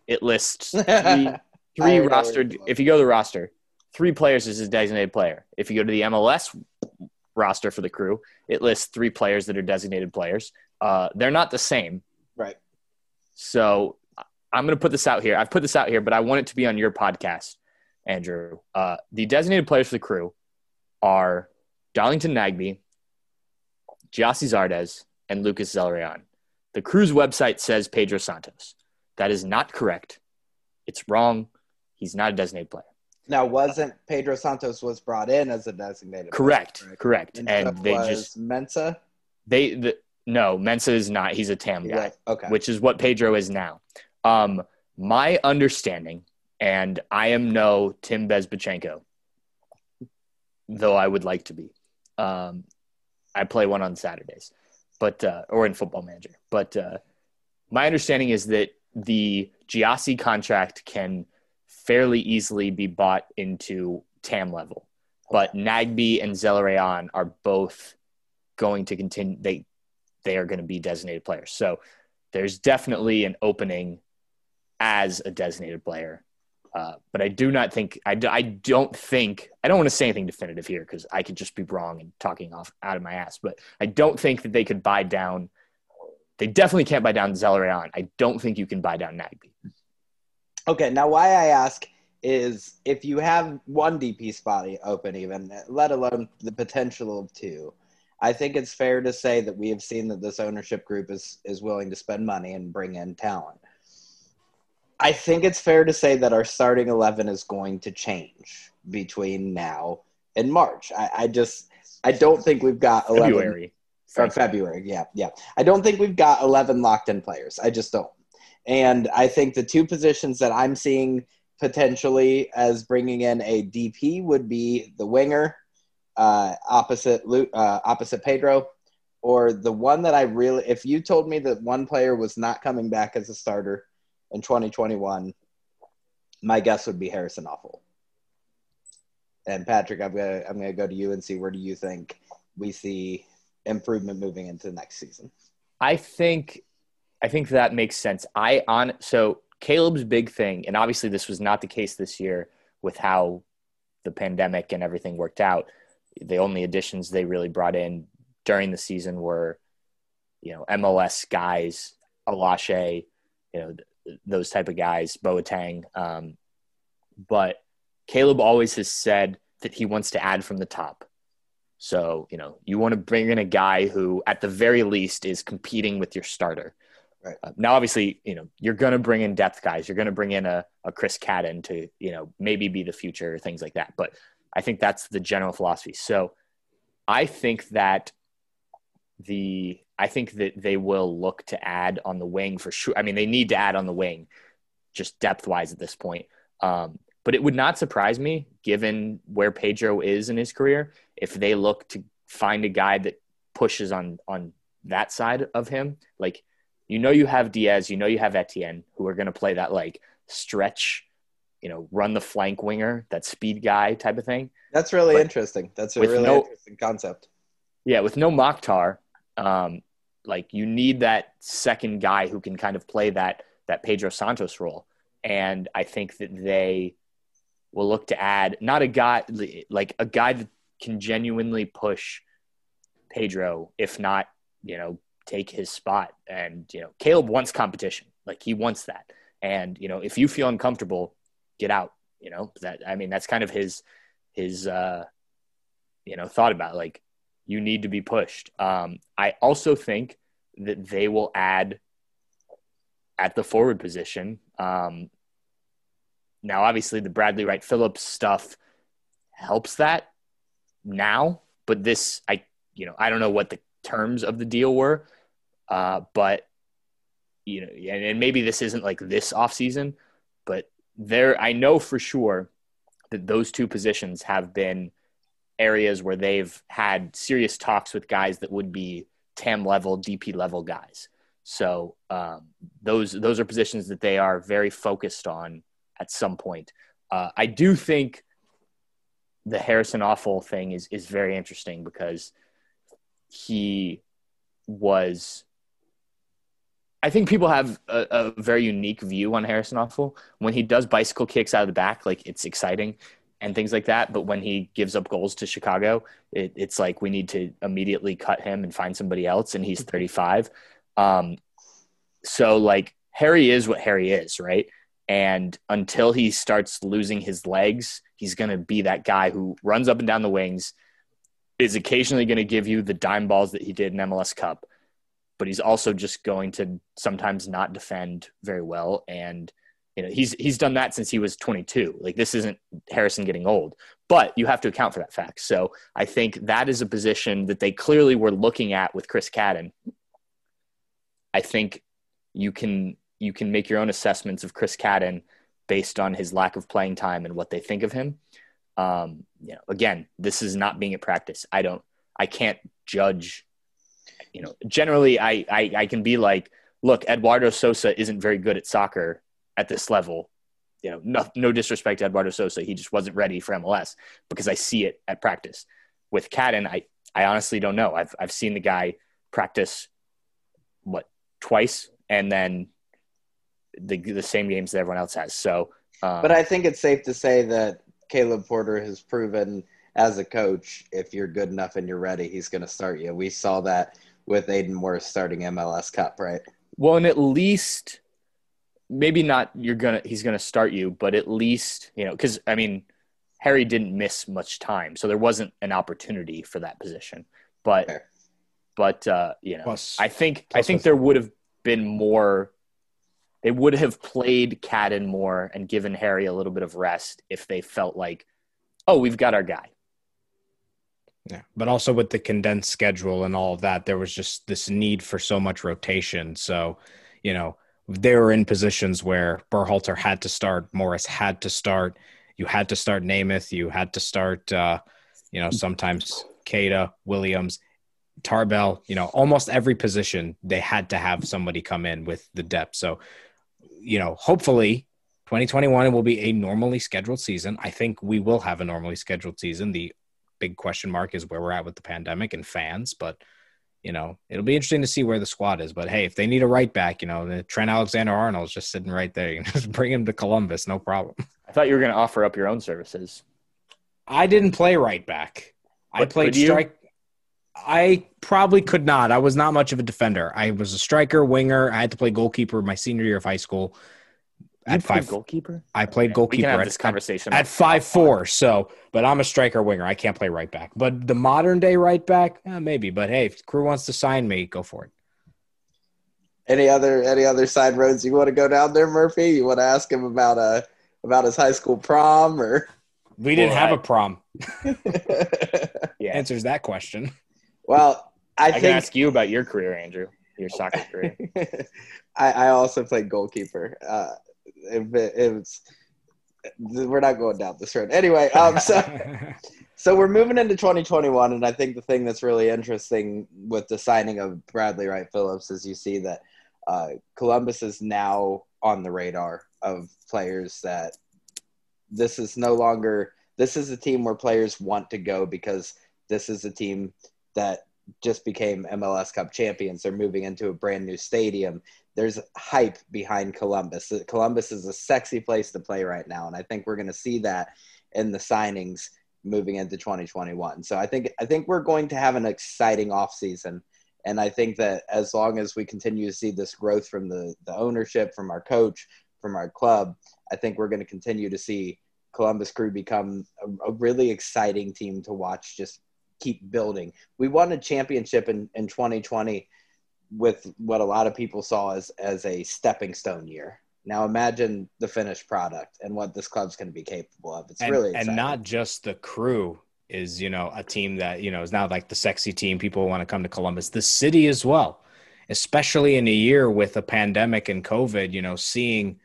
[SPEAKER 2] it lists three, three rostered. If you go to the roster, three players is a designated player. If you go to the MLS roster for the crew. It lists three players that are designated players. Uh, they're not the same.
[SPEAKER 1] Right.
[SPEAKER 2] So I'm going to put this out here. I've put this out here, but I want it to be on your podcast, Andrew. Uh, the designated players for the crew are Darlington Nagbe, Gyasi Zardes, and Lucas Zelarayán. The crew's website says Pedro Santos. That is not correct. It's wrong. He's not a designated player.
[SPEAKER 1] Now, wasn't Pedro Santos was brought in as a designated?
[SPEAKER 2] Correct.
[SPEAKER 1] player,
[SPEAKER 2] Correct.
[SPEAKER 1] And,
[SPEAKER 2] And, they just
[SPEAKER 1] Mensah.
[SPEAKER 2] they the, no Mensah is not. He's a TAM guy.
[SPEAKER 1] Yeah. Okay.
[SPEAKER 2] which is what Pedro is now. Um, my understanding, and I am no Tim Bezbatchenko, though I would like to be. Um, I play one on Saturdays, but uh, or in Football Manager. But uh, my understanding is that the Gyasi contract can fairly easily be bought into TAM level, but Nagbe and Zelarayán are both going to continue. They they are going to be designated players. So there's definitely an opening as a designated player. Uh, but I do not think I, do, I don't think I don't want to say anything definitive here because I could just be wrong and talking off out of my ass. But I don't think that they could buy down. They definitely can't buy down Zelarayán. I don't think you can buy down Nagbe.
[SPEAKER 1] Okay, now why I ask is if you have one DP spot open, even let alone the potential of two, I think it's fair to say that we have seen that this ownership group is is willing to spend money and bring in talent. I think it's fair to say that our starting eleven is going to change between now and March. I, I just I don't think we've got eleven
[SPEAKER 2] February.
[SPEAKER 1] or. February. Yeah, yeah. I don't think we've got 11 locked in players. I just don't. And I think the two positions that I'm seeing potentially as bringing in a DP would be the winger uh, opposite uh, opposite Pedro, or the one that I really. If you told me that one player was not coming back as a starter in 2021, my guess would be Harrison Afful. And Patrick, I'm gonna I'm gonna go to you and see where do you think we see improvement moving into next season.
[SPEAKER 2] I think I think that makes sense. I on so Caleb's big thing, and obviously this was not the case this year with how the pandemic and everything worked out. The only additions they really brought in during the season were, you know, MLS guys, Alashe, you know, th- those type of guys, Boateng. Um, but Caleb always has said that he wants to add from the top. So, you know, you want to bring in a guy who, at the very least, is competing with your starter.
[SPEAKER 1] Right.
[SPEAKER 2] Uh, now, obviously, you know, you're going to bring in depth guys. You're going to bring in a, a Chris Cadden to, you know, maybe be the future, things like that. But I think that's the general philosophy. So I think that the, I think that they will look to add on the wing for sure. I mean, they need to add on the wing just depth wise at this point. Um, but it would not surprise me, given where Pedro is in his career, if they look to find a guy that pushes on on that side of him. Like, you know, you have Diaz, you know, you have Etienne, who are going to play that like stretch, you know, run the flank winger, that speed guy type of thing.
[SPEAKER 1] That's really
[SPEAKER 2] But
[SPEAKER 1] interesting. That's a really
[SPEAKER 2] no-
[SPEAKER 1] interesting concept.
[SPEAKER 2] Yeah, with no Mokhtar, um, like you need that second guy who can kind of play that that Pedro Santos role, and I think that they will look to add not a guy like a guy that can genuinely push Pedro, if not, you know, take his spot. And you know, Caleb wants competition, like he wants that. And you know, if you feel uncomfortable, get out. You know that I mean that's kind of his his uh, you know thought about it. like you need to be pushed. Um, I also think that they will add at the forward position. Um, now, obviously, the Bradley Wright Phillips stuff helps that now, but this, I, you know, I don't know what the terms of the deal were, uh, but you know, and, maybe this isn't like this off season, but there, I know for sure that those two positions have been areas where they've had serious talks with guys that would be TAM level, DP level guys. So um, those those are positions that they are very focused on at some point. Uh, I do think the Harrison Afful thing is is very interesting because he was. I think people have a, a very unique view on Harrison Afful. When he does bicycle kicks out of the back, like it's exciting and things like that. But when he gives up goals to Chicago, it, it's like we need to immediately cut him and find somebody else. And he's 35. Um, so like Harry is what Harry is, right? And until he starts losing his legs, he's going to be that guy who runs up and down the wings, is occasionally going to give you the dime balls that he did in MLS Cup, but he's also just going to sometimes not defend very well. And you know, he's he's done that since he was 22. Like this isn't Harrison getting old, but you have to account for that fact. So I think that is a position that they clearly were looking at with Chris Cadden. I think you can you can make your own assessments of Chris Cadden based on his lack of playing time and what they think of him. Um, you know, again, this is not being at practice. I don't, I can't judge. You know, generally, I, I, I can be like, look, Eduardo Sosa isn't very good at soccer at this level. You know, no, no disrespect to Eduardo Sosa, he just wasn't ready for MLS because I see it at practice. With Cadden, I, I honestly don't know. I've, I've seen the guy practice what twice and then the the same games that everyone else has. So,
[SPEAKER 1] um, but I think it's safe to say that Caleb Porter has proven as a coach, if you're good enough and you're ready, he's going to start you. We saw that with Aidan Worth starting MLS Cup, right?
[SPEAKER 2] Well, and at least maybe not you're gonna he's gonna start you, but at least you know because I mean Harry didn't miss much time, so there wasn't an opportunity for that position. But Fair. but uh, you know, plus, I think I think there would have been more they would have played Cadden more and given Harry a little bit of rest if they felt like, oh, we've got our guy.
[SPEAKER 3] Yeah, but also with the condensed schedule and all of that, there was just this need for so much rotation. So, you know, they were in positions where Berhalter had to start, Morris had to start, you had to start Nemeth, you had to start, uh, you know, sometimes Keita, Williams, Tarbell, you know, almost every position they had to have somebody come in with the depth. So you know, hopefully 2021 will be a normally scheduled season. I think we will have a normally scheduled season. The big question mark is where we're at with the pandemic and fans, but you know, it'll be interesting to see where the squad is. But hey, if they need a right back, you know, the Trent Alexander Arnold's just sitting right there. You can just bring him to Columbus, no problem.
[SPEAKER 2] I thought you were going to offer up your own services.
[SPEAKER 3] I didn't play right back. But I played strike. I probably could not. I was not much of a defender. I was a striker, winger. I had to play goalkeeper my senior year of high school.
[SPEAKER 2] You at five goalkeeper,
[SPEAKER 3] I played okay. goalkeeper. We
[SPEAKER 2] can have this conversation
[SPEAKER 3] at, at five four. So, but I'm a striker winger. I can't play right back. But the modern day right back, eh, maybe. But hey, if crew wants to sign me, go for it.
[SPEAKER 1] Any other any other side roads you want to go down there, Murphy? You want to ask him about uh about his high school prom or?
[SPEAKER 3] We didn't have a prom. yeah. Answers that question.
[SPEAKER 1] Well, I, I
[SPEAKER 2] think, can ask you about your career, Andrew. Your soccer career.
[SPEAKER 1] I, I also played goalkeeper. Uh, it, it, was. We're not going down this road anyway. Um, so, so we're moving into 2021, and I think the thing that's really interesting with the signing of Bradley Wright Phillips is you see that uh, Columbus is now on the radar of players that this is no longer this is a team where players want to go because this is a team that just became MLS Cup champions. They're moving into a brand new stadium. There's hype behind Columbus. Columbus is a sexy place to play right now, and I think we're going to see that in the signings moving into 2021. So I think I think we're going to have an exciting offseason. And I think that as long as we continue to see this growth from the, the ownership, from our coach, from our club, I think we're going to continue to see Columbus Crew become a, a really exciting team to watch just keep building. We won a championship in, in 2020 with what a lot of people saw as, as a stepping stone year. Now imagine the finished product and what this club's going to be capable of. It's
[SPEAKER 3] and,
[SPEAKER 1] really exciting.
[SPEAKER 3] and not just the crew is you know a team that you know is now like the sexy team. People want to come to Columbus. The city as well, especially in a year with a pandemic and COVID. You know, seeing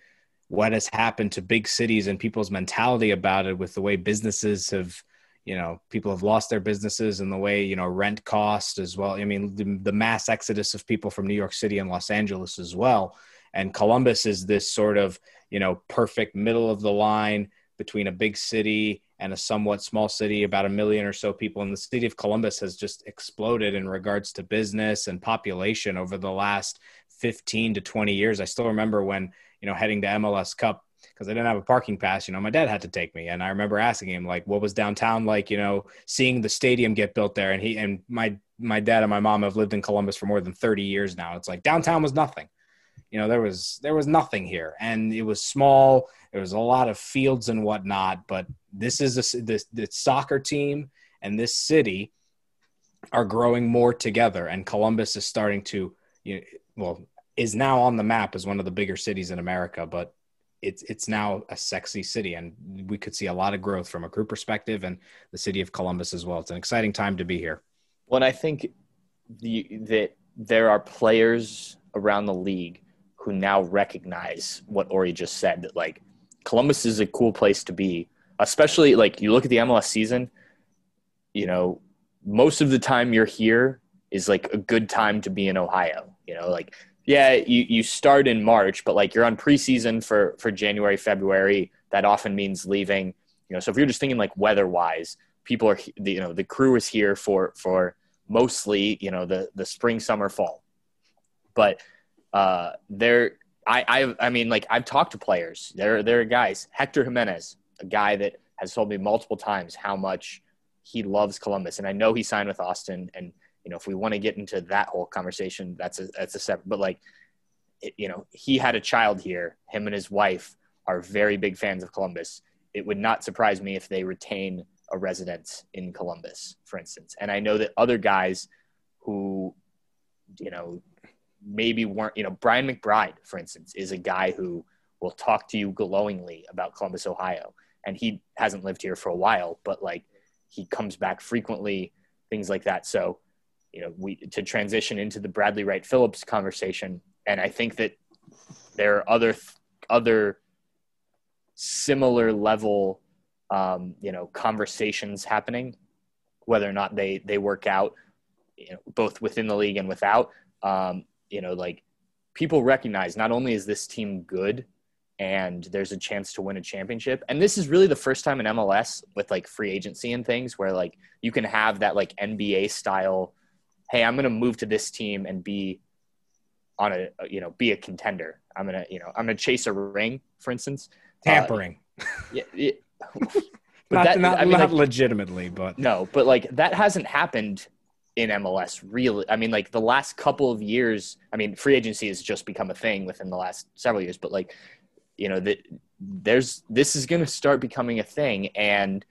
[SPEAKER 3] what has happened to big cities and people's mentality about it with the way businesses have you know people have lost their businesses and the way you know rent cost as well. I mean the, the, mass exodus of people from new york city and los angeles as well. And columbus is this sort of you know perfect middle of the line between a big city and a somewhat small city. About a million or so people and the city of columbus has just exploded in regards to business and population over the last 15 to 20 years. I still remember when you know heading to mls cup because I didn't have a parking pass. You know, my dad had to take me, and I remember asking him like, "What was downtown like?" You know, seeing the stadium get built there, and he and my my dad and my mom have lived in Columbus for more than thirty years now. It's like downtown was nothing. You know, there was there was nothing here, and it was small. There was a lot of fields and whatnot, but this is a this this soccer team and this city are growing more together, and Columbus is starting to you know, well is now on the map as one of the bigger cities in America, but it's it's now a sexy city, and we could see a lot of growth from a crew perspective and the city of Columbus as well. It's an exciting time to be here.
[SPEAKER 2] Well, and I think the, that there are players around the league who now recognize what Orri just said that like Columbus is a cool place to be, especially like you look at the MLS season, you know, most of the time you're here is like a good time to be in Ohio. You know, like yeah, you, you start in March, but like you're on preseason for for January, February. That often means leaving. You know, so if you're just thinking like weather wise, people are you know the crew is here for for mostly you know the the spring, summer, fall. But uh, there, I I I mean like I've talked to players. There there are guys. Hector Jimenez, a guy that has told me multiple times how much he loves Columbus, and I know he signed with Austin and you know, if we want to get into that whole conversation, that's a that's a separate. But like, it, you know, he had a child here. Him and his wife are very big fans of Columbus. It would not surprise me if they retain a residence in Columbus, for instance. And I know that other guys who, you know, maybe weren't, you know, Brian McBride, for instance, is a guy who will talk to you glowingly about Columbus, Ohio. And he hasn't lived here for a while, but like he comes back frequently, things like that. So you know, we to transition into the Bradley Wright Phillips conversation, and I think that there are other other similar level, um, you know, conversations happening, whether or not they they work out, you know, both within the league and without. Um, you know, like people recognize not only is this team good and there's a chance to win a championship. And this is really the first time in MLS with like free agency and things where like you can have that like NBA style hey, I'm going to move to this team and be on a you know be a contender. I'm gonna you know I'm gonna chase a ring, for instance.
[SPEAKER 3] Uh, Tampering.
[SPEAKER 2] Uh, yeah, yeah.
[SPEAKER 3] but not, that, not, I mean, not like, legitimately, but
[SPEAKER 2] no, but like that hasn't happened in MLS really. I mean, like the last couple of years. I mean, free agency has just become a thing within the last several years, but like you know that there's this is going to start becoming a thing, and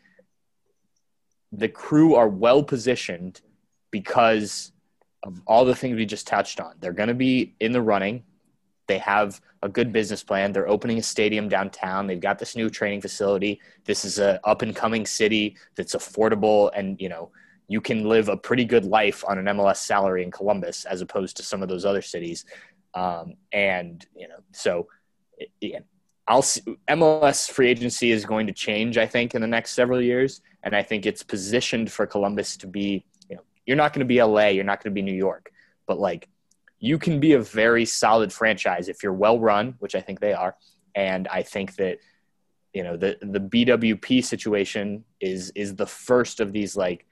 [SPEAKER 2] the crew are well positioned because of all the things we just touched on. They're going to be in the running. They have a good business plan. They're opening a stadium downtown. They've got this new training facility. This is a up and coming city that's affordable and, you know, you can live a pretty good life on an MLS salary in Columbus as opposed to some of those other cities. Um, and, you know, so yeah, I'll see, MLS free agency is going to change, I think, in the next several years. And I think it's positioned for Columbus to be you're not going to be LA, you're not going to be New York, but like you can be a very solid franchise if you're well run, which I think they are. And I think that you know the the BWP situation is is the first of these like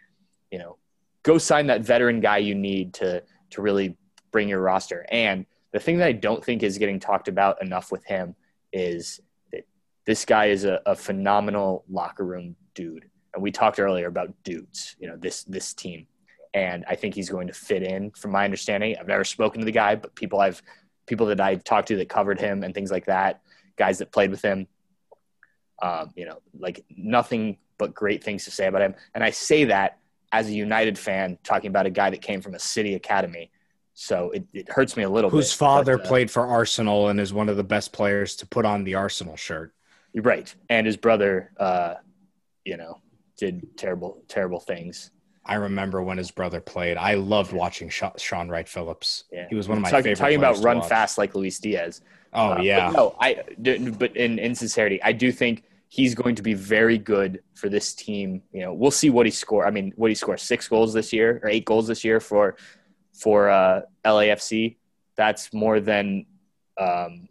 [SPEAKER 2] you know go sign that veteran guy you need to to really bring your roster. And the thing that I don't think is getting talked about enough with him is that this guy is a, a phenomenal locker room dude. And we talked earlier about dudes, you know, this this team and I think he's going to fit in. From my understanding, I've never spoken to the guy, but people I've people that I've talked to that covered him and things like that, guys that played with him, um, you know, like nothing but great things to say about him. And I say that as a United fan, talking about a guy that came from a city academy. So it, it hurts me a little bit.
[SPEAKER 3] Whose
[SPEAKER 2] bit.
[SPEAKER 3] father but, uh, played for Arsenal and is one of the best players to put on the Arsenal shirt.
[SPEAKER 2] Right. And his brother, uh, you know, did terrible, terrible things.
[SPEAKER 3] I remember when his brother played. I loved watching Shaun Wright Phillips. Yeah. He was one of my
[SPEAKER 2] talking,
[SPEAKER 3] favorite.
[SPEAKER 2] Talking about run
[SPEAKER 3] watch.
[SPEAKER 2] fast like Luis Diaz.
[SPEAKER 3] Oh uh, yeah.
[SPEAKER 2] But no, I. But in, in sincerity, I do think he's going to be very good for this team. You know, we'll see what he score. I mean, what he scores six goals this year or eight goals this year for for uh, LAFC. That's more than um,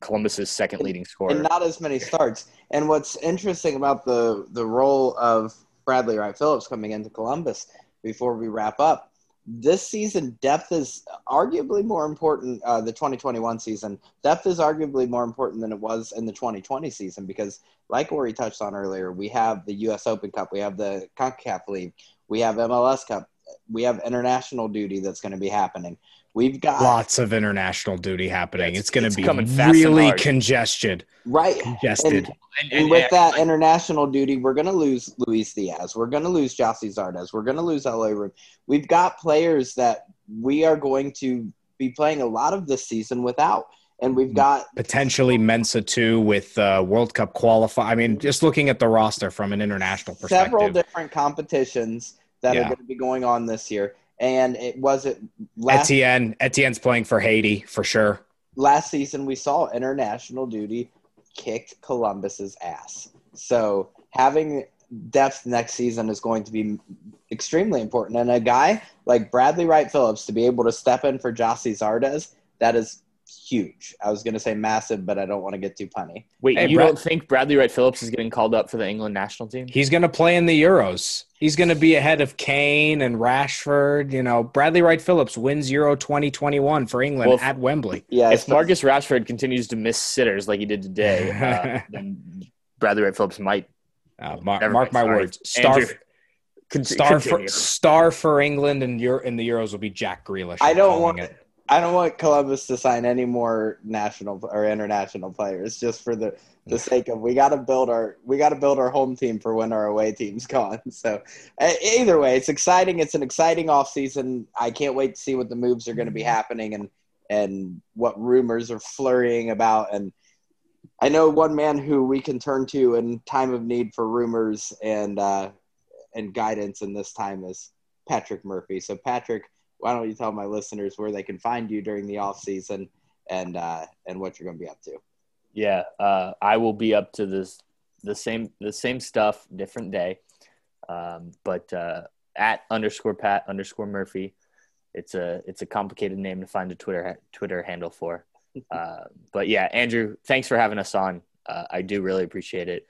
[SPEAKER 2] Columbus's second leading scorer.
[SPEAKER 1] And not as many starts. And what's interesting about the the role of Bradley Wright Phillips coming into Columbus before we wrap up. this season depth is arguably more important uh, the 2021 season depth is arguably more important than it was in the 2020 season because like Orri touched on earlier we have the us open cup we have the concacaf league we have mls cup we have international duty that's going to be happening we've got
[SPEAKER 3] lots of international duty happening it's,
[SPEAKER 2] It's-
[SPEAKER 3] going to be
[SPEAKER 2] coming
[SPEAKER 3] really congested
[SPEAKER 1] right
[SPEAKER 3] congested
[SPEAKER 1] and, and with that international duty, we're going to lose Luis Diaz. We're going to lose Gyasi Zardes. We're going to lose Eloy Room. We've got players that we are going to be playing a lot of this season without. And we've got
[SPEAKER 3] potentially Mensah too with uh, World Cup qualify. I mean, just looking at the roster from an international perspective.
[SPEAKER 1] several different competitions that
[SPEAKER 3] Yeah.
[SPEAKER 1] are going to be going on this year. And it was it last
[SPEAKER 3] Etienne, Etienne's playing for Haiti for sure.
[SPEAKER 1] last season we saw international duty kicked Columbus's ass. So having depth next season is going to be extremely important. And a guy like Bradley Wright Phillips to be able to step in for Gyasi Zardes, that is huge. I was going to say massive, but I don't want to get too punny.
[SPEAKER 2] Wait,
[SPEAKER 3] Hey,
[SPEAKER 2] you
[SPEAKER 3] Brett-
[SPEAKER 2] don't think Bradley Wright Phillips is getting called up for the England national team?
[SPEAKER 3] He's going to play in the Euros. He's going to be ahead of Kane and Rashford. You know, Bradley Wright Phillips wins Euro 2021 for England
[SPEAKER 2] Well,
[SPEAKER 3] at Wembley.
[SPEAKER 1] Yeah,
[SPEAKER 2] if
[SPEAKER 1] so-
[SPEAKER 2] Marcus Rashford continues to miss sitters like he did today, uh, then Bradley Wright Phillips might.
[SPEAKER 3] Uh, mar- mark
[SPEAKER 2] mind,
[SPEAKER 3] my
[SPEAKER 2] sorry.
[SPEAKER 3] words. Star,
[SPEAKER 2] Andrew, con-
[SPEAKER 3] star, for, star for England and Euro, in the Euros will be Jack Grealish.
[SPEAKER 1] I don't want
[SPEAKER 3] it.
[SPEAKER 1] I don't want Columbus to sign any more national or international players just for the, the sake of we got to build our we got to build our home team for when our away team's gone. So either way, it's exciting. It's an exciting off season. I can't wait to see what the moves are going to be happening and and what rumors are flurrying about. And I know one man who we can turn to in time of need for rumors and uh, and guidance in this time is Patrick Murphy. So Patrick why don't you tell my listeners where they can find you during the off season and uh, and what you're going to be up to?
[SPEAKER 2] Yeah, uh, I will be up to this the same the same stuff, different day. Um, but uh, at underscore Pat underscore Murphy, it's a it's a complicated name to find a Twitter Twitter handle for. Uh, but yeah, Andrew, thanks for having us on. Uh, I do really appreciate it.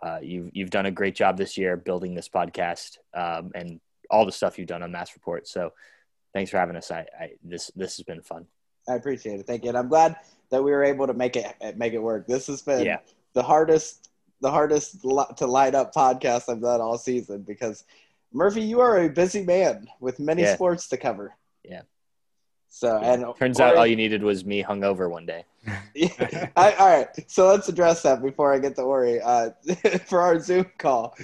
[SPEAKER 2] Uh, you've you've done a great job this year building this podcast um, and all the stuff you've done on Massive Report. So thanks for having us. I, I this this has been fun.
[SPEAKER 1] I appreciate it. Thank you. And I'm glad that we were able to make it make it work. This has been
[SPEAKER 2] Yeah.
[SPEAKER 1] the hardest the hardest to light up podcast I've done all season because Murphy, you are a busy man with many
[SPEAKER 2] Yeah.
[SPEAKER 1] sports to cover.
[SPEAKER 2] Yeah.
[SPEAKER 1] So and
[SPEAKER 2] Turns out all you needed was me hungover one day.
[SPEAKER 1] Yeah. I, all right, so let's address that before I get to Orri. Uh, for our Zoom call,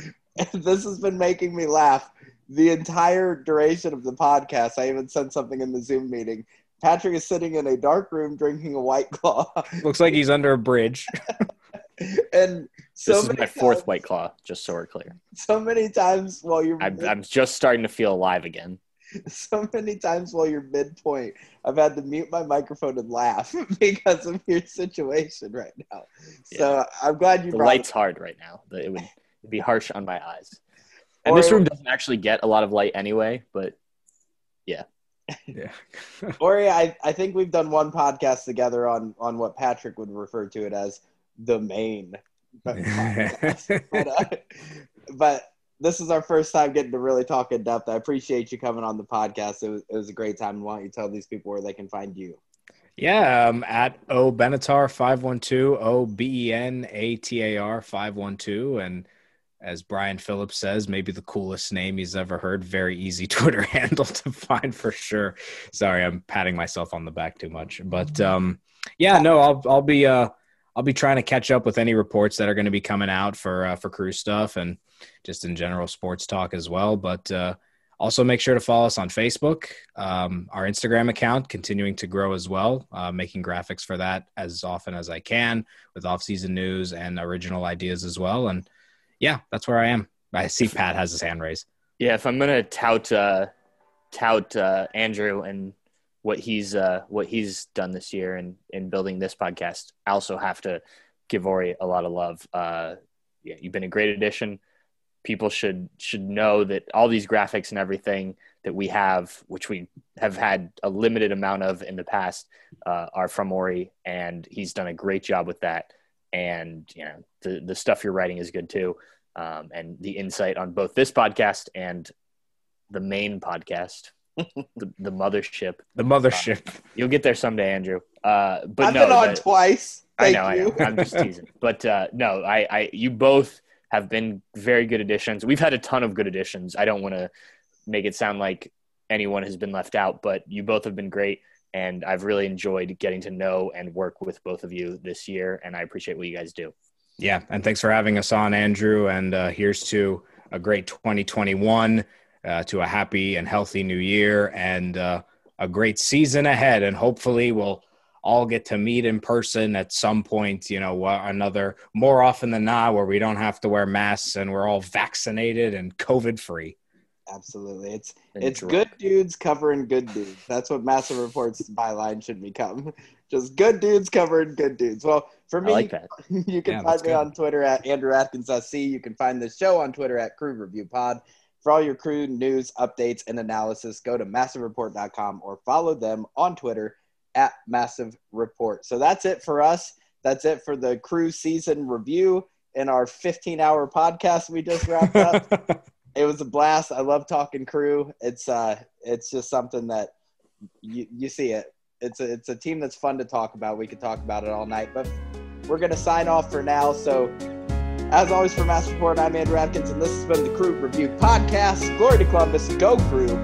[SPEAKER 1] this has been making me laugh the entire duration of the podcast. I even sent something in the Zoom meeting. Patrick is sitting in a dark room drinking a white claw,
[SPEAKER 3] Looks like he's under a bridge.
[SPEAKER 1] and so
[SPEAKER 2] This is my fourth
[SPEAKER 1] times,
[SPEAKER 2] White Claw, just so we're clear.
[SPEAKER 1] So many times while you're
[SPEAKER 2] I'm, I'm just starting to feel alive again.
[SPEAKER 1] so many times while you're midpoint, I've had to mute my microphone and laugh because of your situation right now. So I'm glad you
[SPEAKER 2] The
[SPEAKER 1] brought
[SPEAKER 2] light's hard right now. The- it'd be harsh on my eyes. And this room doesn't actually get a lot of light anyway, but
[SPEAKER 3] Yeah.
[SPEAKER 1] Yeah. Orri, I, I think we've done one podcast together on on what Patrick would refer to it as the main. but, uh, but this is our first time getting to really talk in depth. I appreciate you coming on the podcast. It was, it was a great time. Why don't you tell these people where they can find you?
[SPEAKER 3] Yeah, um, at O Benatar five one two O B E N A T A R five one two, and as Brian Phillips says, maybe the coolest name he's ever heard. Very easy Twitter handle to find for sure. Sorry, I'm patting myself on the back too much, but um, yeah, no, I'll I'll be uh I'll be trying to catch up with any reports that are going to be coming out for uh, for crew stuff and just in general sports talk as well. But uh, also, make sure to follow us on Facebook. Um, our Instagram account continuing to grow as well, uh, making graphics for that as often as I can with off-season news and original ideas as well. And yeah, that's where I am. I see Pat has his hand raised.
[SPEAKER 2] yeah, if I'm gonna tout uh, tout uh, Andrew and what he's uh, what he's done this year in in building this podcast, I also have to give Orri a lot of love. Uh, yeah, you've been a great addition. People should should know that all these graphics and everything that we have, which we have had a limited amount of in the past, uh, are from Orri, and he's done a great job with that. And you know, the the stuff you're writing is good too, um, and the insight on both this podcast and the main podcast the, the mothership.
[SPEAKER 3] The mothership.
[SPEAKER 2] You'll get there someday, Andrew. Uh, but
[SPEAKER 1] I've
[SPEAKER 2] no,
[SPEAKER 1] been on
[SPEAKER 2] the-
[SPEAKER 1] twice.
[SPEAKER 2] I
[SPEAKER 1] Thank
[SPEAKER 2] know,
[SPEAKER 1] you.
[SPEAKER 2] I know. I'm just teasing. But uh, no, I, I, you both have been very good additions. We've had a ton of good additions. I don't want to make it sound like anyone has been left out, but you both have been great. And I've really enjoyed getting to know and work with both of you this year. And I appreciate what you guys do.
[SPEAKER 3] Yeah, and thanks for having us on, Andrew. And uh, here's to a great 2021, uh, to a happy and healthy new year, and uh, a great season ahead. And hopefully, we'll all get to meet in person at some point. You know, another more often than not, where we don't have to wear masks and we're all vaccinated and COVID free.
[SPEAKER 1] Absolutely. It's
[SPEAKER 2] And
[SPEAKER 1] it's
[SPEAKER 2] drunk.
[SPEAKER 1] good dudes covering good dudes. That's what Massive Reports byline should become. Just good dudes covering good dudes. Well, for me,
[SPEAKER 2] like that.
[SPEAKER 1] you can
[SPEAKER 3] Yeah,
[SPEAKER 1] find me
[SPEAKER 3] good.
[SPEAKER 1] on Twitter at Andrew Atkins SC. You can find the show on Twitter at Crew Review Pod. For all your crew news, updates, and analysis, go to massivereport.com or follow them on Twitter at Massive Report. So that's it for us. That's it for the crew season review in our 15 hour podcast we just wrapped up. it was a blast. I love talking crew. It's uh it's just something that you you see it. It's a it's a team that's fun to talk about. We could talk about it all night, but we're gonna sign off for now. So as always for Massive Report, I'm Andrew Atkins, and this has been the Crew Review Podcast. Glory to Columbus, go crew,